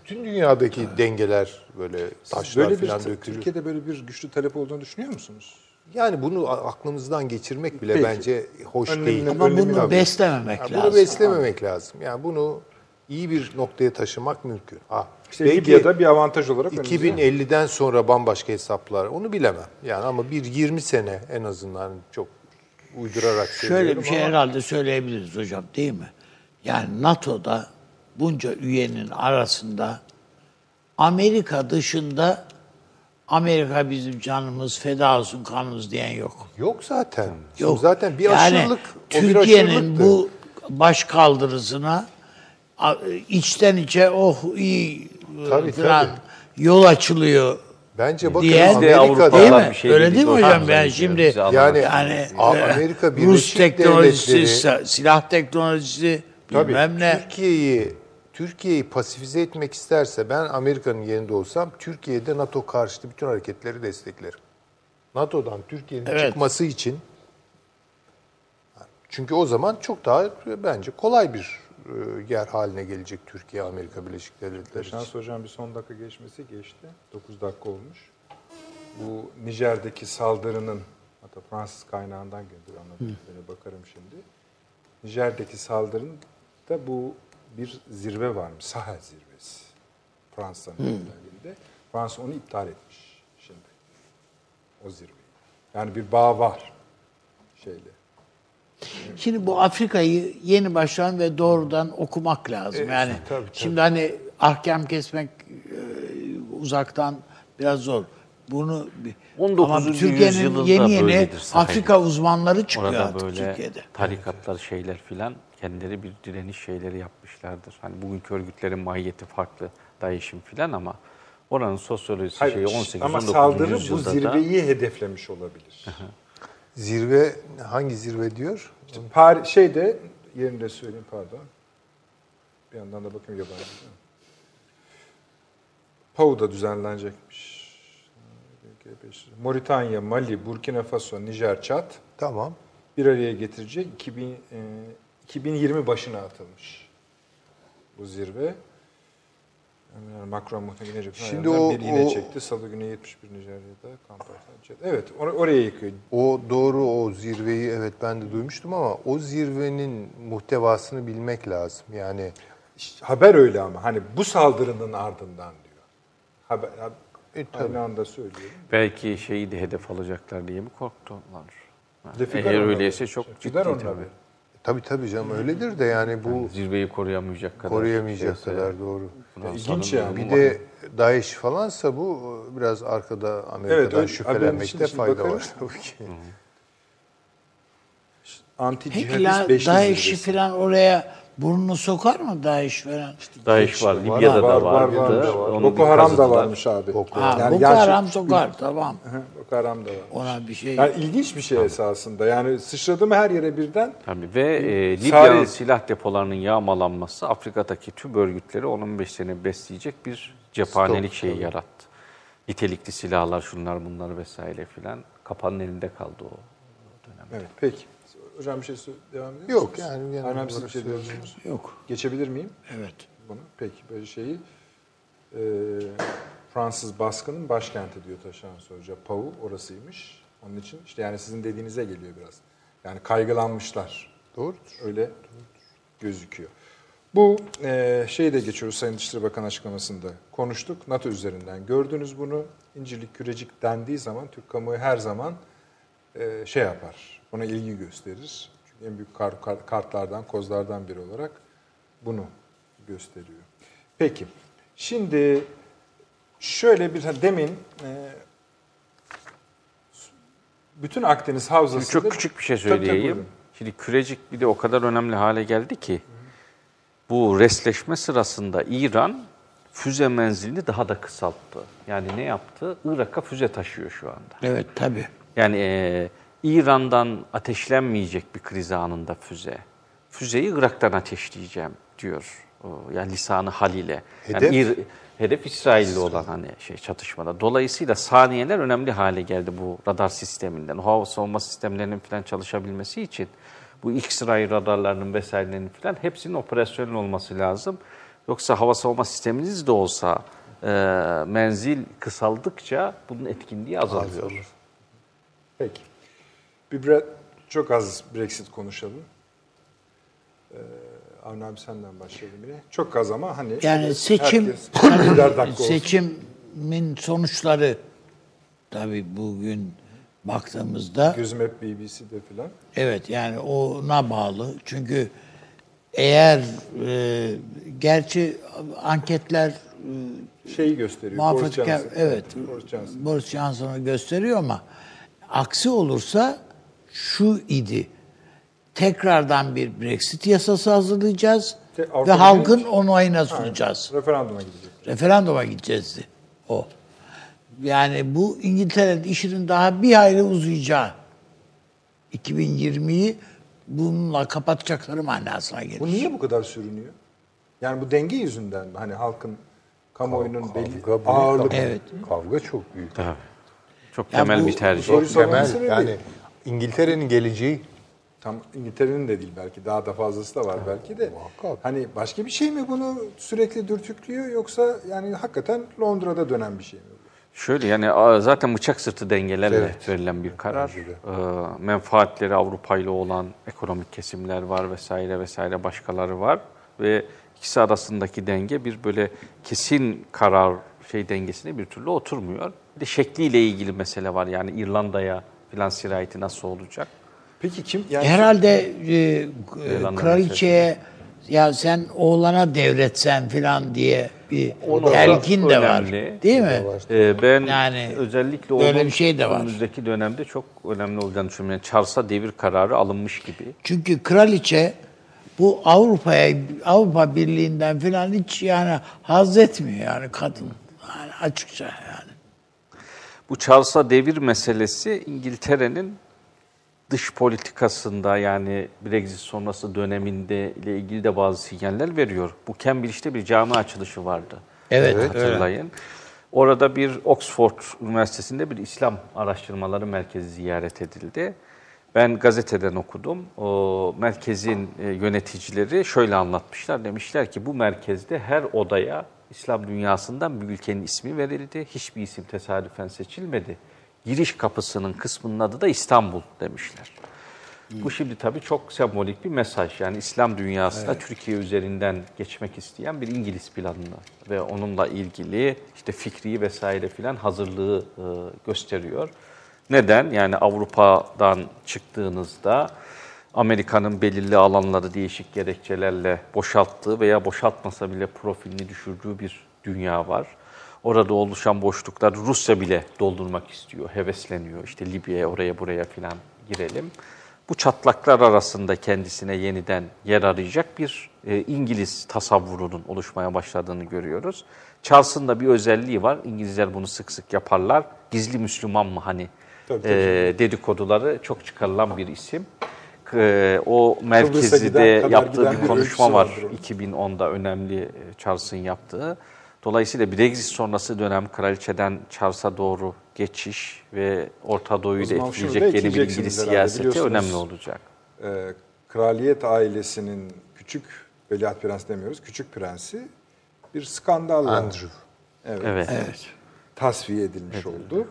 bütün dünyadaki dengeler böyle taşlar böyle bir falan dökülür. Türkiye'de böyle bir güçlü talep olduğunu düşünüyor musunuz? Yani bunu aklımızdan geçirmek bile Peki. bence hoş Önlemini- değil. Ama Önlemi bunu tabii. beslememek Yani lazım. bunu beslememek lazım. Yani bunu iyi bir noktaya taşımak mümkün. Ha, İşte belki Libya'da bir avantaj olarak önümüze- 2050'den sonra bambaşka hesaplar. Onu bilemem. Yani ama bir 20 sene en azından çok uydurarak Şöyle bir şey ama- herhalde söyleyebiliriz hocam değil mi? Yani NATO'da bunca üyenin arasında Amerika dışında Amerika bizim canımız feda olsun kanımız diyen yok. Yok zaten. Şimdi Yok. zaten bir yani aşırılık, Türkiye'nin bu baş kaldırısına içten içe oh iyi Tabii, falan tabii. yol açılıyor Bence bakın diyen de Amerika'da değil mi? bir şey Öyle değil mi hocam? Ben şimdi Yani- yani e, Amerika Rus Birleşik teknolojisi, Devletleri- silah teknolojisi Tabii bilmem ne. Türkiye'yi Türkiye'yi pasifize etmek isterse ben Amerika'nın yerinde olsam Türkiye'de NATO karşıtı bütün hareketleri desteklerim. NATO'dan Türkiye'nin Evet. çıkması için çünkü o zaman çok daha bence kolay bir e, yer haline gelecek Türkiye Amerika Birleşik Devletleri için. Şans hocam bir son dakika geçmesi geçti. 9 dakika olmuş. Bu Nijer'deki saldırının hatta Fransız kaynağından gönderiyor anlattıklarına bakarım şimdi. Nijer'deki saldırının da bu bir zirve varmış. Sahel zirvesi. Fransa'nın önderliğinde. Fransa onu iptal etmiş şimdi. O zirveyi. Yani bir bağ var şeyle. Şimdi bu Afrika'yı yeni baştan ve doğrudan okumak lazım. Yani tabii, tabii. şimdi hani ahkam kesmek e, uzaktan biraz zor. Bunu 19. ama Türkiye'nin yeni yeni. Afrika uzmanları çıkıyor Orada artık böyle Türkiye'de. tarikatlar şeyler filan kendileri bir direniş şeyleri yapmışlardır. Hani bugünkü örgütlerin mahiyeti farklı, DAEŞ'in filan ama oranın sosyolojisi Hayır, şeyi 18 ama 19. saldırı bu yüzyılda da zirveyi hedeflemiş olabilir. Zirve hangi zirve diyor? Par şeyde yerinde söyleyeyim pardon. Bir yandan da bakayım yabancı. Pau'da düzenlenecekmiş. Moritanya, Mali, Burkina Faso, Nijer, Çad Tamam. bir araya getirecek 2020 başına atılmış bu zirve. Emmanuel Macron muhtemelen. Şimdi Şimdi o- bir iğne o- çekti. Salı günü 71 Nijerya'da Kampala. Evet or- oraya yıkıyor. O doğru o zirveyi evet ben de duymuştum ama o zirvenin muhtevasını bilmek lazım. Yani İşte haber öyle ama hani bu saldırının ardından diyor. Haber, E, tabii. aynı anda söylüyorum. Belki şeyi de hedef alacaklar diye mi korktular? Figaro Eğer öyleyse çok ciddi Figaro'nun tabii. Tabii tabii canım öyledir de yani bu Zirveyi koruyamayacak kadar. koruyamayacak şeyse, kadar doğru. İlginç yani. Bir var. de DAEŞ falansa bu biraz arkada Evet, Amerika'dan haberin şüphelenmekte fayda var bakarız. tabii ki. Anti Peki la, DAEŞ'i falan oraya burnunu sokar mı DAEŞ falan? DAEŞ var, var, Libya'da var, da var, vardı. var, var. Onu Boko Haram da varmış abi. Boko Ha, Yani Boko Haram sokar tamam. Boko Haram da var. Ona bir şey Yani ilginç bir şey esasında. Yani sıçradı mı her yere birden Tabii ve e, Libya'nın silah depolarının yağmalanması Afrika'daki tüm örgütleri 10-15 sene besleyecek bir cephanelik Stok, şeyi tabii. yarattı. Nitelikli silahlar, şunlar bunlar vesaire filan kapanın elinde kaldı o dönem. Evet, peki. Hocam bir şey devam ediyor Yok, musunuz? yani genel Aynen siz bir şey diyorsunuz. yok. Geçebilir miyim Evet. bunu? Peki, böyle şeyi e, Fransız baskının başkenti diyor Taşan Hoca. Pau orasıymış. Onun için işte yani sizin dediğinize geliyor biraz. Yani kaygılanmışlar. Doğrudur. Öyle gözüküyor. Bu e, şeyi de geçiyoruz Sayın Dışişleri Bakanı açıklamasında konuştuk. NATO üzerinden gördünüz bunu. İncirlik kürecik dendiği zaman Türk kamuoyu her zaman e, şey yapar. Ona ilgi gösterir. Çünkü en büyük kar- kar- kartlardan, kozlardan biri olarak bunu gösteriyor. Peki. Şimdi şöyle bir demin e, bütün Akdeniz Şimdi havzasında çok küçük bir şey Tabii, tabii, söyleyeyim. buyurun. Şimdi kürecik bir de o kadar önemli hale geldi ki bu resleşme sırasında İran füze menzilini daha da kısalttı. Yani ne yaptı? Irak'a füze taşıyor şu anda. Evet tabii. Yani e, İran'dan ateşlenmeyecek bir kriz anında füze. Füzeyi Irak'tan ateşleyeceğim diyor. Yani lisanı haliyle. Yani Hedef? İr- hedef İsrail'le olan hani şey çatışmada. Dolayısıyla saniyeler önemli hale geldi bu radar sisteminden. Hava savunma sistemlerinin falan çalışabilmesi için bu X-ray radarlarının vesairelerinin falan hepsinin operasyonel olması lazım. Yoksa hava savunma sisteminiz de olsa e, menzil kısaldıkça bunun etkinliği azalıyor. Peki. Bir çok az Brexit konuşalım. Ee, Avni abi senden başlayalım yine. Çok az ama hani Yani seçim seçimin sonuçları tabii bugün baktığımızda Gözüm hep BBC'de falan. evet yani ona bağlı. Çünkü eğer e, gerçi anketler e, Şeyi gösteriyor. muhafazakar Boris Johnson. evet Boris Johnson. Boris Johnson'ı gösteriyor ama aksi olursa şu idi. Tekrardan bir Brexit yasası hazırlayacağız Te- Avrupa ve halkın Birliği- onayına sunacağız. Referanduma gidecek. Referanduma gideceğizdi o. Yani bu İngiltere'nin işinin daha bir hayli uzayacağı 2020'yi bununla kapatacakları manasına gelir. Bu niye bu kadar sürünüyor? Yani bu denge yüzünden mi? Hani halkın kamuoyunun belli Kavga büyük ağırlık. ama. Evet. Kavga çok büyük. Tabii. Çok temel bu- bir tercih. soruyu Temel sebebi- yani İngiltere'nin geleceği Tam İngiltere'nin de değil belki daha da fazlası da var belki de. muhakkak. Hani başka bir şey mi bunu sürekli dürtüklüyor yoksa yani hakikaten Londra'da dönen bir şey mi? Şöyle yani zaten bıçak sırtı dengelerle Evet. verilen bir karar. Ee, menfaatleri Avrupa ile olan ekonomik kesimler var vesaire vesaire başkaları var ve ikisi arasındaki denge bir böyle kesin karar şey dengesine bir türlü oturmuyor. Bir de şekliyle ilgili mesele var yani İrlanda'ya filan sirayeti nasıl olacak? Peki kim? Yani Herhalde e, İrlanda kraliçeye ya sen oğlana devretsen filan diye bir telkin de var. önemli. Değil mi? Ee, ben Yani özellikle böyle onun bir şey de var. önümüzdeki dönemde çok önemli olacağını düşünüyorum. Yani Charles'a devir kararı alınmış gibi. Çünkü kraliçe bu Avrupa'ya Avrupa Birliği'nden filan hiç yani haz etmiyor yani kadın. Yani açıkça yani. Bu Charles'a devir meselesi İngiltere'nin dış politikasında yani Brexit sonrası döneminde ile ilgili de bazı sinyaller veriyor. Bu Cambridge'de bir cami açılışı vardı. Evet, Hatırlayın. Orada bir Oxford Üniversitesi'nde bir İslam araştırmaları merkezi ziyaret edildi. Ben gazeteden okudum. O merkezin e, yöneticileri şöyle anlatmışlar. Demişler ki bu merkezde her odaya İslam dünyasından bir ülkenin ismi verildi. Hiçbir isim tesadüfen seçilmedi. Giriş kapısının kısmının adı da İstanbul demişler. Bu şimdi tabii çok sembolik bir mesaj. Yani İslam dünyasına Türkiye üzerinden geçmek isteyen bir İngiliz planını ve onunla ilgili işte fikri vesaire filan hazırlığı e, gösteriyor. Neden? Yani Avrupa'dan çıktığınızda Amerika'nın belirli alanları değişik gerekçelerle boşalttığı veya boşaltmasa bile profilini düşürdüğü bir dünya var. Orada oluşan boşluklar Rusya bile doldurmak istiyor, hevesleniyor. İşte Libya'ya, oraya buraya filan girelim. Bu çatlaklar arasında kendisine yeniden yer arayacak bir e, İngiliz tasavvurunun oluşmaya başladığını görüyoruz. Charles'ın da bir özelliği var. İngilizler bunu sık sık yaparlar. Gizli Müslüman mı hani Tabii, tabii. e, dedikoduları çok çıkarılan bir isim. E, o kadar yaptığı giden bir konuşma var. vardır onun. 2010'da önemli e, Charles'ın yaptığı. Dolayısıyla Brexit sonrası dönem kraliçeden Charles'a doğru geçiş ve Orta Doğu'yu da etkileyecek yeni bir İngiliz siyaseti önemli olacak. Ee, kraliyet ailesinin küçük, veliaht prens demiyoruz, küçük prensi bir skandalla Andrew. Evet, Evet. Evet. tasfiye edilmiş oldu.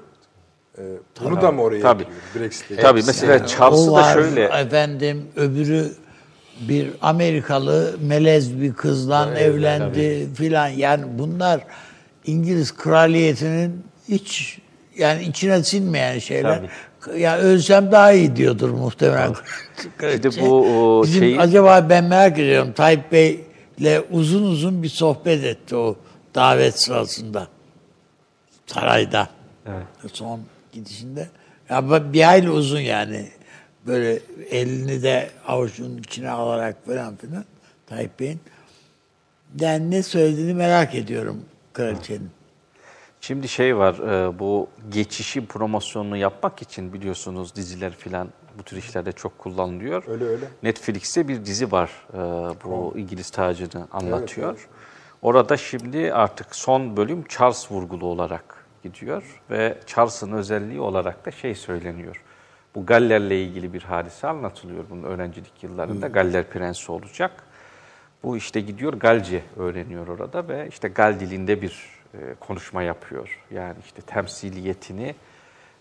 Ee, bunu da mı oraya Tabii. Brexit'e Tabii mesela O Charles'ı da var şöyle efendim öbürü bir Amerikalı melez bir kızla evlendi filan. Yani bunlar İngiliz kraliyetinin hiç yani içine sinmeyen şeyler. Ya ölsem daha iyi diyordur muhtemelen. Bir de bu, o, Bizim şeyi- acaba ben merak ediyorum Tayyip Bey'le uzun uzun bir sohbet etti o davet sırasında. Sarayda. Son gidişinde. Ya bu bir hayli uzun yani. Böyle elini de avucunun içine alarak falan filan Tayyip Bey'in. Yani ne söylediğini merak ediyorum kraliçenin. Şimdi şey var, e, bu geçişi promosyonunu yapmak için biliyorsunuz diziler filan bu tür işlerde çok kullanılıyor. Öyle, öyle. Netflix'te bir dizi var, e, bu İngiliz tacını anlatıyor. Orada şimdi artık son bölüm Charles vurgulu olarak gidiyor ve Charles'ın özelliği olarak da şey söyleniyor. Bu Galler'le ilgili bir hadise anlatılıyor bunun öğrencilik yıllarında. Galler prensi olacak. Bu işte gidiyor Galce öğreniyor orada ve işte Gal dilinde bir e, konuşma yapıyor. Yani işte temsiliyetini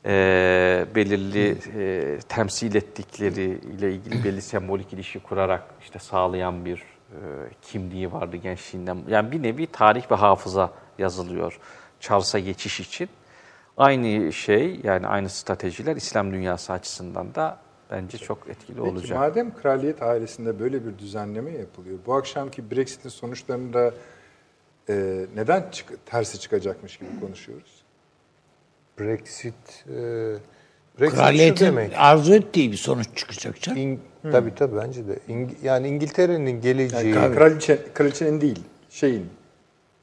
e, belirli e, temsil ettikleri ile ilgili belli sembolik ilişki kurarak işte sağlayan bir e, kimliği vardı gençliğinden. Yani bir nevi tarih ve hafıza yazılıyor Charles'a geçiş için. Aynı şey yani aynı stratejiler İslam dünyası açısından da bence çok etkili Peki, olacak. madem kraliyet ailesinde böyle bir düzenleme yapılıyor, bu akşamki Brexit'in sonuçlarında e, neden çık- tersi çıkacakmış gibi konuşuyoruz? Brexit, e, Brexit Kraliyetin demek. arzu ettiği bir sonuç çıkacak canım. İng, Tabii tabii bence de. İng- yani İngiltere'nin geleceği, Yani kraliçe, kraliçenin değil, şeyin,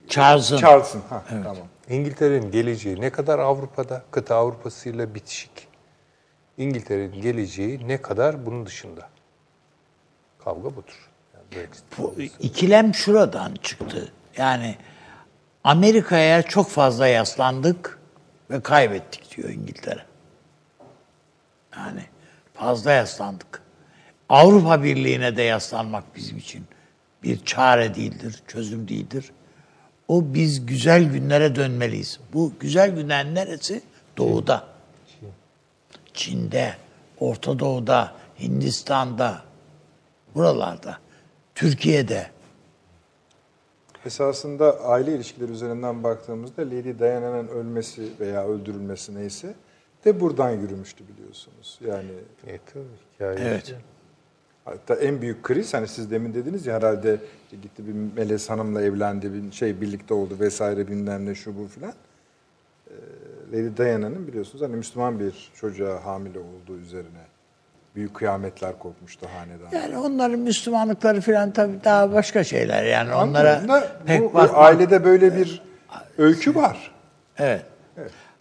Charles'ın Charles'ın. Ha, Tamam. İngiltere'nin geleceği ne kadar Avrupa'da, kıta Avrupa'sıyla bitişik. İngiltere'nin geleceği ne kadar bunun dışında. Kavga budur. Yani. Bu ikilem şuradan çıktı. Yani Amerika'ya çok fazla yaslandık ve kaybettik diyor İngiltere. Yani fazla yaslandık. Avrupa Birliği'ne de yaslanmak bizim için bir çare değildir, çözüm değildir. O biz güzel günlere dönmeliyiz. Bu güzel günler neresi? Doğuda. Çin'de, Orta Doğu'da, Hindistan'da, buralarda, Türkiye'de. Esasında aile ilişkileri üzerinden baktığımızda Lady Diana'nın ölmesi veya öldürülmesi neyse de buradan yürümüştü biliyorsunuz. Yani E, tabii, hikaye. Evet. Hatta en büyük kriz hani siz demin dediniz ya herhalde gitti bir Melez Hanım'la evlendi, bir şey birlikte oldu vesaire bilmem ne şu bu filan. Ee, Lady Diana'nın biliyorsunuz hani Müslüman bir çocuğa hamile olduğu üzerine büyük kıyametler kopmuştu hanedan. Yani onların Müslümanlıkları falan tabii daha başka şeyler. Yani onlara Anladım da pek bu, bakmak- ailede böyle bir öykü var. Evet.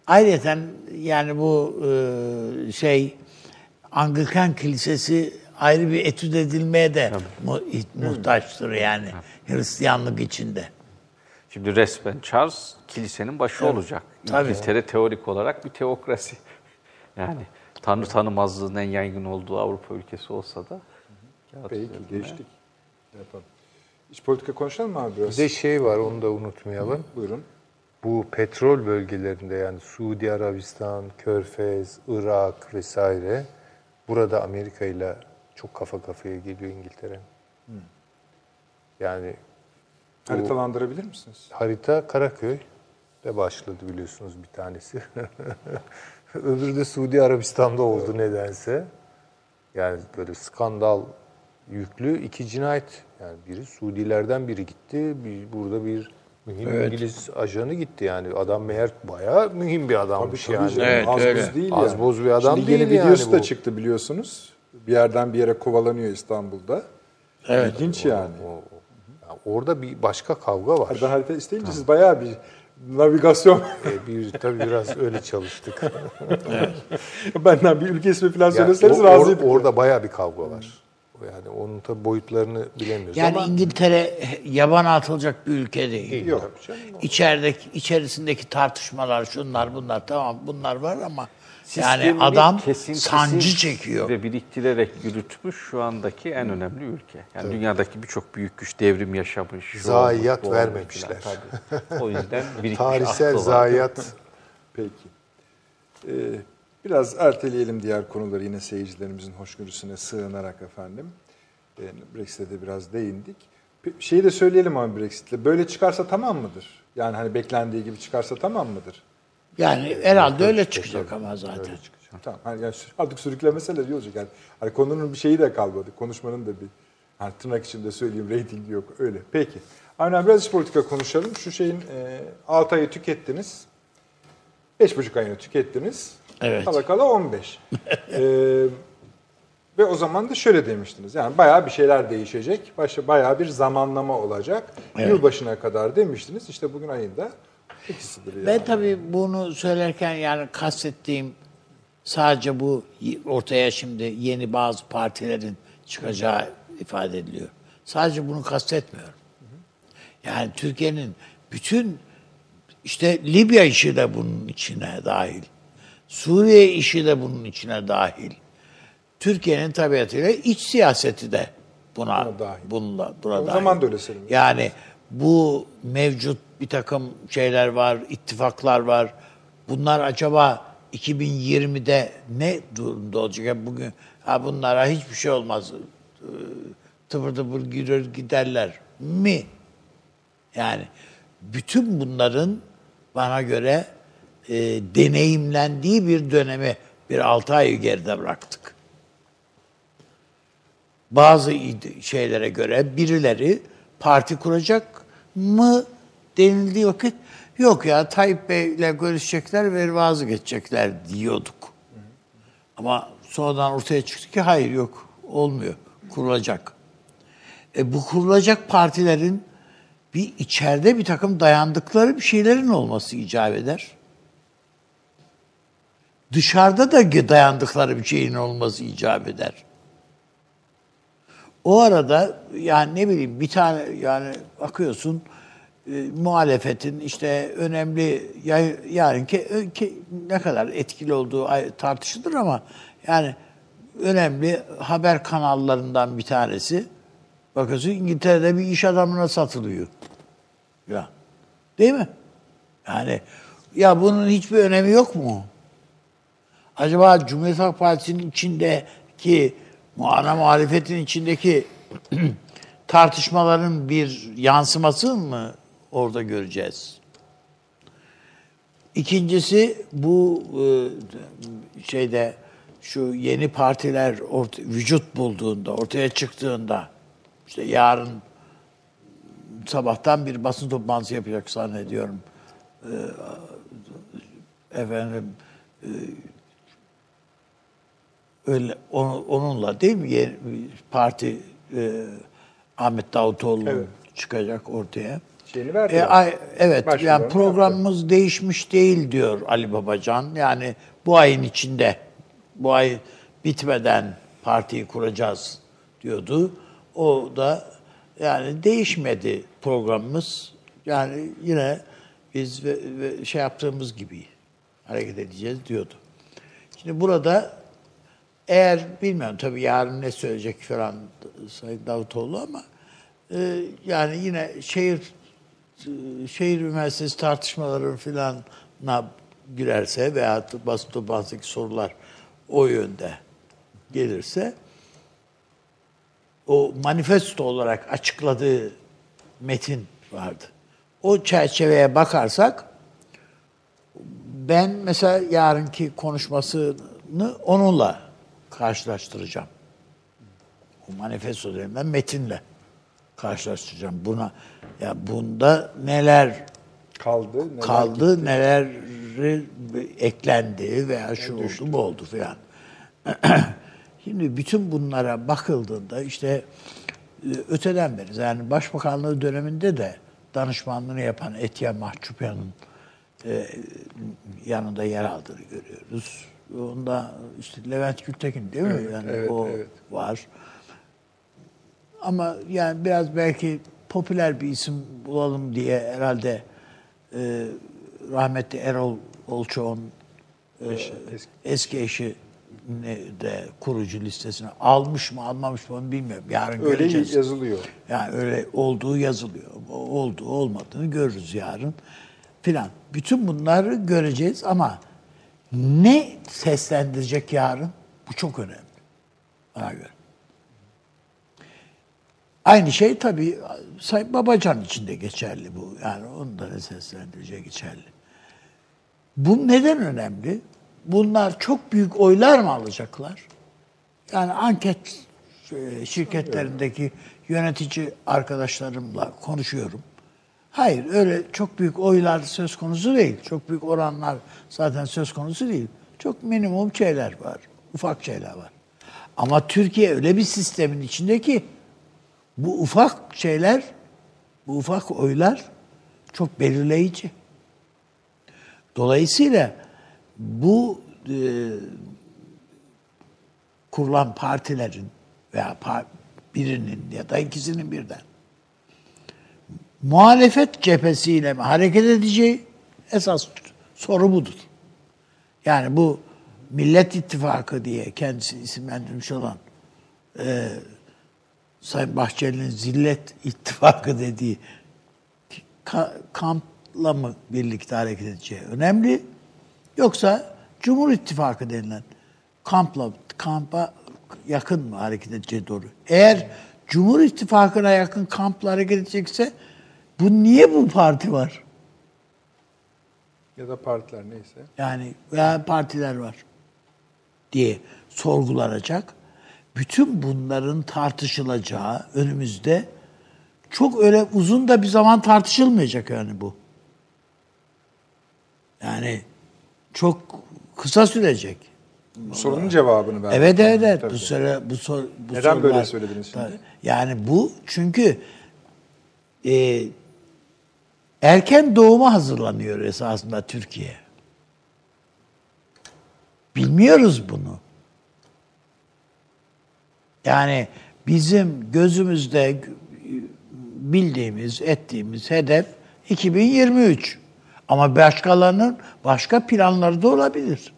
Ayrıca yani bu e, şey Anglikan Kilisesi ayrı bir etüt edilmeye de mu- muhtaçtır yani Hristiyanlık içinde. Şimdi resmen Charles kilisenin başı olacak. Tabii. İngiltere teorik olarak bir teokrasi. Yani Tanrı tanımazlığın en yaygın olduğu Avrupa ülkesi olsa da. üzerinde. geçtik. Yapalım. İç politika konuşalım mı abi biraz? Bir de şey var onu da unutmayalım. Buyurun. Bu petrol bölgelerinde yani Suudi Arabistan, Körfez, Irak vesaire burada Amerika ile çok kafa kafaya geliyor İngiltere. Yani bu Haritalandırabilir misiniz? harita Karaköy de başladı biliyorsunuz bir tanesi. (laughs) Öbürü de Suudi Arabistan'da oldu nedense. Yani böyle skandal yüklü iki cinayet. Yani biri Suudilerden biri gitti. Bir, burada bir mühim İngiliz ajanı gitti. Yani adam meğer bayağı mühim bir adammış Tabii, tabii yani. canım. Evet, az öyle. buz değil Az yani. buz bir adam Şimdi yeni değil videosu yani da bu. çıktı biliyorsunuz. Bir yerden bir yere kovalanıyor İstanbul'da. Evet. İlginç yani. O- o- yani orada bir başka kavga var. Ben harita isteyince siz bayağı bir navigasyon E, bir, tabii biraz öyle çalıştık. (laughs) benden bir ülke ismi falan Yani söyleseniz o- razıydım. or- orada bayağı bir kavga var. Yani onun tabii boyutlarını bilemiyoruz Yani ama İngiltere yabana atılacak bir ülke değil. Yok. İçerideki, içerisindeki tartışmalar, şunlar bunlar tamam bunlar var ama yani adam sancı çekiyor. Ve biriktirerek yürütmüş şu andaki en önemli ülke. Yani dünyadaki birçok büyük güç devrim yaşamış. Zayiat olmuş, vermemişler. tabii. O yüzden (laughs) birikmiş tarihsel zayiat Peki. Ee, biraz erteleyelim diğer konuları yine seyircilerimizin hoşgörüsüne sığınarak efendim. Ee, Brexit'e de biraz değindik. Şeyi de söyleyelim abi Brexit'le. Böyle çıkarsa tamam mıdır? Yani hani beklendiği gibi çıkarsa tamam mıdır? Yani herhalde öyle çıkacak ama zaten. Tamam. Hani yani sü- artık sürüklemeseler iyi olacak. Yani hani konunun bir şeyi de kalmadı. Konuşmanın da bir hani tırnak içinde söyleyeyim reytingi yok. Öyle. Peki. Aynen biraz politika konuşalım. Şu şeyin e, 6 ayı tükettiniz. 5,5 ayını tükettiniz. Evet. Kala kala 15. (laughs) E, ve o zaman da şöyle demiştiniz. Yani bayağı bir şeyler değişecek. Başa, bayağı bir zamanlama olacak. Yılbaşına kadar demiştiniz. İşte bugün ayında ikisidir yani. Ben tabii bunu söylerken yani kastettiğim sadece bu ortaya şimdi yeni bazı partilerin çıkacağı ifade ediliyor. Sadece bunu kastetmiyorum. Yani Türkiye'nin bütün işte Libya işi de bunun içine dahil. Suriye işi de bunun içine dahil. Türkiye'nin tabiatıyla iç siyaseti de buna, Buna dahil. bununla, buna O dahil. zaman da öyle. Yani bu mevcut bir takım şeyler var, ittifaklar var. Bunlar acaba 2020'de ne durumda olacak? Yani bugün ha bunlara hiçbir şey olmaz. Ee, Tıpır tıpır girer giderler mi? Yani bütün bunların bana göre e, deneyimlendiği bir dönemi bir altı ayı geride bıraktık. Bazı şeylere göre birileri parti kuracak mı denildiği vakit yok ya Tayyip Bey'le görüşecekler ve vazgeçecekler diyorduk. Ama sonradan ortaya çıktı ki hayır yok olmuyor kurulacak. E, bu kurulacak partilerin bir içeride bir takım dayandıkları bir şeylerin olması icap eder. Dışarıda da dayandıkları bir şeyin olması icap eder. O arada yani ne bileyim bir tane yani bakıyorsun e, muhalefetin işte önemli yani ki, ki ne kadar etkili olduğu tartışılır ama yani önemli haber kanallarından bir tanesi bakıyorsun İngiltere'de bir iş adamına satılıyor. Ya. Değil mi? Yani ya bunun hiçbir önemi yok mu? Acaba Cumhuriyet Halk Partisi'nin içindeki ana muhalefetin içindeki (clears throat) tartışmaların bir yansıması mı orada göreceğiz? İkincisi bu e, şeyde şu yeni partiler orta, vücut bulduğunda, ortaya çıktığında işte yarın sabahtan bir basın toplantısı yapacak zannediyorum. Ee, efendim e, öyle onu- onunla değil mi yeni parti e, Ahmet Davutoğlu Evet. çıkacak ortaya. Şeyini verdi. E, ay, evet Başvurularını yani programımız değişmiş değil diyor Ali Babacan. Yani bu ayın içinde bu ay bitmeden partiyi kuracağız diyordu. O da yani değişmedi programımız. Yani yine biz ve, ve şey yaptığımız gibi hareket edeceğiz diyordu. Şimdi burada eğer bilmiyorum tabii yarın ne söyleyecek falan Sayın Davutoğlu ama e, yani yine şehir şehir üniversitesi tartışmaları filanla girerse veya basın toplantısındaki sorular o yönde gelirse o manifesto olarak açıkladığı metin vardı. O çerçeveye bakarsak ben mesela yarınki konuşmasını onunla karşılaştıracağım. O manifesto denilen metinle karşılaştıracağım. Buna ya bunda neler Kaldı. neler kaldı, gitti? neler eklendi veya şu oldu bu oldu filan. (clears throat) Şimdi bütün bunlara bakıldığında işte e, öteden beri yani başbakanlığı döneminde de danışmanlığını yapan Etiyen Mahçupyan'ın e, yanında yer aldığını görüyoruz. Onda işte Levent Gültekin değil mi? Evet, yani evet, o evet. var. Ama yani biraz belki popüler bir isim bulalım diye herhalde e, rahmetli Erol Olçoğ'un e, Eşi, eski. eski eşi de kurucu listesine almış mı almamış mı onu bilmiyorum. Yarın Öyle göreceğiz. yazılıyor. Yani öyle olduğu yazılıyor. Olduğu olmadığını görürüz yarın filan. Bütün bunları göreceğiz ama ne seslendirecek yarın? Bu çok önemli. Bana göre. Aynı şey tabii Sayın Babacan için de geçerli bu. Yani onu da ne seslendirecek geçerli. Bu neden önemli? Bunlar çok büyük oylar mı alacaklar? Yani anket e, şirketlerindeki yönetici arkadaşlarımla konuşuyorum. Hayır öyle çok büyük oylar söz konusu değil. Çok büyük oranlar zaten söz konusu değil. Çok minimum şeyler var. Ufak şeyler var. Ama Türkiye öyle bir sistemin içinde ki bu ufak şeyler, bu ufak oylar çok belirleyici. Dolayısıyla bu e, kurulan partilerin veya birinin ya da ikisinin birden muhalefet cephesiyle hareket edeceği esas soru budur. Yani bu Millet İttifakı diye kendisini isimlendirmiş olan e, Sayın Bahçeli'nin zillet ittifakı dediği ka- kampla mı birlikte hareket edeceği önemli. Yoksa Cumhur İttifakı denilen kampla kampa yakın mı hareket edeceği doğru. Eğer Cumhur İttifakı'na yakın kampla hareket edecekse bu niye bu parti var? Ya da partiler neyse. Yani veya partiler var diye sorgulanacak. Bütün bunların tartışılacağı önümüzde çok öyle uzun da bir zaman tartışılmayacak yani bu. Yani çok kısa sürecek. Bu sorunun cevabını vermek Evet evet evet. tabii. Bu soru bu sor bu Neden böyle sorular- söylediniz şimdi? Yani bu çünkü e, erken doğuma hazırlanıyor esasında Türkiye. Bilmiyoruz bunu. Yani bizim gözümüzde bildiğimiz, ettiğimiz hedef 2023. Ama başkalarının başka planları da olabilir.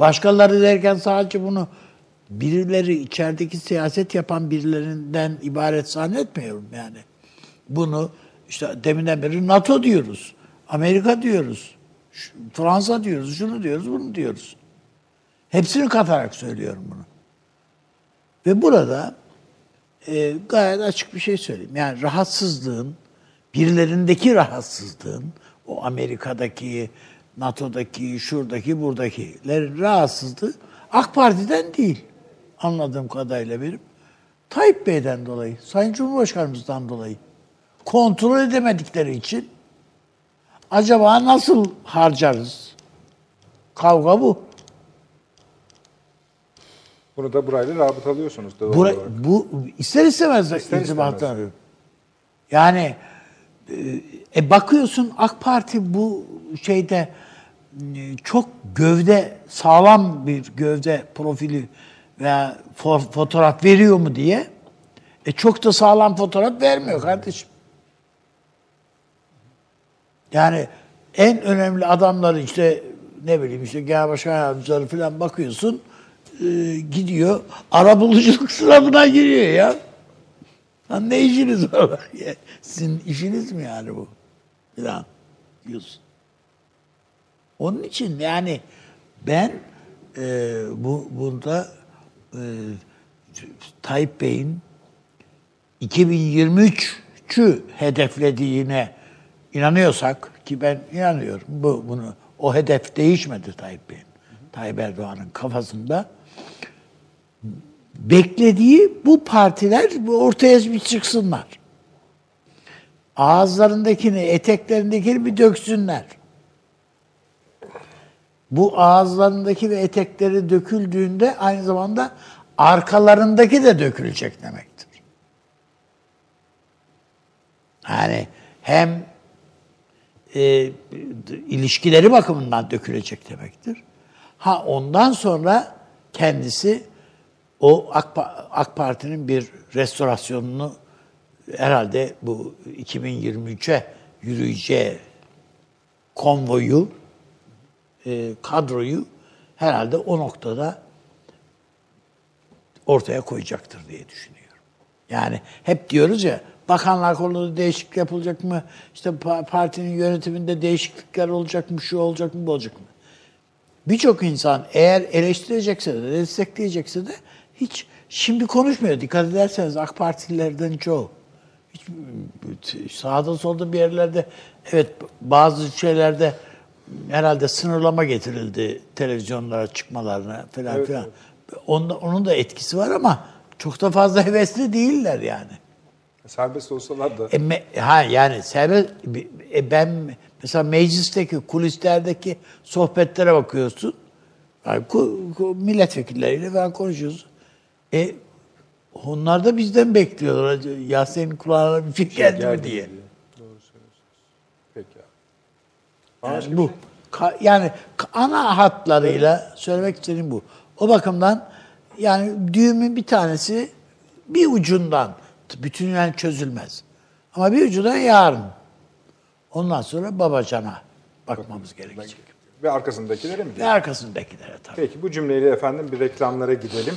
Başkaları derken sadece bunu birileri içerideki siyaset yapan birilerinden ibaret zannetmiyorum yani. Bunu işte deminden beri NATO diyoruz. Amerika diyoruz. Fransa diyoruz, şunu diyoruz, bunu diyoruz. Hepsini katarak söylüyorum bunu. Ve burada e, gayet açık bir şey söyleyeyim. Yani rahatsızlığın, birilerindeki rahatsızlığın, o Amerika'daki, NATO'daki, şuradaki, buradakilerin rahatsızlığı AK Parti'den değil. Anladığım kadarıyla benim. Tayyip Bey'den dolayı, Sayın Cumhurbaşkanımızdan dolayı. Kontrol edemedikleri için acaba nasıl harcarız? Kavga bu. Bunu da burayla rabıtalıyorsunuz doğal Bura, olarak. bu ister istemez İster istemez. Yani e, e, bakıyorsun AK Parti bu şeyde e, çok gövde sağlam bir gövde profili veya fo- fotoğraf veriyor mu diye e çok da sağlam fotoğraf vermiyor kardeşim. Yani en önemli adamları işte ne bileyim işte genel başkan yardımcıları falan bakıyorsun e, gidiyor arabuluculuk (laughs) sınavına giriyor ya. Lan ne işiniz var? (laughs) Sizin işiniz mi yani bu? Falan diyorsun. Onun için yani ben e, bu bunda e, Tayyip Bey'in 2023'ü hedeflediğine inanıyorsak ki ben inanıyorum bu bunu o hedef değişmedi Tayyip Bey'in. Tayyip Erdoğan'ın kafasında beklediği bu partiler ortaya bir çıksınlar. Ağızlarındakini, eteklerindekini bir döksünler. Bu ağızlarındaki ve etekleri döküldüğünde aynı zamanda arkalarındaki de dökülecek demektir. Yani hem e, ilişkileri bakımından dökülecek demektir. Ha ondan sonra kendisi o AK, AK Parti'nin bir restorasyonunu herhalde bu 2023'e yürüyeceği konvoyu, e, kadroyu herhalde o noktada ortaya koyacaktır diye düşünüyorum. Yani hep diyoruz ya bakanlar konusunda değişiklik yapılacak mı? İşte pa- partinin yönetiminde değişiklikler olacak mı? Şu olacak mı? Bu olacak mı? Birçok insan eğer eleştirecekse de destekleyecekse de hiç şimdi konuşmuyor. Dikkat ederseniz AK Partililerden çoğu. Hiç, sağda solda bir yerlerde evet bazı şeylerde herhalde sınırlama getirildi televizyonlara çıkmalarına falan Evet, filan. Onda, onun da etkisi var ama çok da fazla hevesli değiller yani. Serbest olsalar da E, me- ha yani serbest e, ben mesela meclisteki kulislerdeki sohbetlere bakıyorsun. Yani ku- ku- milletvekilleriyle falan konuşuyoruz. E onlar da bizden bekliyorlar. Ya senin kulağına bir fikir geldi mi geldi diye. Doğru söylüyorsunuz. Peki abi. Yani bu. Ka- yani ana hatlarıyla söylemek istediğim bu. O bakımdan yani düğümün bir tanesi bir ucundan bütünüyle çözülmez. Ama bir ucundan yarın. Ondan sonra babacana bakmamız gerekecek. Ve arkasındakilere mi? Ve arkasındakilere tabii. Peki bu cümleyle efendim bir reklamlara gidelim.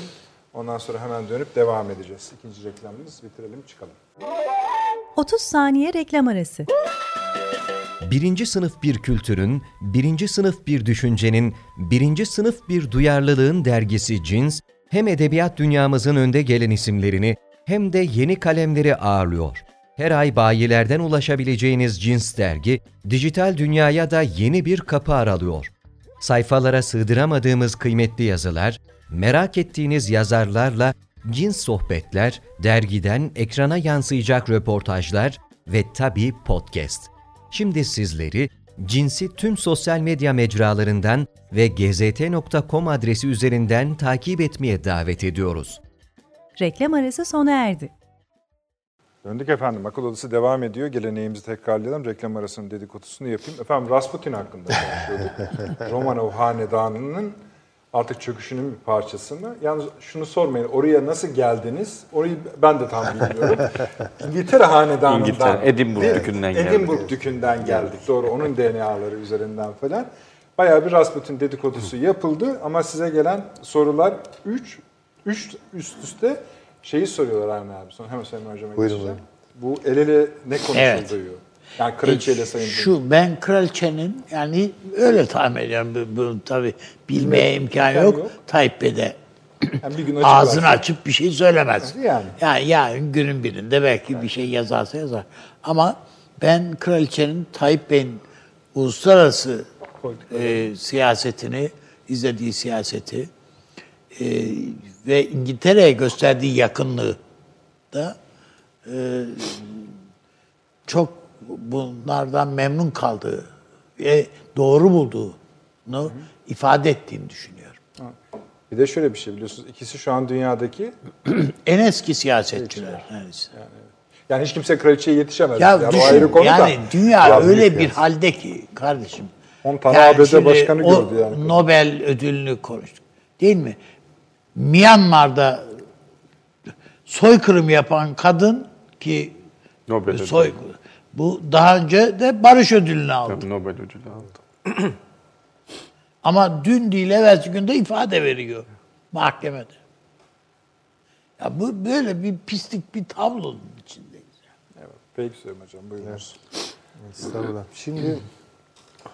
Ondan sonra hemen dönüp devam edeceğiz. İkinci reklamımız bitirelim çıkalım. 30 saniye reklam arası. Birinci sınıf bir kültürün, birinci sınıf bir düşüncenin, birinci sınıf bir duyarlılığın dergisi Cins, hem edebiyat dünyamızın önde gelen isimlerini hem de yeni kalemleri ağırlıyor. Her ay bayilerden ulaşabileceğiniz Cins dergi, dijital dünyaya da yeni bir kapı aralıyor. Sayfalara sığdıramadığımız kıymetli yazılar, merak ettiğiniz yazarlarla cins sohbetler, dergiden ekrana yansıyacak röportajlar ve tabii podcast. Şimdi sizleri cinsi tüm sosyal medya mecralarından ve gzt.com adresi üzerinden takip etmeye davet ediyoruz. Reklam arası sona erdi. Döndük efendim. Akıl Odası devam ediyor. Geleneğimizi tekrarlayalım. Reklam arasının dedikodusunu yapayım. Efendim Rasputin hakkında konuşuyorduk. (laughs) Romanov Hanedanı'nın artık çöküşünün bir parçası mı? Yalnız şunu sormayın. Oraya nasıl geldiniz? Orayı ben de tam bilmiyorum. (laughs) İngiltere Hanedanı'ndan. İngiltere, Edinburgh Değil? Dükü'nden geldik. Edinburgh Dükü'nden geldik. Doğru. Onun DNA'ları üzerinden falan. Bayağı bir Rasputin dedikodusu yapıldı ama size gelen sorular 3 3 üst üste şeyi soruyorlar Avni abi. Sonra hemen Sayın Hocam'a Buyurun, geçeceğim. Bu el ele ne konuşulduğu. Evet. Yani kraliçeyle sayın Şu ben kraliçenin yani öyle tahmin ediyorum. Bu, bu tabii bilmeye imkan imkan yok. yok. Tayyip Bey de Yani bir gün (clears throat) açık ağzını versin. açıp bir şey söylemez. Yani. Yani yarın günün birinde belki bir şey yazarsa yazar. Ama ben kraliçenin Tayyip Bey'in uluslararası e, siyasetini, izlediği siyaseti e, ve İngiltere'ye gösterdiği yakınlığı da e, çok bunlardan memnun kaldığı ve doğru bulduğunu ifade ettiğini düşünüyorum. Bir de şöyle bir şey biliyorsunuz. İkisi şu an dünyadaki (clears throat) En eski siyasetçiler. neredeyse. yani hiç kimse kraliçeye yetişemez. Ya Yani o düşün ayrı konu da. yani dünya Biraz öyle bir yani. halde ki kardeşim. 10 tane ABD şimdi başkanı gördü yani. Nobel ödülünü konuştuk. Değil mi? Myanmar'da soykırım yapan kadın ki Nobel ödülü. soy bu daha önce de barış ödülünü aldı. Nobel ödülü aldı. (clears throat) Ama dün değil evvelsi günde ifade veriyor. mahkemede. Ya bu böyle bir pislik bir tablonun içindeyiz. Evet. Peki Süleyman Hocam buyurun. Estağfurullah. Şimdi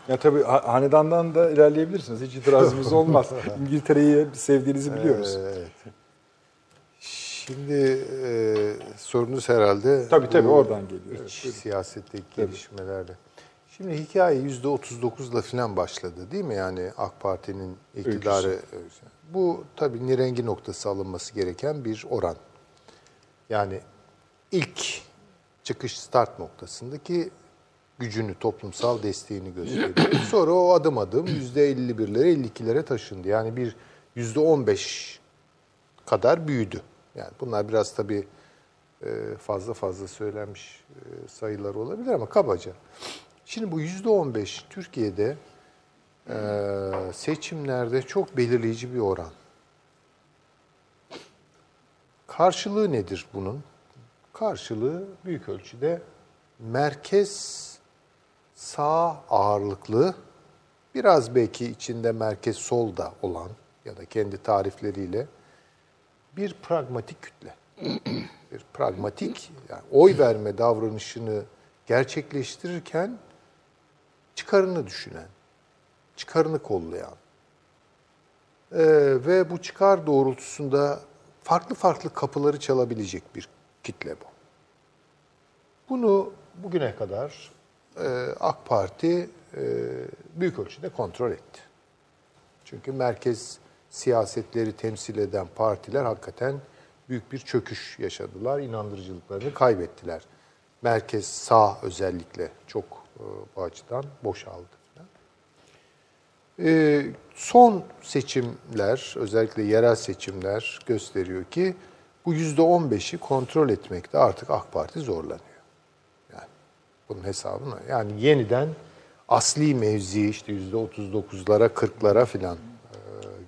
Ya tabii ha- hanedandan da ilerleyebilirsiniz. Hiç itirazımız (laughs) olmaz. İngiltere'yi sevdiğinizi biliyoruz. Evet. Şimdi e, sorunuz herhalde... Tabii, tabii, bu oradan geliyor. iç siyasetteki gelişmelerle. Şimdi hikaye yüzde 39'la falan başladı değil mi? Yani AK Parti'nin iktidarı. Bu tabii nirengi noktası alınması gereken bir oran. Yani ilk çıkış start noktasındaki gücünü, toplumsal desteğini gösteriyor. (clears throat) Sonra o adım adım %51'lere, 52'lere taşındı. Yani bir %15 kadar büyüdü. Yani bunlar biraz tabii e, fazla fazla söylenmiş e, sayılar olabilir ama kabaca. Şimdi bu %15 Türkiye'de e, seçimlerde çok belirleyici bir oran. Karşılığı nedir bunun? Karşılığı büyük ölçüde merkez sağ ağırlıklı, biraz belki içinde merkez solda olan ya da kendi tarifleriyle bir pragmatik kütle. (clears throat) bir pragmatik, yani oy verme davranışını gerçekleştirirken çıkarını düşünen, çıkarını kollayan ee, ve bu çıkar doğrultusunda farklı farklı kapıları çalabilecek bir kitle bu. Bunu bugüne kadar e, AK Parti e, büyük ölçüde kontrol etti. Çünkü merkez siyasetleri temsil eden partiler hakikaten büyük bir çöküş yaşadılar. İnandırıcılıklarını kaybettiler. Merkez sağ özellikle çok e, bu açıdan boşaldı. E, son seçimler, özellikle yerel seçimler gösteriyor ki bu yüzde on beşi kontrol etmekte artık AK Parti zorlanıyor. Bunun hesabını. Yani yeniden asli mevzi işte yüzde otuz dokuzlara, kırklara filan e,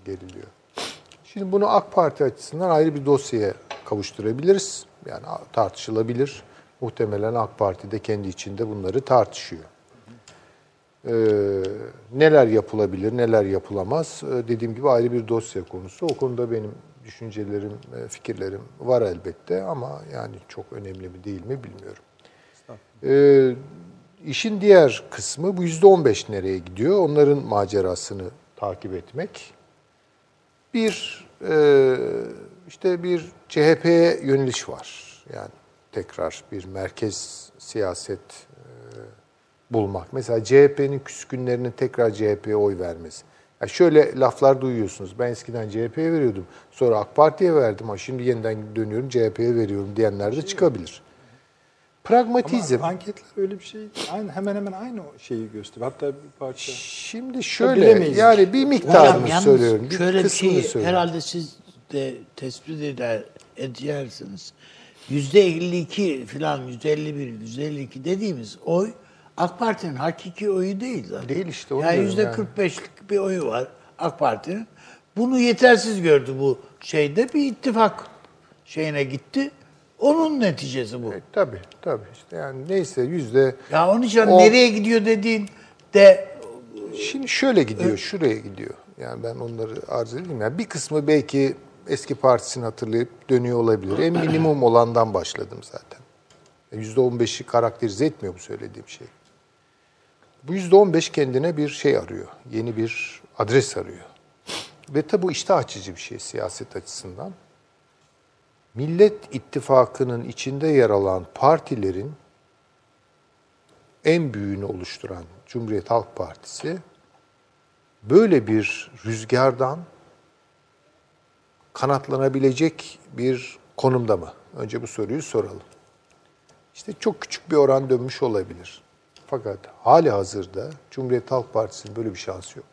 geriliyor. Şimdi bunu AK Parti açısından ayrı bir dosyaya kavuşturabiliriz. Yani tartışılabilir. Muhtemelen AK Parti de kendi içinde bunları tartışıyor. Ee, neler yapılabilir, neler yapılamaz ee, dediğim gibi ayrı bir dosya konusu. O konuda benim düşüncelerim, e, fikirlerim var elbette ama yani çok önemli mi değil mi bilmiyorum. Ee, işin diğer kısmı bu yüzde on beş nereye gidiyor? Onların macerasını takip etmek. Bir e, işte bir CHP'ye yöneliş var. Yani tekrar bir merkez siyaset e, bulmak. Mesela CHP'nin küskünlerinin tekrar CHP'ye oy vermesi. Ya şöyle laflar duyuyorsunuz. Ben eskiden CHP'ye veriyordum. Sonra AK Parti'ye verdim ama şimdi yeniden dönüyorum CHP'ye veriyorum diyenler de çıkabilir. Pragmatizm. Ama anketler öyle bir şey aynı hemen hemen aynı şeyi gösteriyor. Hatta bir parça. Şimdi şöyle bilemeyiz. yani bir miktarını Hocam söylüyorum. Bir şöyle bir kısmını şey söylüyorum. herhalde siz de tespit eder, edersiniz. Yüzde 52 filan, yüzde 51, yüzde 52 dediğimiz oy AK Parti'nin hakiki oyu değil zaten. Değil işte, Yani diyorum yüzde yani. 45'lik bir oyu var AK Parti'nin. Bunu yetersiz gördü bu şeyde bir ittifak şeyine gitti. Onun neticesi bu. E, tabii tabii işte yani neyse yüzde Ya onun için O- nereye gidiyor dediğin de Şimdi şöyle gidiyor, şuraya gidiyor. Yani ben onları arz edeyim. Yani bir kısmı belki eski partisini hatırlayıp dönüyor olabilir. En minimum olandan başladım zaten. Yüzde on beşi karakterize etmiyor bu söylediğim şey. Bu yüzde on beş kendine bir şey arıyor. Yeni bir adres arıyor. Ve tabi bu iştah açıcı bir şey siyaset açısından. Millet İttifakı'nın içinde yer alan partilerin en büyüğünü oluşturan Cumhuriyet Halk Partisi böyle bir rüzgardan kanatlanabilecek bir konumda mı? Önce bu soruyu soralım. İşte çok küçük bir oran dönmüş olabilir. Fakat hali hazırda Cumhuriyet Halk Partisi'nin böyle bir şansı yok.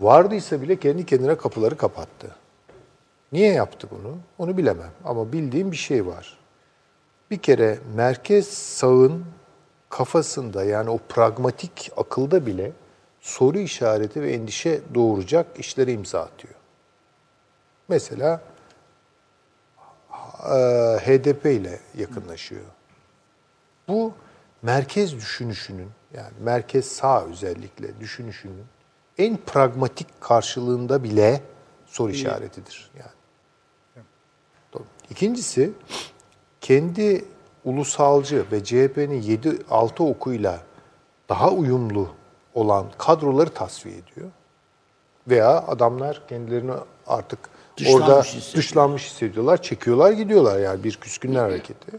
Vardıysa bile kendi kendine kapıları kapattı. Niye yaptı bunu? Onu bilemem. Ama bildiğim bir şey var. Bir kere merkez sağın kafasında yani o pragmatik akılda bile soru işareti ve endişe doğuracak işlere imza atıyor. Mesela e, HDP ile yakınlaşıyor. Bu merkez düşünüşünün yani merkez sağ özellikle düşünüşünün en pragmatik karşılığında bile soru işaretidir yani. İkincisi kendi ulusalcı ve CHP'nin 7-6 okuyla daha uyumlu olan kadroları tasfiye ediyor. Veya adamlar kendilerini artık Dışlanmış orada hissediyor. dışlanmış hissediyorlar, çekiyorlar gidiyorlar yani bir küskünler hareketi.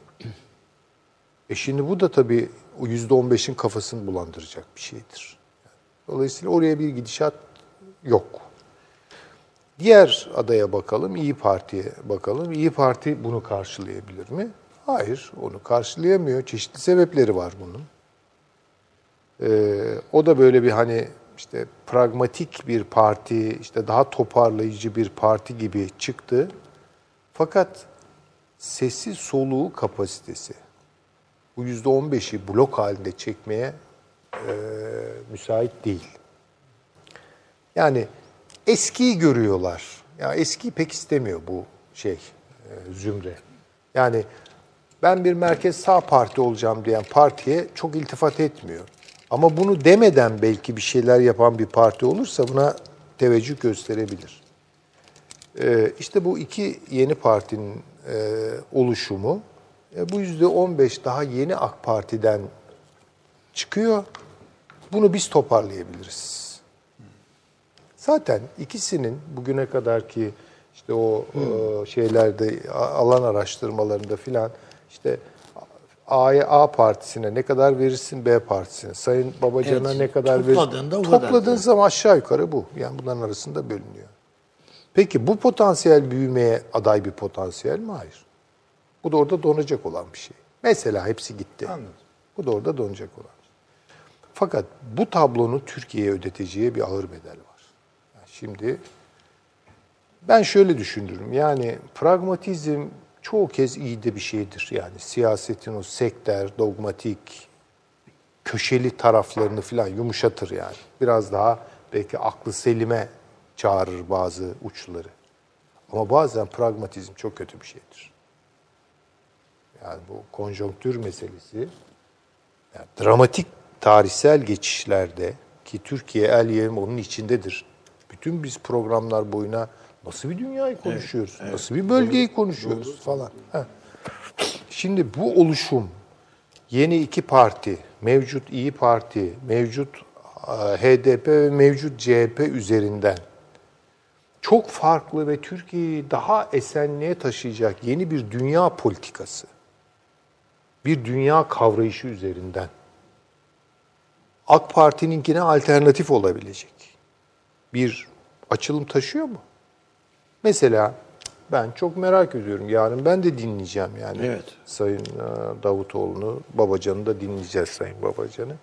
E şimdi bu da tabii o %15'in kafasını bulandıracak bir şeydir. Dolayısıyla oraya bir gidişat yok. Diğer adaya bakalım, İyi Parti'ye bakalım. İyi Parti bunu karşılayabilir mi? Hayır, onu karşılayamıyor. Çeşitli sebepleri var bunun. Ee, o da böyle bir hani işte pragmatik bir parti, işte daha toparlayıcı bir parti gibi çıktı. Fakat sesi soluğu kapasitesi bu yüzde on beşi blok halinde çekmeye e, müsait değil. Yani eskiyi görüyorlar. Ya eskiyi pek istemiyor bu şey e, zümre. Yani ben bir merkez sağ parti olacağım diyen partiye çok iltifat etmiyor. Ama bunu demeden belki bir şeyler yapan bir parti olursa buna teveccüh gösterebilir. Ee, işte bu iki yeni partinin e, oluşumu, e, bu yüzde 15 daha yeni AK Parti'den çıkıyor. Bunu biz toparlayabiliriz. Zaten ikisinin bugüne kadar ki işte o e, şeylerde alan araştırmalarında filan işte A'ya A partisine ne kadar verirsin B partisine, Sayın Babacan'a Evet, ne kadar verirsin. topladığında o kadar. Topladığın zaman aşağı yukarı bu. Yani bunların arasında bölünüyor. Peki bu potansiyel büyümeye aday bir potansiyel mi? Hayır. Bu da orada donacak olan bir şey. Mesela hepsi gitti. Anladım. Bu da orada donacak olan şey. Fakat bu tablonun Türkiye'ye ödeteceği bir ağır bedel var. Şimdi ben şöyle düşünürüm. Yani pragmatizm çoğu kez iyi de bir şeydir. Yani siyasetin o sekter, dogmatik, köşeli taraflarını falan yumuşatır yani. Biraz daha belki aklı selime çağırır bazı uçları. Ama bazen pragmatizm çok kötü bir şeydir. Yani bu konjonktür meselesi yani dramatik tarihsel geçişlerde ki Türkiye el yem onun içindedir. Bütün biz programlar boyuna nasıl bir dünyayı konuşuyoruz, nasıl bir bölgeyi konuşuyoruz falan. Heh. Şimdi bu oluşum yeni iki parti, mevcut İyi Parti, mevcut e, HDP ve mevcut CHP üzerinden çok farklı ve Türkiye'yi daha esenliğe taşıyacak yeni bir dünya politikası, bir dünya kavrayışı üzerinden AK Parti'ninkine alternatif olabilecek bir açılım taşıyor mu? Mesela ben çok merak ediyorum. Yarın ben de dinleyeceğim yani. Evet. Sayın e, Davutoğlu'nu, Babacan'ı da dinleyeceğiz Sayın Babacan'ı.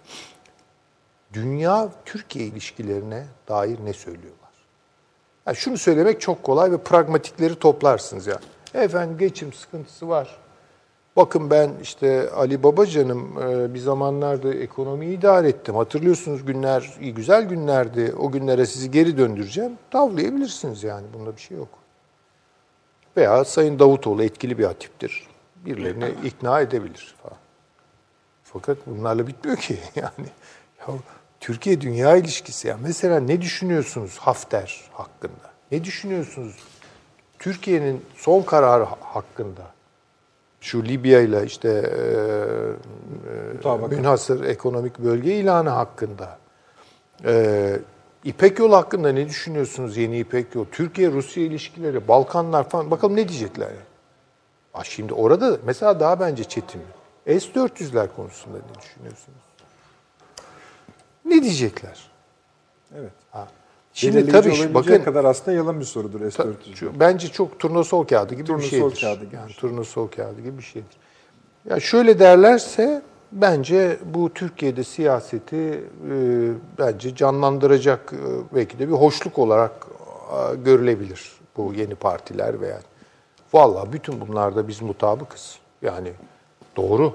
Dünya Türkiye ilişkilerine dair ne söylüyorlar? Yani şunu söylemek çok kolay ve pragmatikleri toplarsınız ya. Efendim geçim sıkıntısı var. Bakın ben işte Ali Babacan'ım e, bir zamanlarda ekonomiyi idare ettim. Hatırlıyorsunuz günler iyi güzel günlerdi. O günlere sizi geri döndüreceğim. Tavlayabilirsiniz yani bunda bir şey yok. Veya Sayın Davutoğlu etkili bir hatiptir. Birilerini ikna edebilir falan. Fakat bunlarla bitmiyor ki (laughs) yani. Ya, Türkiye dünya ilişkisi ya. Mesela ne düşünüyorsunuz Hafter hakkında? Ne düşünüyorsunuz Türkiye'nin son kararı ha- hakkında? Şu Libya ile işte e, e, münhasır ekonomik bölge ilanı hakkında. E, İpek Yolu hakkında ne düşünüyorsunuz yeni İpek Yol? Türkiye-Rusya ilişkileri, Balkanlar falan bakalım ne diyecekler ya. Aa, şimdi orada mesela daha bence çetin. S-400'ler konusunda ne düşünüyorsunuz? Ne diyecekler? Evet. Şimdi tabii bakın kadar aslında yalın bir sorudur S-400. şu- bence çok turnusol kağıdı gibi Turnusol bir şeydir. kağıdı gibi Yani şey. turnusol kağıdı gibi bir şeydir. Ya şöyle derlerse bence bu Türkiye'de siyaseti e, bence canlandıracak e, belki de bir hoşluk olarak e, görülebilir bu yeni partiler veya Vallahi bütün bunlarda biz mutabıkız. Yani doğru.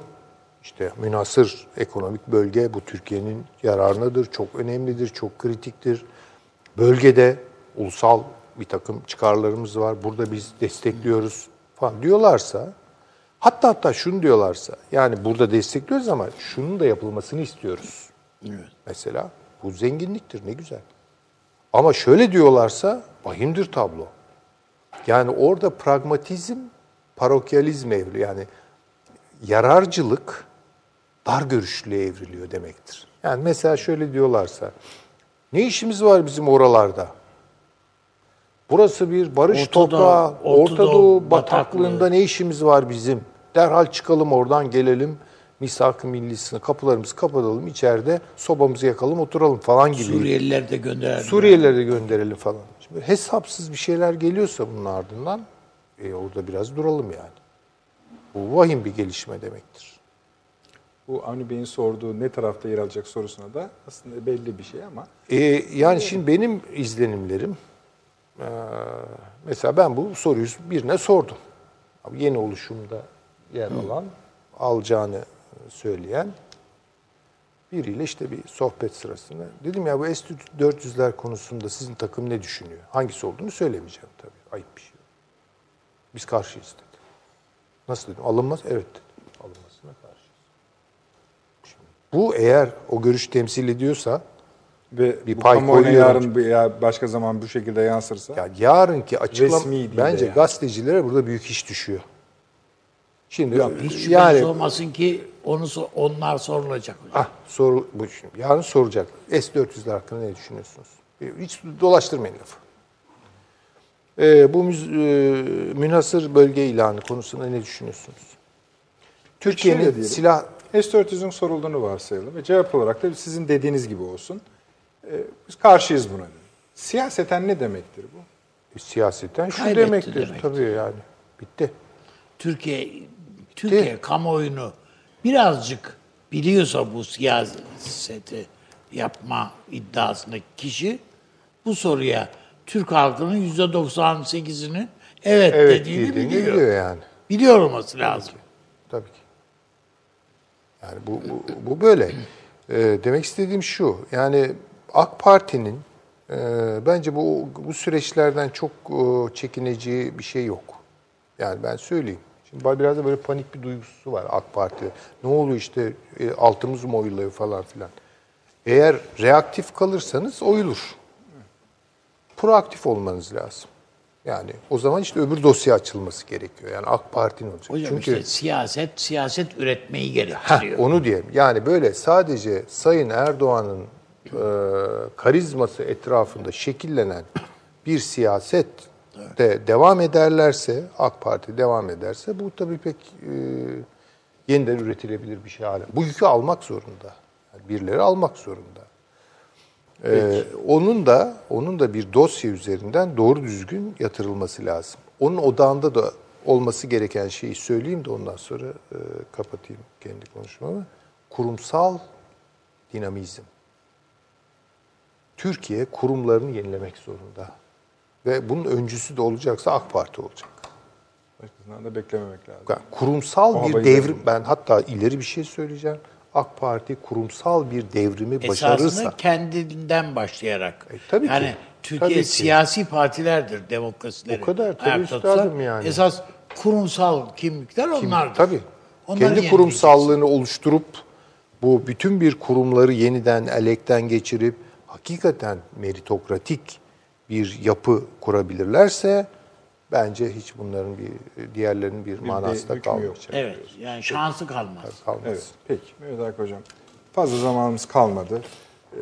İşte münasır ekonomik bölge bu Türkiye'nin yararınadır, çok önemlidir, çok kritiktir. Bölgede ulusal bir takım çıkarlarımız var. Burada biz destekliyoruz falan diyorlarsa hatta hatta şunu diyorlarsa yani burada destekliyoruz ama şunun da yapılmasını istiyoruz. Evet. Mesela bu zenginliktir ne güzel. Ama şöyle diyorlarsa vahimdir tablo. Yani orada pragmatizm parokyalizme evriliyor. Yani yararcılık dar görüşlüğe evriliyor demektir. Yani mesela şöyle diyorlarsa ne işimiz var bizim oralarda? Burası bir barış Orta toprağı, Orta Orta, Doğu Doğu bataklığı. bataklığında ne işimiz var bizim? Derhal çıkalım oradan gelelim. Misak-ı millisine kapılarımızı kapatalım, içeride sobamızı yakalım, oturalım falan gibi. Suriyeliler de gönderdi. Suriyelileri de gönderelim falan. Şimdi hesapsız bir şeyler geliyorsa bunun ardından e, orada biraz duralım yani. Bu vahim bir gelişme demektir. Bu Avni Bey'in sorduğu ne tarafta yer alacak sorusuna da aslında belli bir şey ama E, yani şimdi benim izlenimlerim e, mesela ben bu soruyu birine sordum. Abi Yeni oluşumda yer alan, alacağını söyleyen biriyle işte bir sohbet sırasında dedim ya bu S-400'ler konusunda sizin takım ne düşünüyor? Hangisi olduğunu söylemeyeceğim tabii. Ayıp bir şey. Biz karşıyız dedi. Nasıl dedim? Alınmaz? Evet dedim. Alınmasına karşıyız. Şimdi, bu eğer o görüş temsil ediyorsa ve Bir bu pay kamuoyuna yarın bir- ya başka zaman bu şekilde yansırsa Ya yarınki açıklama bence yani. gazetecilere burada büyük iş düşüyor. Şimdi Hiç şüpheniz yani olmasın ki onu onlar sorulacak hocam. ah soru bu şimdi yarın soracak. S400'ler hakkında ne düşünüyorsunuz? Hiç dolaştırmayın lafı. Ee, bu müz, e, münhasır bölge ilanı konusunda ne düşünüyorsunuz? Şöyle Türkiye'nin silah S-400'ün sorulduğunu varsayalım ve cevap olarak da sizin dediğiniz gibi olsun. Ee, biz karşıyız buna. Siyaseten ne demektir bu? e, siyaseten şu Kaybetti demektir, demektir. tabii yani. Bitti. Türkiye Türkiye kamuoyunu birazcık biliyorsa bu siyaseti yapma iddiasındaki kişi bu soruya Türk halkının yüzde 98'ini evet, Evet dediğini biliyor. biliyor yani. Biliyor olması lazım. Tabii ki. Yani bu, bu, bu böyle. Ee, demek istediğim şu, yani AK Parti'nin e, bence bu bu süreçlerden çok e, çekineceği bir şey yok. Yani ben söyleyeyim. Şimdi biraz da böyle panik bir duygusu var AK Parti'de. Ne oluyor işte e, altımız mı oyuluyor falan filan. Eğer reaktif kalırsanız oyulur. Proaktif olmanız lazım. Yani o zaman işte öbür dosya açılması gerekiyor. Yani AK Parti'nin olacak. Hocam Çünkü işte siyaset siyaset üretmeyi Heh, gerektiriyor. onu diyelim. Yani böyle sadece Sayın Erdoğan'ın e, karizması etrafında şekillenen bir siyaset de devam ederlerse, AK Parti devam ederse bu tabii pek e, yeniden üretilebilir bir şey hale. Bu yükü almak zorunda. Yani birileri almak zorunda. Ee, onun da onun da bir dosya üzerinden doğru düzgün yatırılması lazım. Onun odağında da olması gereken şeyi söyleyeyim de ondan sonra e, kapatayım kendi konuşmamı. Kurumsal dinamizm. Türkiye kurumlarını yenilemek zorunda. Ve bunun öncüsü de olacaksa AK Parti olacak. Başkasından da beklememek lazım. Yani kurumsal O bir devrim, ben hatta ileri bir şey söyleyeceğim. AK Parti kurumsal bir devrimi başarırsa... Esasında kendinden başlayarak. E, tabii ki. yani Türkiye Tabii ki. siyasi partilerdir demokrasileri. O kadar, tabii üstadım yani. Esas kurumsal kimlikler Kim- onlardır. Tabii. Onları Kendi kurumsallığını oluşturup bu bütün bir kurumları yeniden elekten geçirip hakikaten meritokratik bir yapı kurabilirlerse bence hiç bunların bir diğerlerinin bir, manası da kalmayacak. Evet. Yani şansı kalmaz. Kalmaz. Evet, peki. Mehmet Hocam, fazla zamanımız kalmadı. Ee,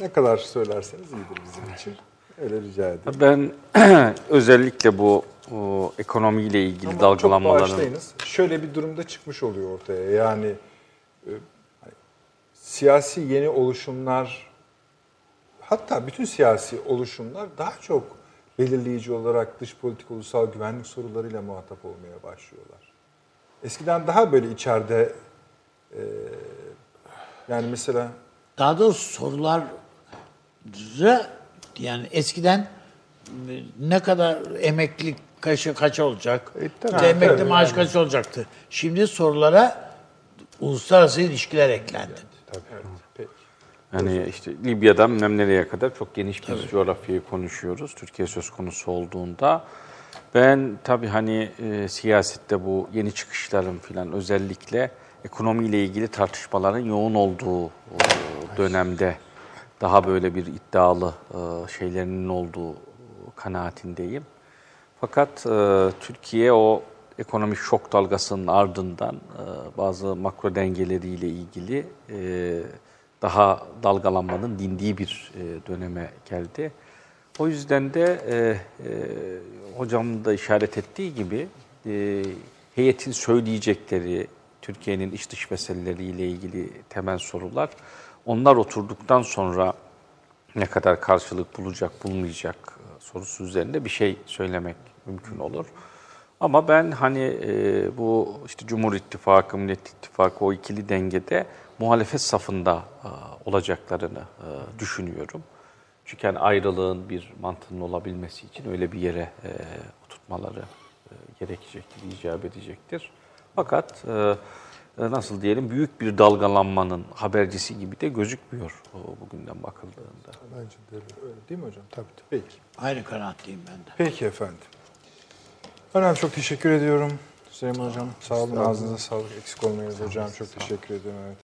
ne kadar söylerseniz iyidir bizim için. Öyle rica edeyim. Ben (clears throat) özellikle bu o, ekonomiyle ilgili Ama çok dalgalanmaların bağışlayınız. Şöyle bir durumda çıkmış oluyor ortaya. Yani e, hani, siyasi yeni oluşumlar, hatta bütün siyasi oluşumlar daha çok belirleyici olarak dış politik ulusal güvenlik sorularıyla muhatap olmaya başlıyorlar. Eskiden daha böyle içeride e, yani mesela Daha doğrusu sorular yani eskiden ne kadar emekli kaça kaç olacak? E, tabii. İşte emekli tabii, maaş kaç olacaktı? Şimdi sorulara uluslararası ilişkiler eklendi. peki. Yani işte Libya'dan bilmem nereye kadar çok geniş bir coğrafyayı konuşuyoruz. Türkiye söz konusu olduğunda. Ben tabii hani e, siyasette bu yeni çıkışların filan özellikle ekonomiyle ilgili tartışmaların yoğun olduğu o dönemde daha böyle bir iddialı e, şeylerinin olduğu kanaatindeyim. Fakat e, Türkiye o ekonomik şok dalgasının ardından e, bazı makro dengeleriyle ilgili e, daha dalgalanmanın dindiği bir e, döneme geldi. O yüzden de e, e, hocamın da işaret ettiği gibi e, heyetin söyleyecekleri, Türkiye'nin iç dış meseleleriyle ilgili temel sorular, onlar oturduktan sonra ne kadar karşılık bulacak, bulmayacak e, sorusu üzerinde bir şey söylemek mümkün olur. Ama ben hani e, bu işte Cumhur İttifakı, Millet İttifakı o ikili dengede muhalefet safında e, olacaklarını e, düşünüyorum. Çünkü hani ayrılığın bir mantığının olabilmesi için öyle bir yere e, oturtmaları gerekecektir, icap edecektir. Fakat nasıl diyelim büyük bir dalgalanmanın habercisi gibi de gözükmüyor o, bugünden bakıldığında. Bence de öyle değil mi hocam? Tabii tabii. Peki. Aynı kanaatteyim ben de. Peki efendim. Önem çok teşekkür ediyorum. Süleyman Hocam sağ olun. Ağzınıza sağlık. Eksik olmayınız hocam. Çok teşekkür ederim. Evet.